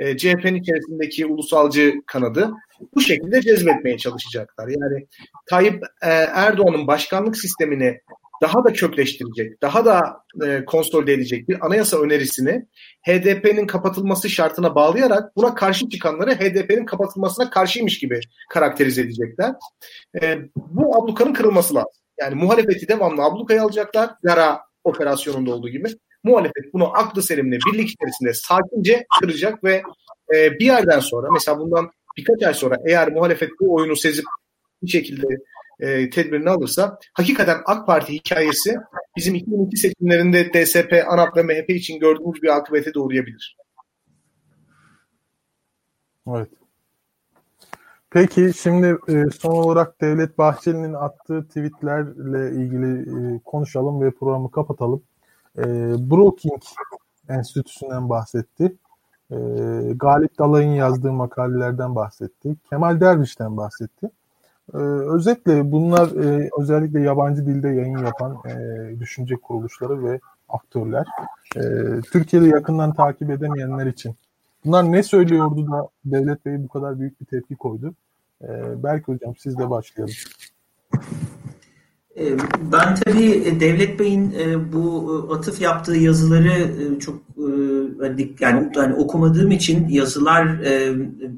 e, CHP'nin içerisindeki ulusalcı kanadı bu şekilde cezbetmeye çalışacaklar. Yani Tayyip e, Erdoğan'ın başkanlık sistemini daha da kökleştirecek, daha da e, konsolide edecek bir anayasa önerisini HDP'nin kapatılması şartına bağlayarak buna karşı çıkanları HDP'nin kapatılmasına karşıymış gibi karakterize edecekler. E, bu ablukanın kırılması lazım. Yani muhalefeti devamlı ablukaya alacaklar. Yara operasyonunda olduğu gibi. Muhalefet bunu aklı selimle birlik içerisinde sakince kıracak ve e, bir yerden sonra mesela bundan birkaç ay sonra eğer muhalefet bu oyunu sezip bir şekilde e, tedbirini alırsa hakikaten AK Parti hikayesi bizim 2002 seçimlerinde DSP, ANAP ve MHP için gördüğümüz bir akıbete doğrayabilir. Evet. Peki şimdi e, son olarak Devlet Bahçeli'nin attığı tweetlerle ilgili e, konuşalım ve programı kapatalım. E, Brookings Enstitüsü'nden bahsetti. E, Galip Dalay'ın yazdığı makalelerden bahsetti. Kemal Derviş'ten bahsetti. Ee, özetle bunlar e, özellikle yabancı dilde yayın yapan e, düşünce kuruluşları ve aktörler. E, Türkiye'de yakından takip edemeyenler için. Bunlar ne söylüyordu da Devlet Bey bu kadar büyük bir tepki koydu? E, belki hocam siz de başlayalım. E, ben tabii Devlet Bey'in e, bu atıf yaptığı yazıları e, çok yani, yani okumadığım için yazılar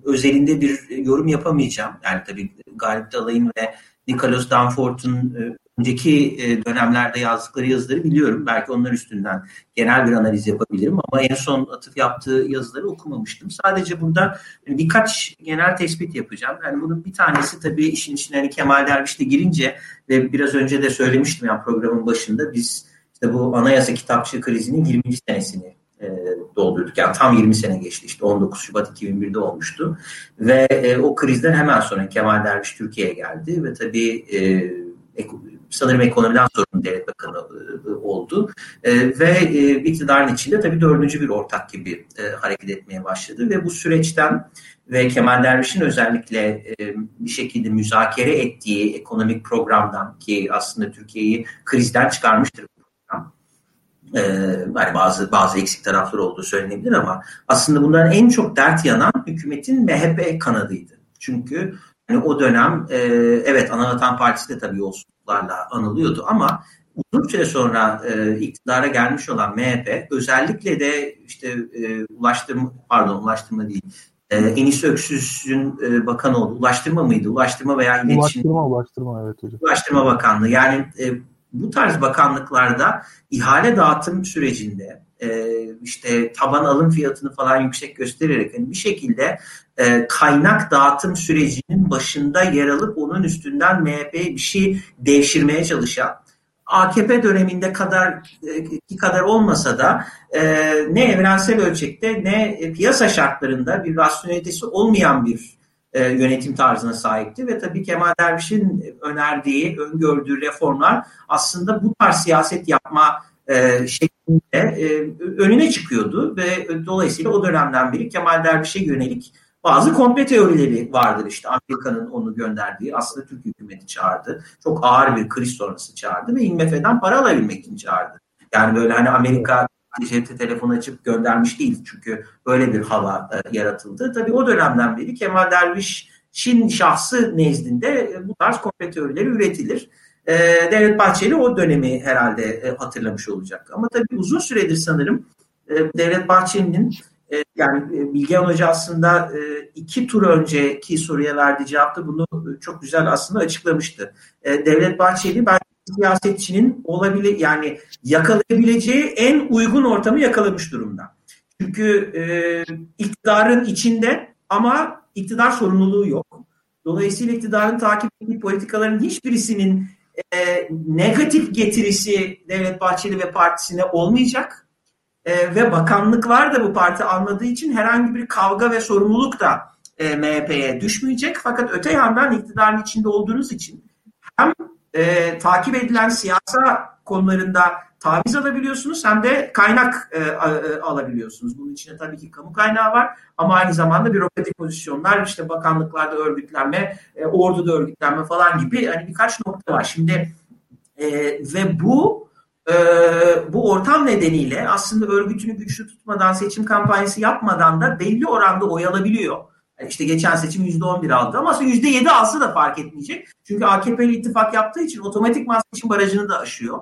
özelinde bir yorum yapamayacağım. Yani tabii Galip Dalay'ın ve Nicholas Danforth'un önceki dönemlerde yazdıkları yazıları biliyorum. Belki onlar üstünden genel bir analiz yapabilirim ama en son atıf yaptığı yazıları okumamıştım. Sadece burada birkaç genel tespit yapacağım. Yani bunun bir tanesi tabii işin içine hani Kemal Derviş de girince ve biraz önce de söylemiştim yani programın başında biz işte bu anayasa kitapçı krizinin 20. senesini e, doldurduk. Yani tam 20 sene geçti işte 19 Şubat 2001'de olmuştu. Ve e, o krizden hemen sonra Kemal Derviş Türkiye'ye geldi ve tabii e, sanırım ekonomiden sorumlu devlet bakanı e, oldu. E, ve e, iktidarın içinde tabii dördüncü bir ortak gibi hareket etmeye başladı ve bu süreçten ve Kemal Derviş'in özellikle bir şekilde müzakere ettiği ekonomik programdan ki aslında Türkiye'yi krizden çıkarmıştır program. E, yani bazı bazı eksik tarafları olduğu söylenebilir ama aslında bunların en çok dert yanan hükümetin MHP kanadıydı. Çünkü yani o dönem e, evet Anavatan Partisi de tabii yolsuzluklarla anılıyordu ama uzun süre sonra e, iktidara gelmiş olan MHP özellikle de işte e, ulaştırma pardon ulaştırma değil e, Enis Öksüz'ün e, bakan oldu. Ulaştırma mıydı? Ulaştırma veya iletişim. Ulaştırma, ulaştırma evet hocam. Ulaştırma Bakanlığı. Yani e, bu tarz bakanlıklarda ihale dağıtım sürecinde e, işte taban alım fiyatını falan yüksek göstererek yani bir şekilde e, kaynak dağıtım sürecinin başında yer alıp onun üstünden MHP bir şey devşirmeye çalışan AKP döneminde kadar ki kadar olmasa da e, ne evrensel ölçekte ne piyasa şartlarında bir rasyonelitesi olmayan bir e, yönetim tarzına sahipti. Ve tabii Kemal Derviş'in önerdiği, öngördüğü reformlar aslında bu tarz siyaset yapma e, şeklinde e, önüne çıkıyordu. Ve dolayısıyla o dönemden beri Kemal Derviş'e yönelik Bazı komple teorileri vardır işte Amerika'nın onu gönderdiği aslında Türk hükümeti çağırdı. Çok ağır bir kriz sonrası çağırdı ve IMF'den para alabilmek için çağırdı. Yani böyle hani Amerika cep telefon açıp göndermiş değil. Çünkü böyle bir hava e, yaratıldı. Tabii o dönemden beri Kemal Derviş'in şahsı nezdinde e, bu tarz komple teorileri üretilir. E, Devlet Bahçeli o dönemi herhalde hatırlamış olacak. Ama tabii uzun süredir sanırım Devlet Bahçeli'nin e, yani e, Bilgehan Hoca aslında e, iki tur önceki soruya verdiği cevapta bunu çok güzel aslında açıklamıştı. Devlet Bahçeli ben siyasetçinin olabilir yani yakalayabileceği en uygun ortamı yakalamış durumda. Çünkü e, iktidarın içinde ama iktidar sorumluluğu yok. Dolayısıyla iktidarın takip ettiği politikaların hiçbirisinin e, negatif getirisi Devlet Bahçeli ve partisine olmayacak. E, ve bakanlıklar da bu parti anladığı için herhangi bir kavga ve sorumluluk da e, MHP'ye düşmeyecek. Fakat öte yandan iktidarın içinde olduğunuz için hem e, takip edilen siyasa konularında taviz alabiliyorsunuz hem de kaynak e, e, alabiliyorsunuz. Bunun içinde tabii ki kamu kaynağı var ama aynı zamanda bürokratik pozisyonlar işte bakanlıklarda örgütlenme, e, orduda örgütlenme falan gibi hani birkaç nokta var. Şimdi e, ve bu e, bu ortam nedeniyle aslında örgütünü güçlü tutmadan seçim kampanyası yapmadan da belli oranda oy alabiliyor. İşte geçen seçim %11 aldı ama aslında %7 alsa da fark etmeyecek. Çünkü AKP ile ittifak yaptığı için otomatik seçim barajını da aşıyor.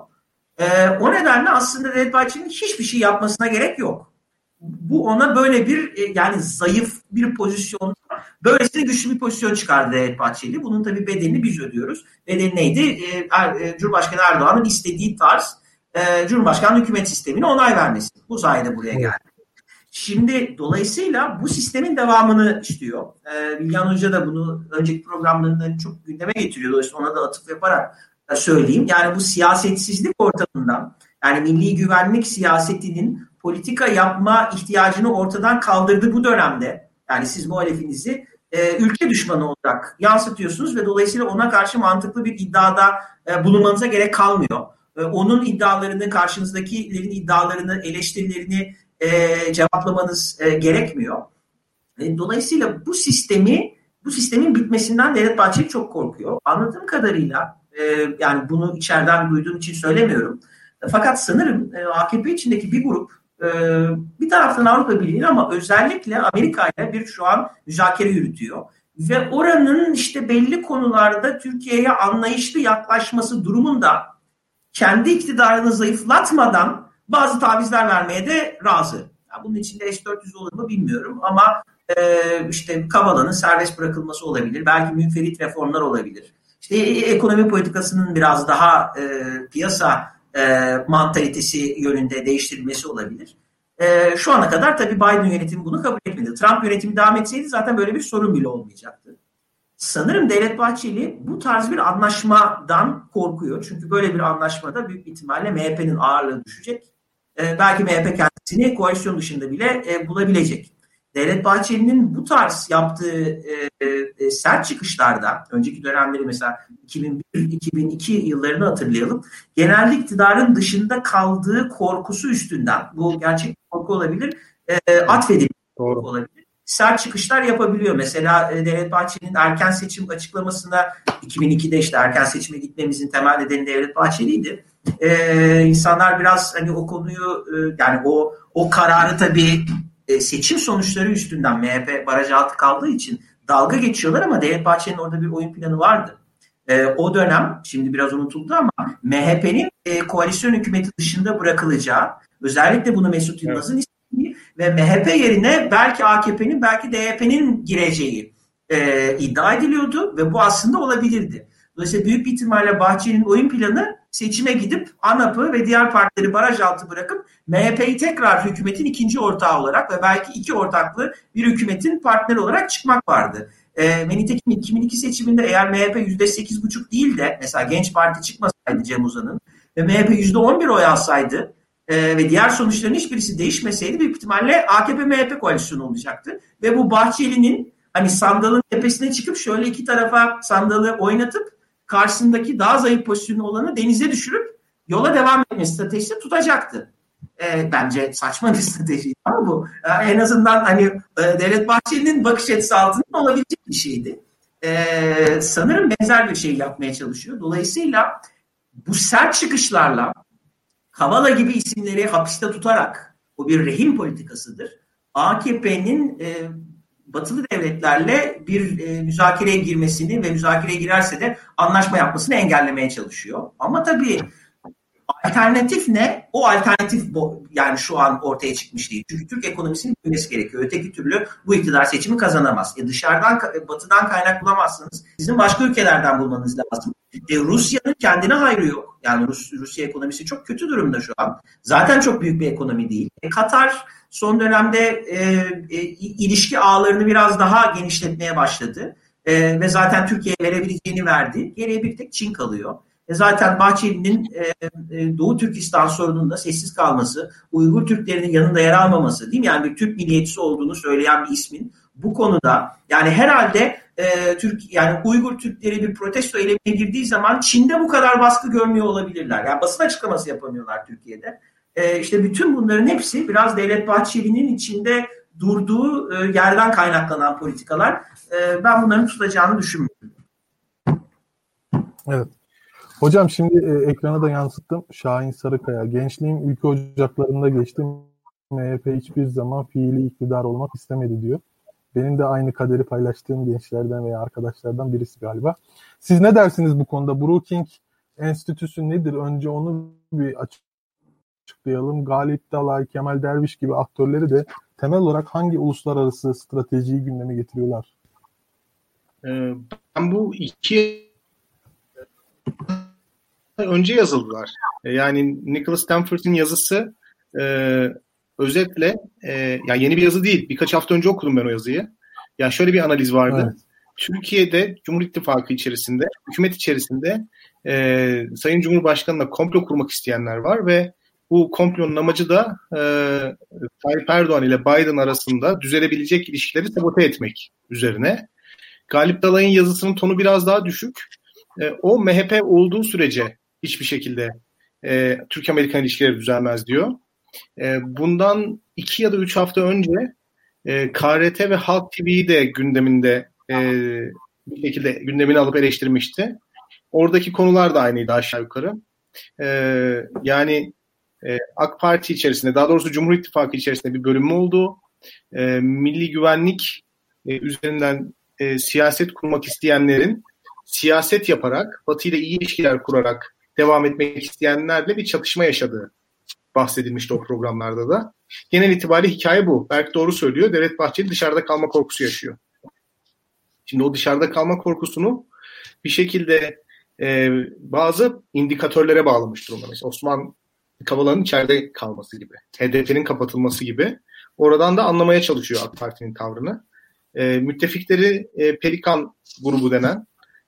Ee, o nedenle aslında Devlet Bahçeli'nin hiçbir şey yapmasına gerek yok. Bu ona böyle bir e, yani zayıf bir pozisyon, böylesine güçlü bir pozisyon çıkardı Devlet Bahçeli. Bunun tabii bedelini biz ödüyoruz. Bedeli neydi? Ee, er, e, Cumhurbaşkanı Erdoğan'ın istediği tarz e, Cumhurbaşkanı hükümet sistemine onay vermesi. Bu sayede buraya geldi. Şimdi dolayısıyla bu sistemin devamını istiyor. Ee, Bilgehan Hoca da bunu önceki programlarında çok gündeme getiriyor. Dolayısıyla ona da atıf yaparak söyleyeyim. Yani bu siyasetsizlik ortamından yani milli güvenlik siyasetinin politika yapma ihtiyacını ortadan kaldırdı bu dönemde. Yani siz muhalefinizi e, ülke düşmanı olarak yansıtıyorsunuz ve dolayısıyla ona karşı mantıklı bir iddiada e, bulunmanıza gerek kalmıyor. Onun iddialarını, karşınızdakilerin iddialarını, eleştirilerini e, cevaplamanız e, gerekmiyor. E, dolayısıyla bu sistemi bu sistemin bitmesinden Devlet Bahçeli çok korkuyor. Anladığım kadarıyla e, yani bunu içeriden duyduğum için söylemiyorum. Fakat sanırım e, AKP içindeki bir grup e, bir taraftan Avrupa Birliği'nin ama özellikle Amerika ile bir şu an müzakere yürütüyor. Ve oranın işte belli konularda Türkiye'ye anlayışlı yaklaşması durumunda kendi iktidarını zayıflatmadan bazı tavizler vermeye de razı. Bunun içinde S-400 olur mu bilmiyorum ama e, işte Kavala'nın serbest bırakılması olabilir. Belki münferit reformlar olabilir. İşte ekonomi politikasının biraz daha e, piyasa e, mantalitesi yönünde değiştirilmesi olabilir. E, şu ana kadar tabii Biden yönetimi bunu kabul etmedi. Trump yönetimi devam etseydi zaten böyle bir sorun bile olmayacaktı. Sanırım Devlet Bahçeli bu tarz bir anlaşmadan korkuyor. Çünkü böyle bir anlaşmada büyük ihtimalle MHP'nin ağırlığı düşecek e, belki MHP kendisini koalisyon dışında bile e, bulabilecek. Devlet Bahçeli'nin bu tarz yaptığı e, e, sert çıkışlarda, önceki dönemleri mesela 2001-2002 yıllarını hatırlayalım. Genelde iktidarın dışında kaldığı korkusu üstünden, bu gerçek korku olabilir, e, atfedilmiş olabilir. Sert çıkışlar yapabiliyor. Mesela e, Devlet Bahçeli'nin erken seçim açıklamasına 2002'de işte erken seçime gitmemizin temel nedeni Devlet Bahçeli'ydi e, insanlar biraz hani o konuyu e, yani o o kararı tabii e, seçim sonuçları üstünden MHP baraj altı kaldığı için dalga geçiyorlar ama Devlet Bahçeli'nin orada bir oyun planı vardı. E, o dönem şimdi biraz unutuldu ama MHP'nin e, koalisyon hükümeti dışında bırakılacağı özellikle bunu Mesut Yılmaz'ın evet. Ve MHP yerine belki AKP'nin belki DYP'nin gireceği e, iddia ediliyordu ve bu aslında olabilirdi. Dolayısıyla büyük bir ihtimalle Bahçeli'nin oyun planı seçime gidip ANAP'ı ve diğer partileri baraj altı bırakıp MHP'yi tekrar hükümetin ikinci ortağı olarak ve belki iki ortaklı bir hükümetin partneri olarak çıkmak vardı. E, ve nitekim 2002 seçiminde eğer MHP %8,5 değil de mesela Genç Parti çıkmasaydı Cem Uzan'ın ve MHP %11 oy alsaydı e, ve diğer sonuçların hiçbirisi değişmeseydi büyük ihtimalle AKP-MHP koalisyonu olacaktı. Ve bu Bahçeli'nin hani sandalın tepesine çıkıp şöyle iki tarafa sandalı oynatıp karşısındaki daha zayıf pozisyonu olanı denize düşürüp yola devam etme stratejisi tutacaktı. E, bence saçma bir strateji ama bu e, en azından hani e, Devlet Bahçeli'nin bakış açısı altında olabilecek bir şeydi. E, sanırım benzer bir şey yapmaya çalışıyor. Dolayısıyla bu sert çıkışlarla Kavala gibi isimleri hapiste tutarak bu bir rehin politikasıdır. AKP'nin e, batılı devletlerle bir e, müzakereye girmesini ve müzakereye girerse de anlaşma yapmasını engellemeye çalışıyor. Ama tabii alternatif ne? O alternatif yani şu an ortaya çıkmış değil. Çünkü Türk ekonomisinin büyümesi gerekiyor. Öteki türlü bu iktidar seçimi kazanamaz. E dışarıdan, batıdan kaynak bulamazsınız. Sizin başka ülkelerden bulmanız lazım. E Rusya'nın kendine hayrı yok. Yani Rus, Rusya ekonomisi çok kötü durumda şu an. Zaten çok büyük bir ekonomi değil. E Katar son dönemde e, e, ilişki ağlarını biraz daha genişletmeye başladı. E, ve zaten Türkiye'ye verebileceğini verdi. Geriye bir tek Çin kalıyor. E zaten Bahçeli'nin e, e, Doğu Türkistan sorununda sessiz kalması, Uygur Türklerinin yanında yer almaması, değil mi? Yani bir Türk milliyetçisi olduğunu söyleyen bir ismin bu konuda yani herhalde e, Türk yani Uygur Türkleri bir protesto eylemine girdiği zaman Çin'de bu kadar baskı görmüyor olabilirler. Yani basın açıklaması yapamıyorlar Türkiye'de. E, işte bütün bunların hepsi biraz Devlet Bahçeli'nin içinde durduğu e, yerden kaynaklanan politikalar. E, ben bunların tutacağını düşünmüyorum. Evet. Hocam şimdi e, ekrana da yansıttım. Şahin Sarıkaya. Gençliğim ülke ocaklarında geçti. MHP hiçbir zaman fiili iktidar olmak istemedi diyor. Benim de aynı kaderi paylaştığım gençlerden veya arkadaşlardan birisi galiba. Siz ne dersiniz bu konuda? Brookings Enstitüsü nedir? Önce onu bir açıklayalım. Galip Dalay, Kemal Derviş gibi aktörleri de temel olarak hangi uluslararası stratejiyi gündeme getiriyorlar? Ee, ben bu iki önce yazıldılar. E, yani Nicholas Stanford'ın yazısı e, özetle e, yani yeni bir yazı değil. Birkaç hafta önce okudum ben o yazıyı. Ya şöyle bir analiz vardı. Evet. Türkiye'de Cumhur İttifakı içerisinde, hükümet içerisinde e, Sayın Cumhurbaşkanı'na komplo kurmak isteyenler var ve bu komplonun amacı da e, Tayyip Erdoğan ile Biden arasında düzelebilecek ilişkileri sabote etmek üzerine. Galip Dalay'ın yazısının tonu biraz daha düşük. E, o MHP olduğu sürece hiçbir şekilde e, Türk-Amerikan ilişkileri düzelmez diyor. E, bundan iki ya da üç hafta önce e, KRT ve Halk TV'yi de gündeminde e, bir şekilde gündemini alıp eleştirmişti. Oradaki konular da aynıydı aşağı yukarı. E, yani e, AK Parti içerisinde, daha doğrusu Cumhur İttifakı içerisinde bir bölünme oldu. E, milli güvenlik e, üzerinden e, siyaset kurmak isteyenlerin siyaset yaparak, Batı ile iyi ilişkiler kurarak devam etmek isteyenlerle bir çatışma yaşadığı bahsedilmişti o programlarda da. Genel itibariyle hikaye bu. Berk doğru söylüyor. Devlet Bahçeli dışarıda kalma korkusu yaşıyor. Şimdi o dışarıda kalma korkusunu bir şekilde e, bazı indikatörlere bağlamış durumda. Mesela Osman Kavala'nın içeride kalması gibi, HDP'nin kapatılması gibi. Oradan da anlamaya çalışıyor AK Parti'nin tavrını. E, müttefikleri e, Pelikan grubu denen,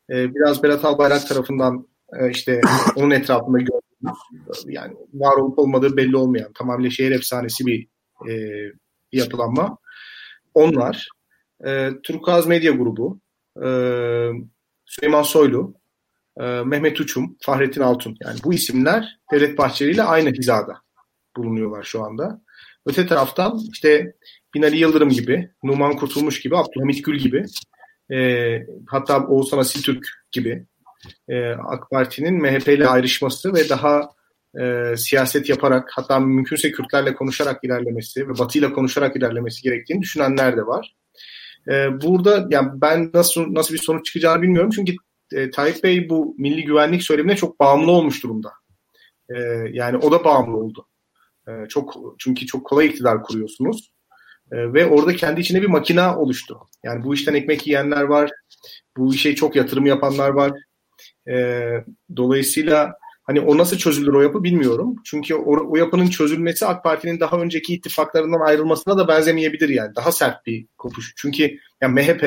e, biraz Berat Albayrak tarafından e, işte onun etrafında gördüğümüz yani var olup olmadığı belli olmayan tamamıyla şehir efsanesi bir, e, yapılanma. Onlar e, Turkuaz Medya Grubu, e, Süleyman Soylu, e, Mehmet Uçum, Fahrettin Altun. Yani bu isimler Devlet Bahçeli ile aynı hizada bulunuyorlar şu anda. Öte taraftan işte Binali Yıldırım gibi, Numan Kurtulmuş gibi, Abdülhamit Gül gibi, e, hatta Oğuzhan Asiltürk gibi e, AK Parti'nin MHP ile ayrışması ve daha e, siyaset yaparak hatta mümkünse Kürtlerle konuşarak ilerlemesi ve Batı ile konuşarak ilerlemesi gerektiğini düşünenler de var. E, burada yani ben nasıl nasıl bir sonuç çıkacağını bilmiyorum çünkü e, Tayyip Bey bu milli güvenlik söylemine çok bağımlı olmuş durumda. E, yani o da bağımlı oldu. E, çok çünkü çok kolay iktidar kuruyorsunuz. E, ve orada kendi içinde bir makina oluştu. Yani bu işten ekmek yiyenler var. Bu işe çok yatırım yapanlar var. E, dolayısıyla hani o nasıl çözülür o yapı bilmiyorum. Çünkü o, o yapının çözülmesi AK Parti'nin daha önceki ittifaklarından ayrılmasına da benzemeyebilir yani. Daha sert bir kopuş. Çünkü yani MHP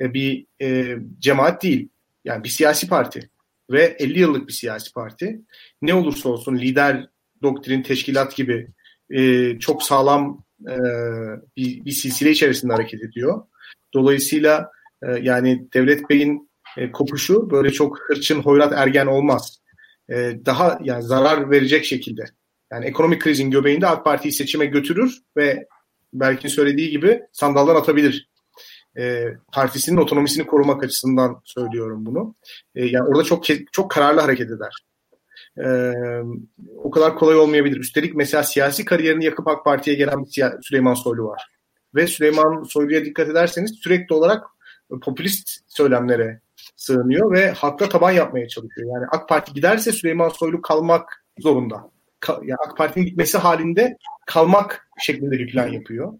e, bir e, cemaat değil. Yani bir siyasi parti ve 50 yıllık bir siyasi parti. Ne olursa olsun lider, doktrin, teşkilat gibi e, çok sağlam e, bir, bir silsile içerisinde hareket ediyor. Dolayısıyla e, yani Devlet Bey'in e, kopuşu böyle çok hırçın, hoyrat, ergen olmaz. E, daha yani zarar verecek şekilde Yani ekonomik krizin göbeğinde AK Parti'yi seçime götürür ve belki söylediği gibi sandaldan atabilir. E, partisinin otonomisini korumak açısından söylüyorum bunu. E, yani orada çok çok kararlı hareket eder. E, o kadar kolay olmayabilir. Üstelik mesela siyasi kariyerini yakıp AK Parti'ye gelen bir Süleyman Soylu var. Ve Süleyman Soylu'ya dikkat ederseniz sürekli olarak popülist söylemlere sığınıyor ve halkla taban yapmaya çalışıyor. Yani AK Parti giderse Süleyman Soylu kalmak zorunda. yani AK Parti'nin gitmesi halinde kalmak şeklinde bir plan yapıyor.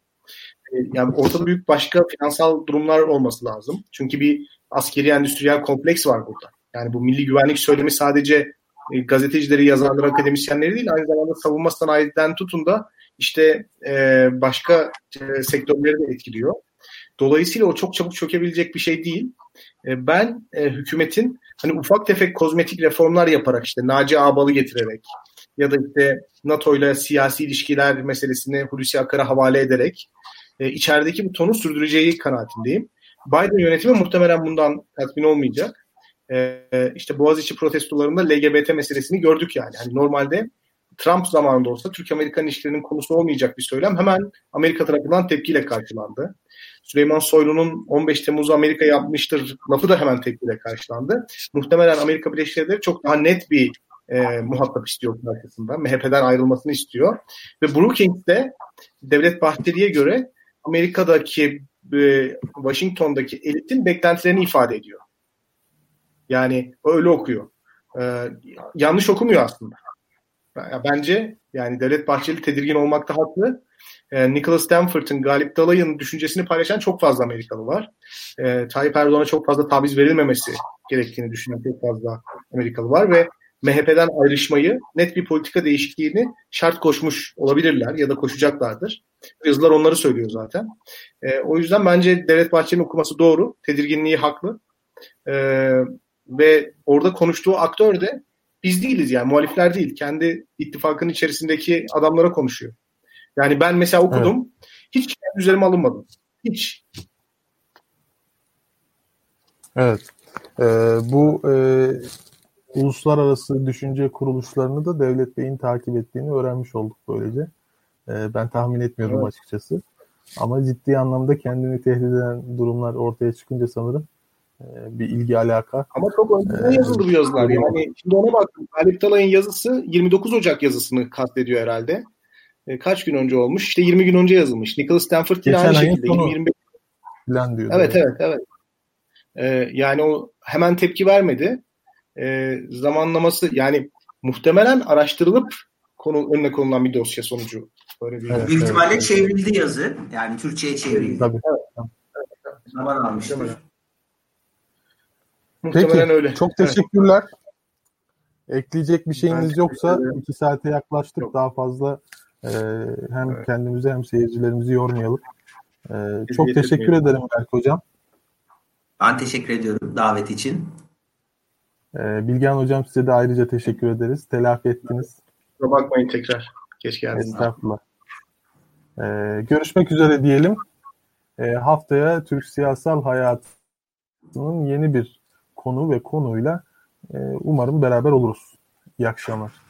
E, yani ortada büyük başka finansal durumlar olması lazım. Çünkü bir askeri endüstriyel kompleks var burada. Yani bu milli güvenlik söylemi sadece e, gazetecileri, yazarları, akademisyenleri değil aynı zamanda savunma sanayiden tutun da işte e, başka e, sektörleri de etkiliyor. Dolayısıyla o çok çabuk çökebilecek bir şey değil. E, ben e, hükümetin hani ufak tefek kozmetik reformlar yaparak işte Naci Ağbal'ı getirerek ya da işte NATO ile siyasi ilişkiler meselesini Hulusi Akar'a havale ederek e, içerideki bu tonu sürdüreceği kanaatindeyim. Biden yönetimi muhtemelen bundan tatmin olmayacak. E, işte Boğaziçi protestolarında LGBT meselesini gördük yani. yani normalde Trump zamanında olsa Türk-Amerikan ilişkilerinin konusu olmayacak bir söylem hemen Amerika tarafından tepkiyle karşılandı. Süleyman Soylu'nun 15 Temmuz'u Amerika yapmıştır lafı da hemen tepkiyle karşılandı. Muhtemelen Amerika Birleşik Devletleri çok daha net bir e, muhatap istiyor arkasında. MHP'den ayrılmasını istiyor. Ve Brookings'te Devlet Bahçeli'ye göre Amerika'daki e, Washington'daki elitin beklentilerini ifade ediyor. Yani öyle okuyor. E, yanlış okumuyor aslında. Bence yani Devlet Bahçeli tedirgin olmakta haklı. E, Nicholas Stanford'ın Galip Dalay'ın düşüncesini paylaşan çok fazla Amerikalı var. E, Tayyip Erdoğan'a çok fazla tabiz verilmemesi gerektiğini düşünen çok fazla Amerikalı var ve MHP'den ayrışmayı, net bir politika değişikliğini şart koşmuş olabilirler ya da koşacaklardır. Yazılar onları söylüyor zaten. E, o yüzden bence Devlet Bahçeli'nin okuması doğru. Tedirginliği haklı. E, ve orada konuştuğu aktör de biz değiliz yani muhalifler değil. Kendi ittifakın içerisindeki adamlara konuşuyor. Yani ben mesela okudum. Evet. Hiç üzerime alınmadım. Hiç. Evet. Ee, bu e, uluslararası düşünce kuruluşlarını da Devlet Bey'in takip ettiğini öğrenmiş olduk böylece. Ee, ben tahmin etmiyordum evet. açıkçası. Ama ciddi anlamda kendini tehdit eden durumlar ortaya çıkınca sanırım e, bir ilgi alaka. Ama çok önceden ee, yazıldı bu yazılar. Yani şimdi ona baktım. Galip Talay'ın yazısı 29 Ocak yazısını kastediyor herhalde. E, kaç gün önce olmuş? İşte 20 gün önce yazılmış. Nicholas Stanford yine aynı şekilde. 20-25 falan. Evet evet evet. E, yani o hemen tepki vermedi. E, zamanlaması yani muhtemelen araştırılıp konu önüne konulan bir dosya sonucu. Böyle bir evet, Büyük evet, ihtimalle evet. çevrildi yazı. Yani Türkçe'ye çevrildi. Tabii. Evet. Zaman almıştır. Peki, öyle. Çok teşekkürler. Evet. Ekleyecek bir şeyiniz yoksa iki saate yaklaştık. Yok. Daha fazla e, hem evet. kendimizi hem seyircilerimizi yormayalım. E, çok teşekkür ederim Berk Hocam. Ben teşekkür ediyorum davet için. E, Bilgehan Hocam size de ayrıca teşekkür ederiz. Telafi ettiniz. Kusura bakmayın tekrar. Geç geldiniz. Estağfurullah. E, görüşmek üzere diyelim. E, haftaya Türk siyasal hayatının yeni bir konu ve konuyla e, umarım beraber oluruz. İyi akşamlar.